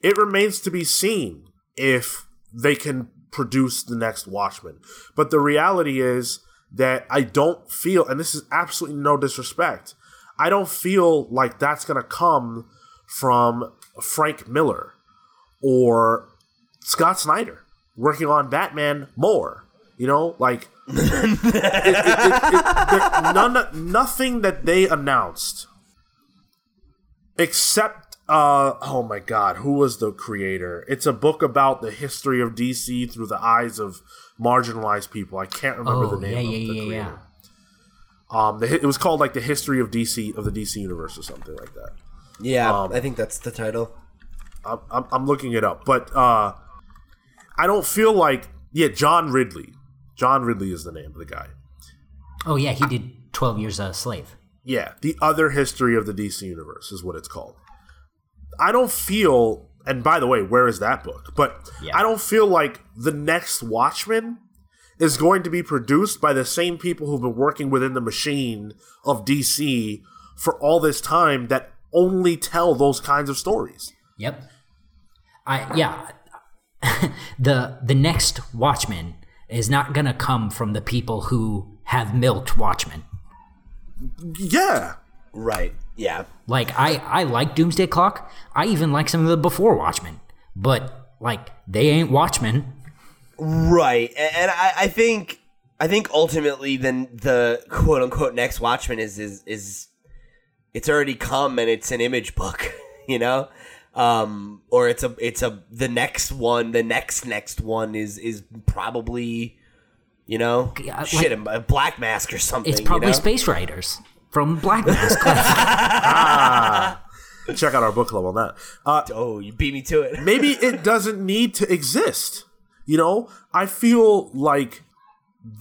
It remains to be seen if they can produce the next Watchmen. But the reality is that I don't feel, and this is absolutely no disrespect, I don't feel like that's going to come from Frank Miller or Scott Snyder working on Batman more. You know, like it, it, it, none, nothing that they announced except uh oh my god who was the creator it's a book about the history of dc through the eyes of marginalized people i can't remember Oh, the name yeah, of yeah, the yeah, creator um the, it was called like the history of dc of the dc universe or something like that Yeah, Um, I think that's the title. I'm, I'm, I'm looking it up but uh i don't feel like yeah john ridley john ridley is the name of the guy Oh yeah, he did Twelve Years a Slave. Yeah, the other history of the DC universe is what it's called. I don't feel, and by the way, where is that book? But Yeah. I don't feel like the next Watchmen is going to be produced by the same people who've been working within the machine of DC for all this time that only tell those kinds of stories. Yep. I yeah. the the next Watchmen is not gonna come from the people who have milked Watchmen. Yeah. Right. Yeah. Like I I like Doomsday Clock. I even like some of the before Watchmen, but like they ain't Watchmen. Right. And I, I think I think ultimately then the quote unquote next Watchmen is is is it's already come and it's an image book, you know? Um or it's a it's a the next one, the next next one is is probably you know, like- shit, a Black Mask or something. It's probably you know? Space Riders from Black Mask. Check out our book club on that. Uh, Oh, you beat me to it. maybe it doesn't need to exist. You know, I feel like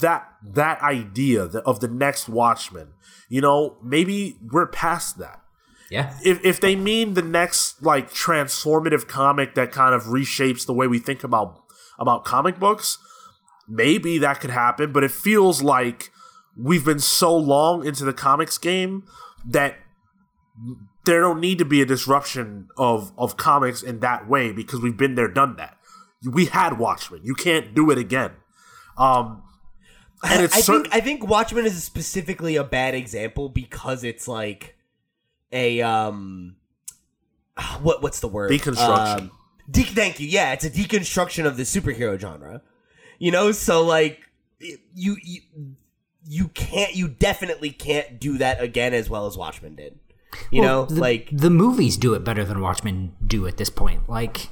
that that idea of the next Watchmen. You know, maybe we're past that. yeah. If if they mean the next like transformative comic that kind of reshapes the way we think about about comic books, maybe that could happen. But it feels like we've been so long into the comics game that there don't need to be a disruption of of comics in that way because we've been there, done that. We had Watchmen. You can't do it again. Um, and it's I think I think Watchmen is specifically a bad example because it's like a um what what's the word Deconstruction. Um, de- thank you. Yeah, it's a deconstruction of the superhero genre. You know, so like you you you can't you definitely can't do that again as well as Watchmen did. You Well, know, the, like the movies do it better than Watchmen do at this point. Like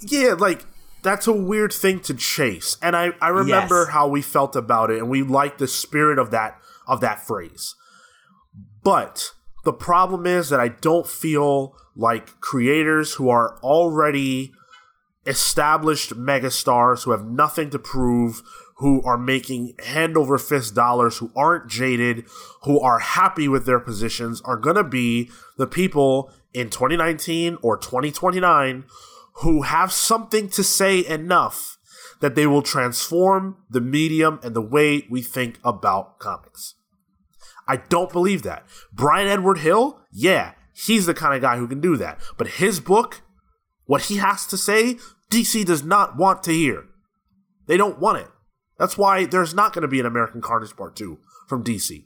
yeah, like that's a weird thing to chase. And I, I remember Yes. how we felt about it and we liked the spirit of that of that phrase. But the problem is that I don't feel like creators who are already established megastars who have nothing to prove, who are making hand over fist dollars, who aren't jaded, who are happy with their positions, are going to be the people in 2019 or 2029 who have something to say enough that they will transform the medium and the way we think about comics. I don't believe that. Brian Edward Hill, yeah, he's the kind of guy who can do that. But his book, what he has to say, DC does not want to hear. They don't want it. That's why there's not going to be an American Carnage Part 2 from DC.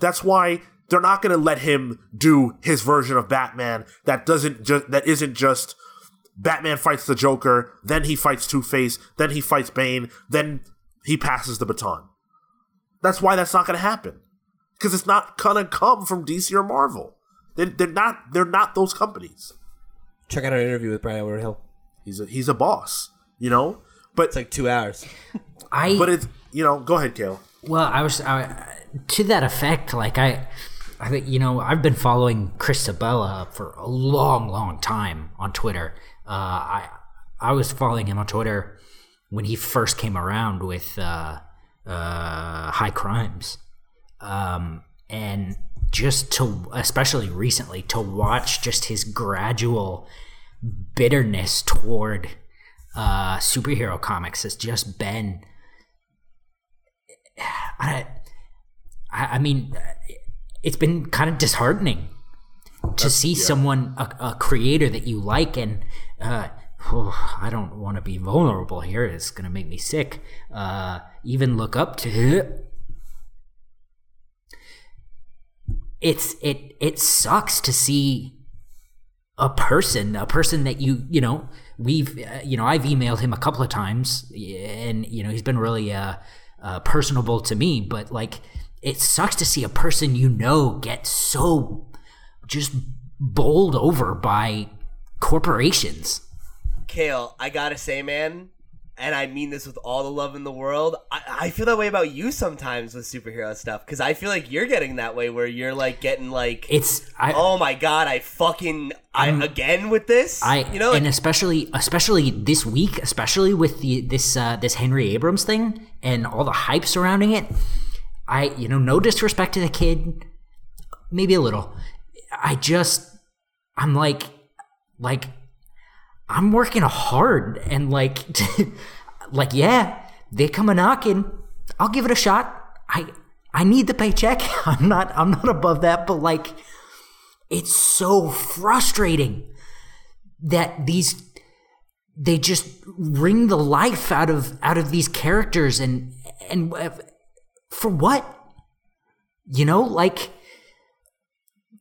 That's why they're not going to let him do his version of Batman that doesn't just that isn't just Batman fights the Joker, then he fights Two-Face, then he fights Bane, then he passes the baton. That's why that's not going to happen. Because it's not going to come from DC or Marvel. They, they're not. They're not those companies. Check out our interview with Brian Edward Hill. He's a he's a boss, you know. But It's like two hours. I but it's you know. Go ahead, Cale. Well, I was I, to that effect. Like I, I think you know I've been following Chris Sebela for a long, long time on Twitter. Uh, I I was following him on Twitter when he first came around with uh, uh, High Crimes, um, and just to especially recently to watch just his gradual bitterness toward uh, superhero comics has just been I, I I mean, it's been kind of disheartening to see someone, a, a creator that you like, and uh, oh, I don't want to be vulnerable here. It's going to make me sick. Uh, even look up to. It's it it sucks to see a person, a person that you you know we've uh, you know I've emailed him a couple of times, and you know he's been really uh, uh, personable to me, but like it sucks to see a person you know get so just bowled over by corporations. Cale, I gotta say, man, and I mean this with all the love in the world. I, I feel that way about you sometimes with superhero stuff because I feel like you're getting that way where you're like getting like, It's I oh my god, I fucking I I'm- again with this. I you know, like, and especially especially this week, especially with the this uh, this Henry Abrams thing and all the hype surrounding it. I you know no disrespect to the kid, maybe a little. I just I'm like like I'm working hard and like like yeah they come a knocking. I'll give it a shot. I I need the paycheck. I'm not I'm not above that, but like it's so frustrating that these they just wring the life out of out of these characters and and uh, for what you know like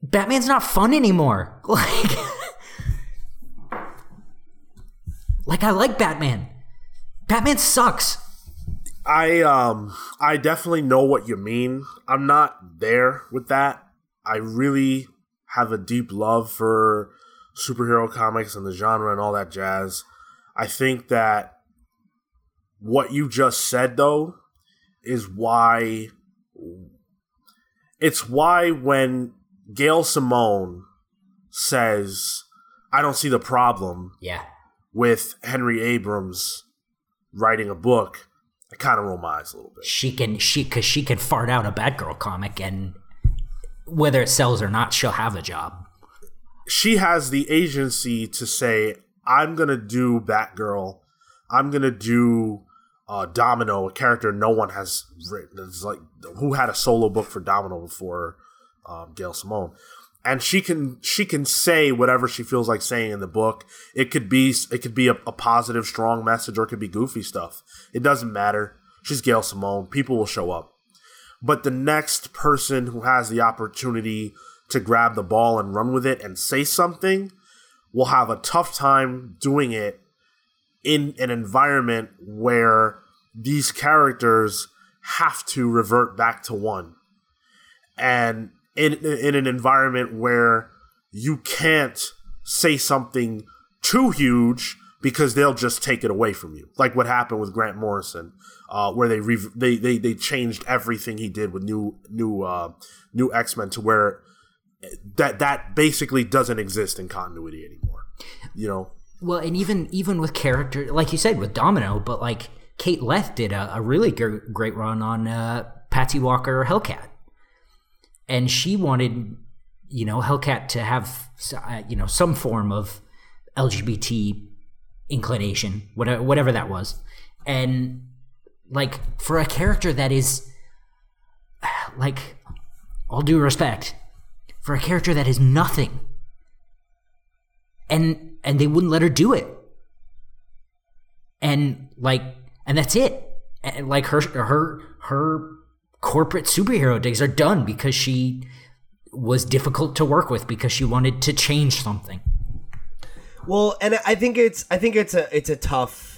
batman's not fun anymore like like i like batman batman sucks I um I definitely know what you mean. I'm not there with that. I really have a deep love for superhero comics and the genre and all that jazz. I think that what you just said though is why it's why when Gail Simone says I don't see the problem yeah with Henry Abrams writing a book, I kind of roll my eyes a little bit. she can she because she can fart out a batgirl comic and whether it sells or not she'll have a job She has the agency to say, I'm to do Batgirl. I'm to do uh, Domino, a character no one has written. It's like who had a solo book for Domino before um, Gail Simone. And she can she can say whatever she feels like saying in the book. It could be it could be a, a positive, strong message, or it could be goofy stuff. It doesn't matter. She's Gail Simone. People will show up. But the next person who has the opportunity to grab the ball and run with it and say something will have a tough time doing it in an environment where these characters have to revert back to one. And in in an environment where you can't say something too huge because they'll just take it away from you, like what happened with Grant Morrison, uh, where they, re- they they they changed everything he did with new new uh, new X Men to where that that basically doesn't exist in continuity anymore. You know, Well, and even even with character, like you said, with Domino, but like Kate Leth did a, a really gr- great run on uh, Patsy Walker Hellcat, and she wanted, you know, Hellcat to have, uh, you know, some form of LGBT inclination, whatever whatever that was, and like for a character that is, like, all due respect, for a character that is nothing and and they wouldn't let her do it. And like and that's it. And like her her her corporate superhero days are done because she was difficult to work with because she wanted to change something Well, and I think it's I think it's a it's a tough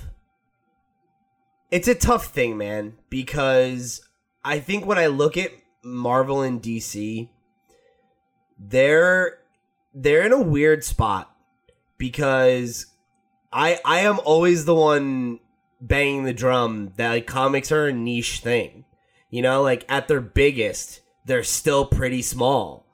it's a tough thing, man, because I think when I look at Marvel and DC, they're they're in a weird spot because I I am always the one banging the drum that like comics are a niche thing. You know, like at their biggest, they're still pretty small.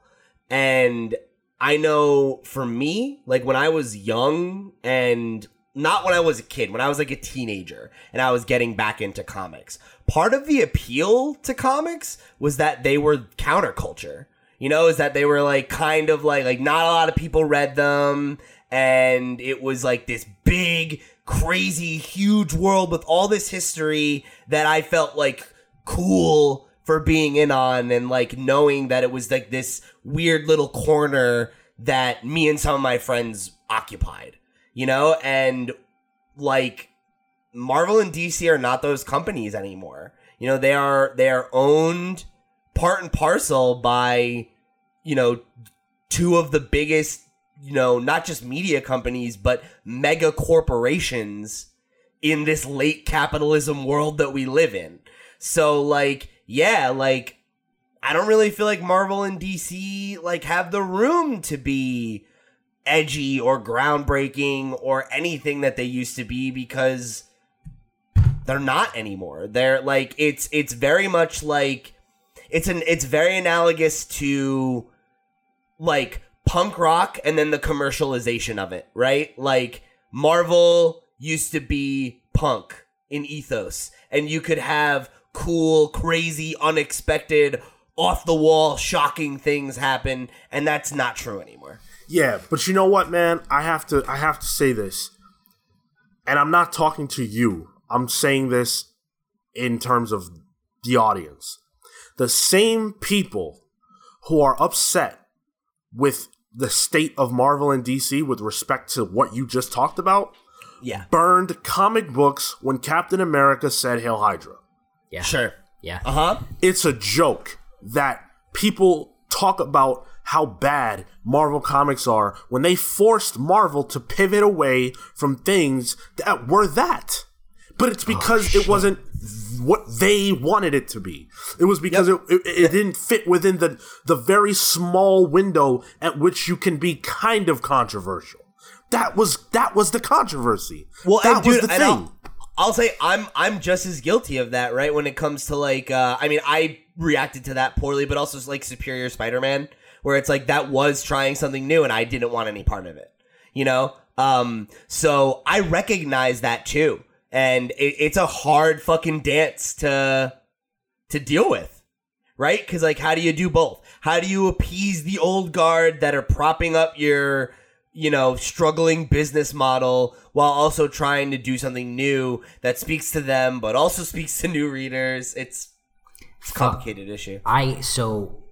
And I know for me, like when I was young and not when I was a kid, when I was like a teenager and I was getting back into comics, part of the appeal to comics was that they were counterculture. You know, is that they were like kind of like like not a lot of people read them and it was like this big crazy huge world with all this history that I felt like cool for being in on and like knowing that it was like this weird little corner that me and some of my friends occupied, you know? And like Marvel and DC are not those companies anymore. You know, they are they are owned part and parcel by, you know, two of the biggest, you know, not just media companies, but mega corporations in this late capitalism world that we live in. So like, yeah, like I don't really feel like Marvel and DC like have the room to be edgy or groundbreaking or anything that they used to be because they're not anymore. They're like it's it's very much like it's an it's very analogous to like punk rock and then the commercialization of it, right? Like Marvel used to be punk in ethos and you could have cool, crazy, unexpected, off the wall, shocking things happen and that's not true anymore. Yeah, but you know what, man? I have to I have to say this. And I'm not talking to you. I'm saying this in terms of the audience. The same people who are upset with the state of Marvel and DC with respect to what you just talked about Yeah. burned comic books when Captain America said Hail Hydra. Yeah Sure. yeah Uh-huh. it's a joke that people talk about how bad Marvel comics are when they forced Marvel to pivot away from things that were that. But it's because it wasn't what they wanted it to be. It was because it, it, it didn't fit within the the very small window at which you can be kind of controversial. That was that was the controversy. Well, that and was dude, the and thing. I'll, say I'm I'm just as guilty of that, right? When it comes to like, uh, I mean, I reacted to that poorly, but also like Superior Spider-Man, where it's like that was trying something new, and I didn't want any part of it, you know. Um, so I recognize that too, and it, it's a hard fucking dance to to deal with, right? Because like, how do you do both? How do you appease the old guard that are propping up your you know, struggling business model while also trying to do something new that speaks to them but also speaks to new readers. It's it's a complicated issue. I so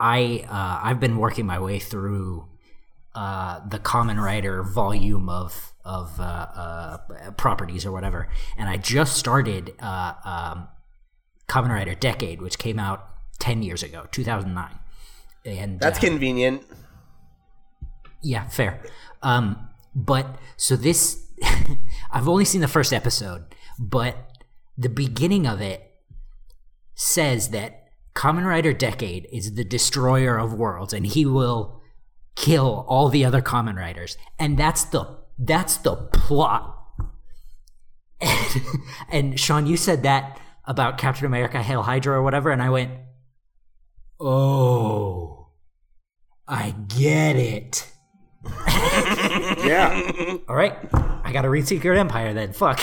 I uh, I've been working my way through uh, the Kamen Rider volume of of uh, uh, properties or whatever, and I just started uh, um, Kamen Rider Decade, which came out ten years ago, two thousand nine, and That's uh, convenient. Yeah, fair. Um, but so this, I've only seen the first episode, but the beginning of it says that Kamen Rider Decade is the destroyer of worlds, and he will kill all the other Kamen Riders, and that's the that's the plot. And, and Sean, you said that about Captain America, Hail Hydra, or whatever, and I went, oh, I get it. Yeah, All right, I got to read Secret Empire then. Fuck.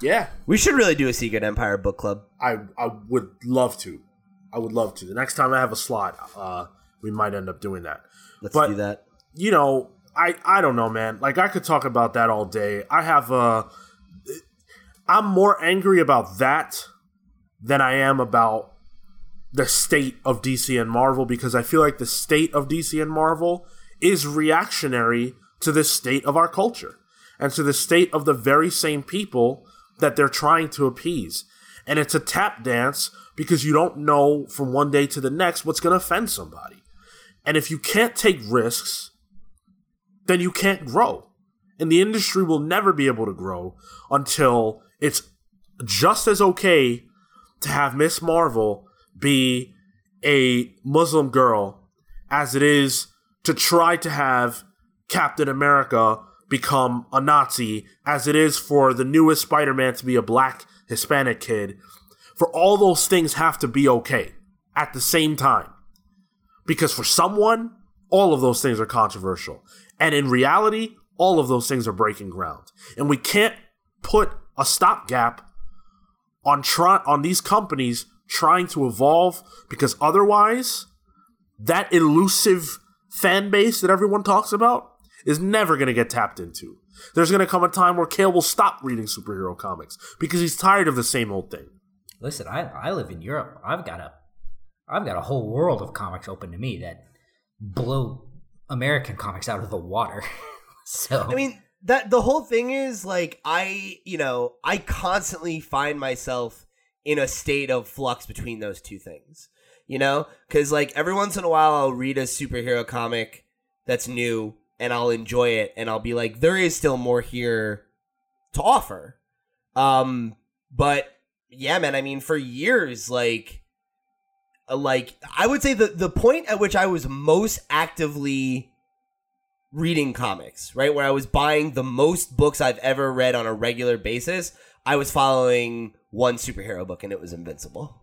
yeah. We should really do a Secret Empire book club. I I would love to. I would love to. The next time I have a slot, uh, we might end up doing that. Let's But- do that. you know, I I don't know, man. Like I could talk about that all day. I have a. I'm more angry about that than I am about the state of DC and Marvel because I feel like the state of DC and Marvel is reactionary to the state of our culture and to the state of the very same people that they're trying to appease. And it's a tap dance because you don't know from one day to the next what's going to offend somebody. And if you can't take risks, then you can't grow. And the industry will never be able to grow until it's just as okay to have Miss Marvel be a Muslim girl as it is to try to have Captain America become a Nazi, as it is for the newest Spider Man to be a black Hispanic kid. For all those things have to be okay at the same time. Because for someone, all of those things are controversial. And in reality, all of those things are breaking ground. And we can't put a stopgap on try on these companies trying to evolve because otherwise that elusive fan base that everyone talks about is never going to get tapped into. There's going to come a time where Cale will stop reading superhero comics because he's tired of the same old thing. Listen, I, I live in Europe. I've got a I've got a whole world of comics open to me that blow American comics out of the water. so I mean, that the whole thing is like I, you know, I constantly find myself in a state of flux between those two things. You know, because like every once in a while I'll read a superhero comic that's new and I'll enjoy it and I'll be like, there is still more here to offer. Um, but yeah, man, I mean, for years, like, uh, like I would say the the point at which I was most actively reading comics, right? Where I was buying the most books I've ever read on a regular basis. I was following one superhero book and it was Invincible.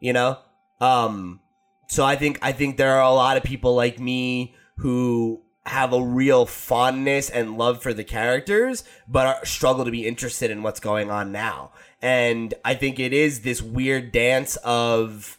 You know? Um so I think I think there are a lot of people like me who have a real fondness and love for the characters but are, struggle to be interested in what's going on now. And I think it is this weird dance of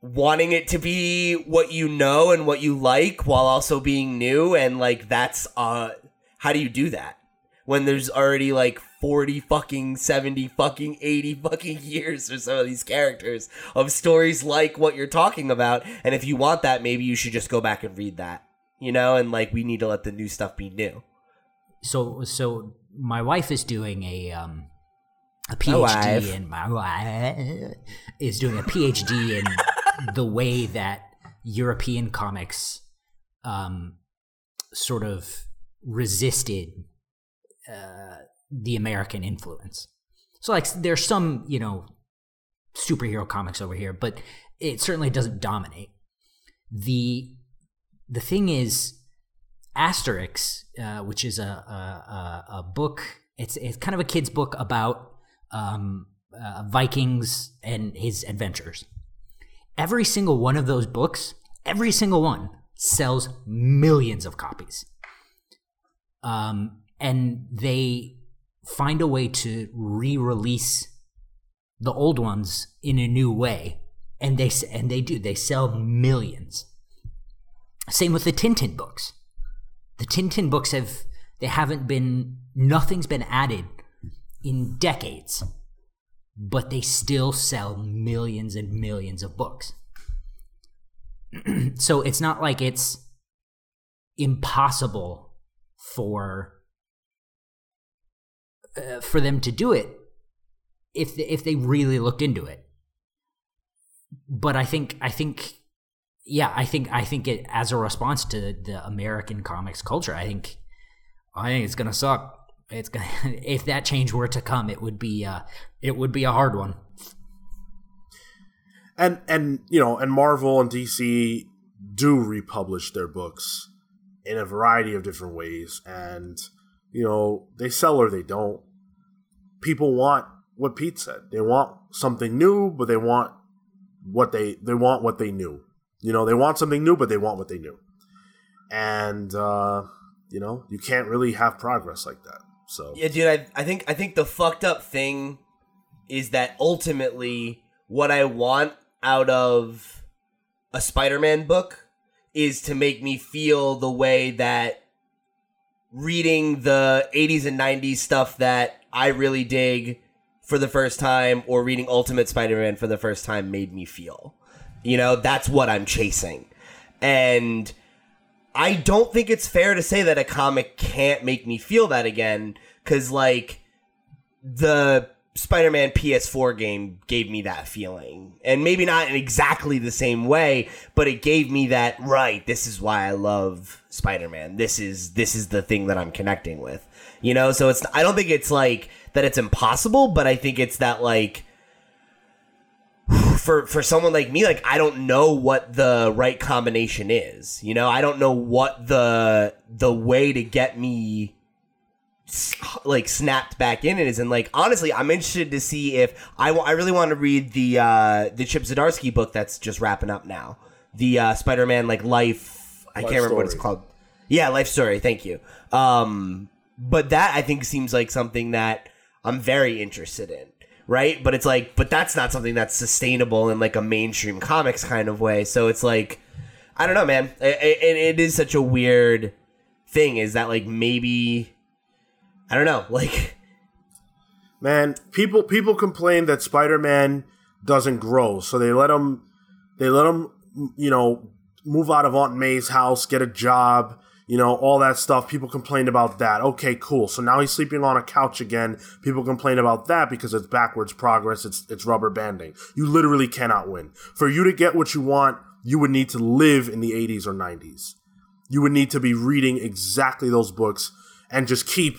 wanting it to be what you know and what you like while also being new and like that's uh how do you do that when there's already like 40 fucking 70 fucking 80 fucking years for some of these characters of stories like what you're talking about. And if you want that maybe you should just go back and read that you know? And like we need to let the new stuff be new. So so my wife is doing a um a. PhD in my wife is doing a PhD in the way that European comics um sort of resisted uh, the American influence. So like there's some, you know, superhero comics over here, but it certainly doesn't dominate. The the thing is Asterix, uh, which is a, a, a, book. It's it's kind of a kid's book about um, uh, Vikings and his adventures. Every single one of those books, every single one, sells millions of copies. Um, and they find a way to re-release the old ones in a new way, and they and they do. They sell millions. Same with the Tintin books the Tintin books have they haven't been nothing's been added in decades, but they still sell millions and millions of books. so it's not like it's impossible for uh, for them to do it if they, if they really looked into it. But I think I think yeah, I think I think it as a response to the American comics culture, I think I think it's gonna suck. It's gonna if that change were to come, it would be uh, it would be a hard one. and and you know and marvel and dc do republish their books in a variety of different ways, and you know they sell or they don't. People want what Pete said. They want something new, but they want what they they want what they knew. You know, they want something new, but they want what they knew. And uh, you know, you can't really have progress like that. So Yeah, dude, I, I think I think the fucked up thing is that ultimately what I want out of a Spider-Man book is to make me feel the way that reading the 80s and 90s stuff that I really dig for the first time or reading Ultimate Spider-Man for the first time made me feel. You know, that's what I'm chasing. And I don't think it's fair to say that a comic can't make me feel that again cuz like the Spider-Man PS4 game gave me that feeling. And maybe not in exactly the same way, but it gave me that right, this is why I love Spider-Man. This is this is the thing that I'm connecting with. You know, so it's I don't think it's like that it's impossible, but I think it's that like for for someone like me like I don't know what the right combination is. You know, I don't know what the the way to get me like snapped back in is. And like honestly i'm interested to see if i, I really want to read the uh the chip zdarsky book that's just wrapping up now. The uh spider-man like life i Life can't remember what it's called. Yeah life story thank you. Um but that i think seems like something that i'm very interested in right? But it's like but that's not something that's sustainable in like a mainstream comics kind of way. So it's like i don't know man. It, it, it is such a weird thing is that like maybe I don't know. Like, man, people people complain that Spider-Man doesn't grow, so they let him they let him you know move out of Aunt May's house, get a job, you know, all that stuff. People complain about that. Okay, cool. So now he's sleeping on a couch again. People complain about that because it's backwards progress. It's it's rubber banding. You literally cannot win. For you to get what you want, you would need to live in the 80s or 90s. You would need to be reading exactly those books and just keep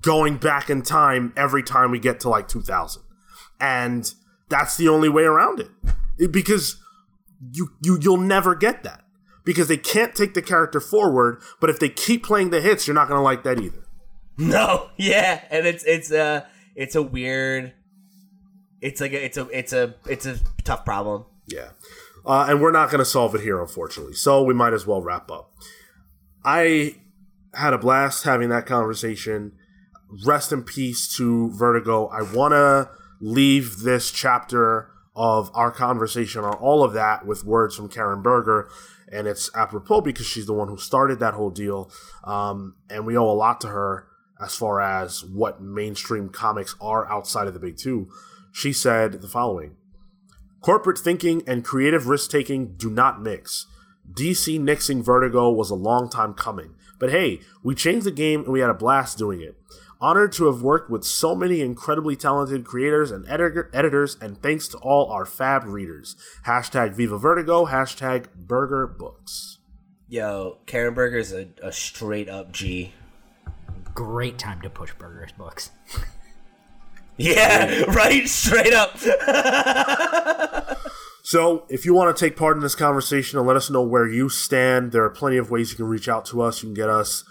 going back in time every time we get to like 2000 and that's the only way around it, It- because you you you'll never get that because they can't take the character forward but if they keep playing the hits you're not going to like that either. No, yeah, and it's it's a it's a weird. It's like a, it's a it's a it's a tough problem. yeah. Uh, and we're not going to solve it here unfortunately so we might as well wrap up. I had a blast having that conversation. Rest in peace to vertigo. I want to leave this chapter of our conversation on all of that with words from karen berger and it's apropos because she's the one who started that whole deal um, and we owe a lot to her as far as what mainstream comics are outside of the big two she said the following Corporate thinking and creative risk taking do not mix. DC nixing Vertigo was a long time coming, but hey, we changed the game and we had a blast doing it. Honored to have worked with so many incredibly talented creators and editor- editors, and thanks to all our fab readers. Hashtag Viva Vertigo, hashtag Berger Books. Yo, Karen Berger's a, a straight up G. Great time to push Berger's books. Yeah, right, straight up. So, if you want to take part in this conversation and let us know where you stand, there are plenty of ways you can reach out to us. You can get us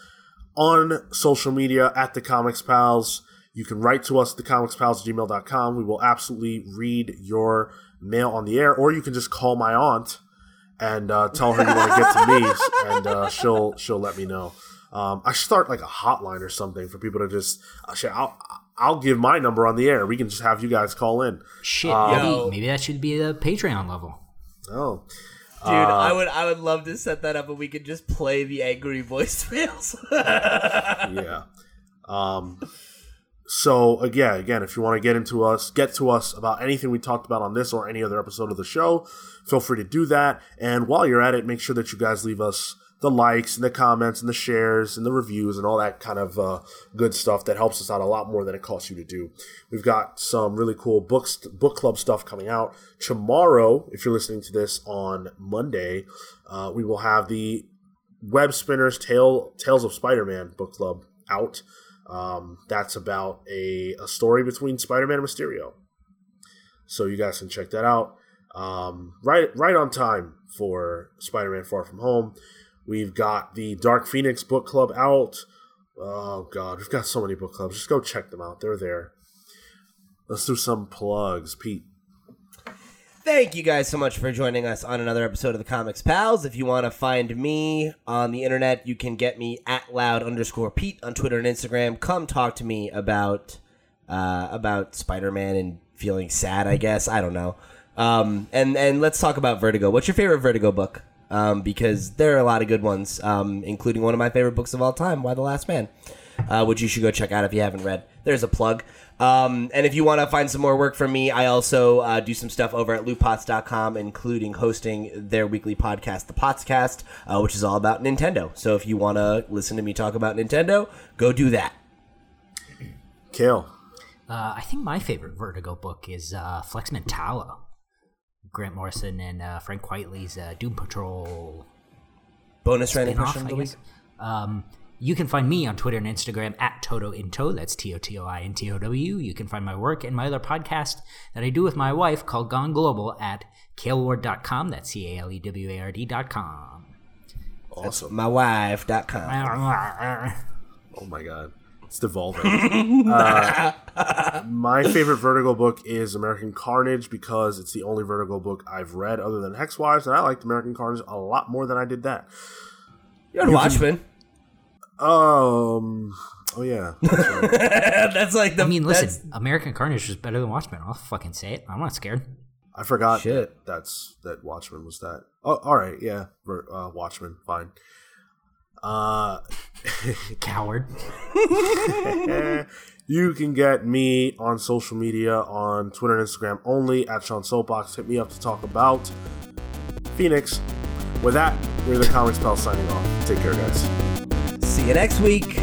on social media at the Comics Pals. You can write to us at thecomicspals@gmail.com. We will absolutely read your mail on the air, or you can just call my aunt and uh, tell her you want to get to me, and uh, she'll she'll let me know. Um, I should start like a hotline or something for people to just. Uh, shit, I'll I'll give my number on the air. We can just have you guys call in. Shit, Um, maybe, maybe that should be the Patreon level. Oh, Dude, I would I would love to set that up and we could just play the angry voicemails. yeah. Um, so again, again, if you want to get into us, get to us about anything we talked about on this or any other episode of the show, feel free to do that. And while you're at it, make sure that you guys leave us the likes and the comments and the shares and the reviews and all that kind of uh, good stuff that helps us out a lot more than it costs you to do. We've got some really cool books, book club stuff coming out tomorrow. If you're listening to this on Monday, uh, we will have the Web Spinners Tale Tales of Spider-Man book club out. Um, that's about a, a story between Spider-Man and Mysterio. So you guys can check that out. Um, right right on time for Spider-Man Far From Home. We've got the Dark Phoenix book club out. Oh god, we've got so many book clubs. Just go check them out. They're there. Let's do some plugs, Pete. Thank you guys so much for joining us on another episode of the Comics Pals. If you want to find me on the internet, you can get me at loud underscore Pete on Twitter and Instagram. Come talk to me about uh, about Spider Man and feeling sad. I guess I don't know. Um, and and let's talk about Vertigo. What's your favorite Vertigo book? Um, because there are a lot of good ones, um, including one of my favorite books of all time, Y the Last Man, uh, which you should go check out if you haven't read. There's a plug. Um, and if you want to find some more work from me, I also uh, do some stuff over at lootpots.com, including hosting their weekly podcast, The Potscast, uh, which is all about Nintendo. So if you want to listen to me talk about Nintendo, go do that. Cale. Uh, I think my favorite Vertigo book is uh, Flex Mentallo. Grant Morrison and uh, Frank Quitely's uh, Doom Patrol Bonus random spin-off, question, of the week? Um, you can find me on Twitter and Instagram at Toto Into. That's T O T O I N T O W. You can find my work and my other podcast that I do with my wife called Gone Global at caleward.com. That's C A L E W A R D.com. Awesome. Mywife.com. Oh my god. It's devolving. uh, my favorite Vertigo book is American Carnage because it's the only Vertigo book I've read other than Hex Wives, and I liked American Carnage a lot more than I did that. You're on Watchmen. Um. Oh yeah. That's right. that's like the. I mean, listen, American Carnage is better than Watchmen. I'll fucking say it. I'm not scared. I forgot Shit. that that's that Watchmen was that. Oh, all right. Yeah. Ver- Uh, Watchmen. Fine. Uh. Coward. you can get me on social media on Twitter and Instagram only at Sean Soapbox. Hit me up to talk about Phoenix. With that, we're the Comics Pal signing off. Take care, guys. See you next week.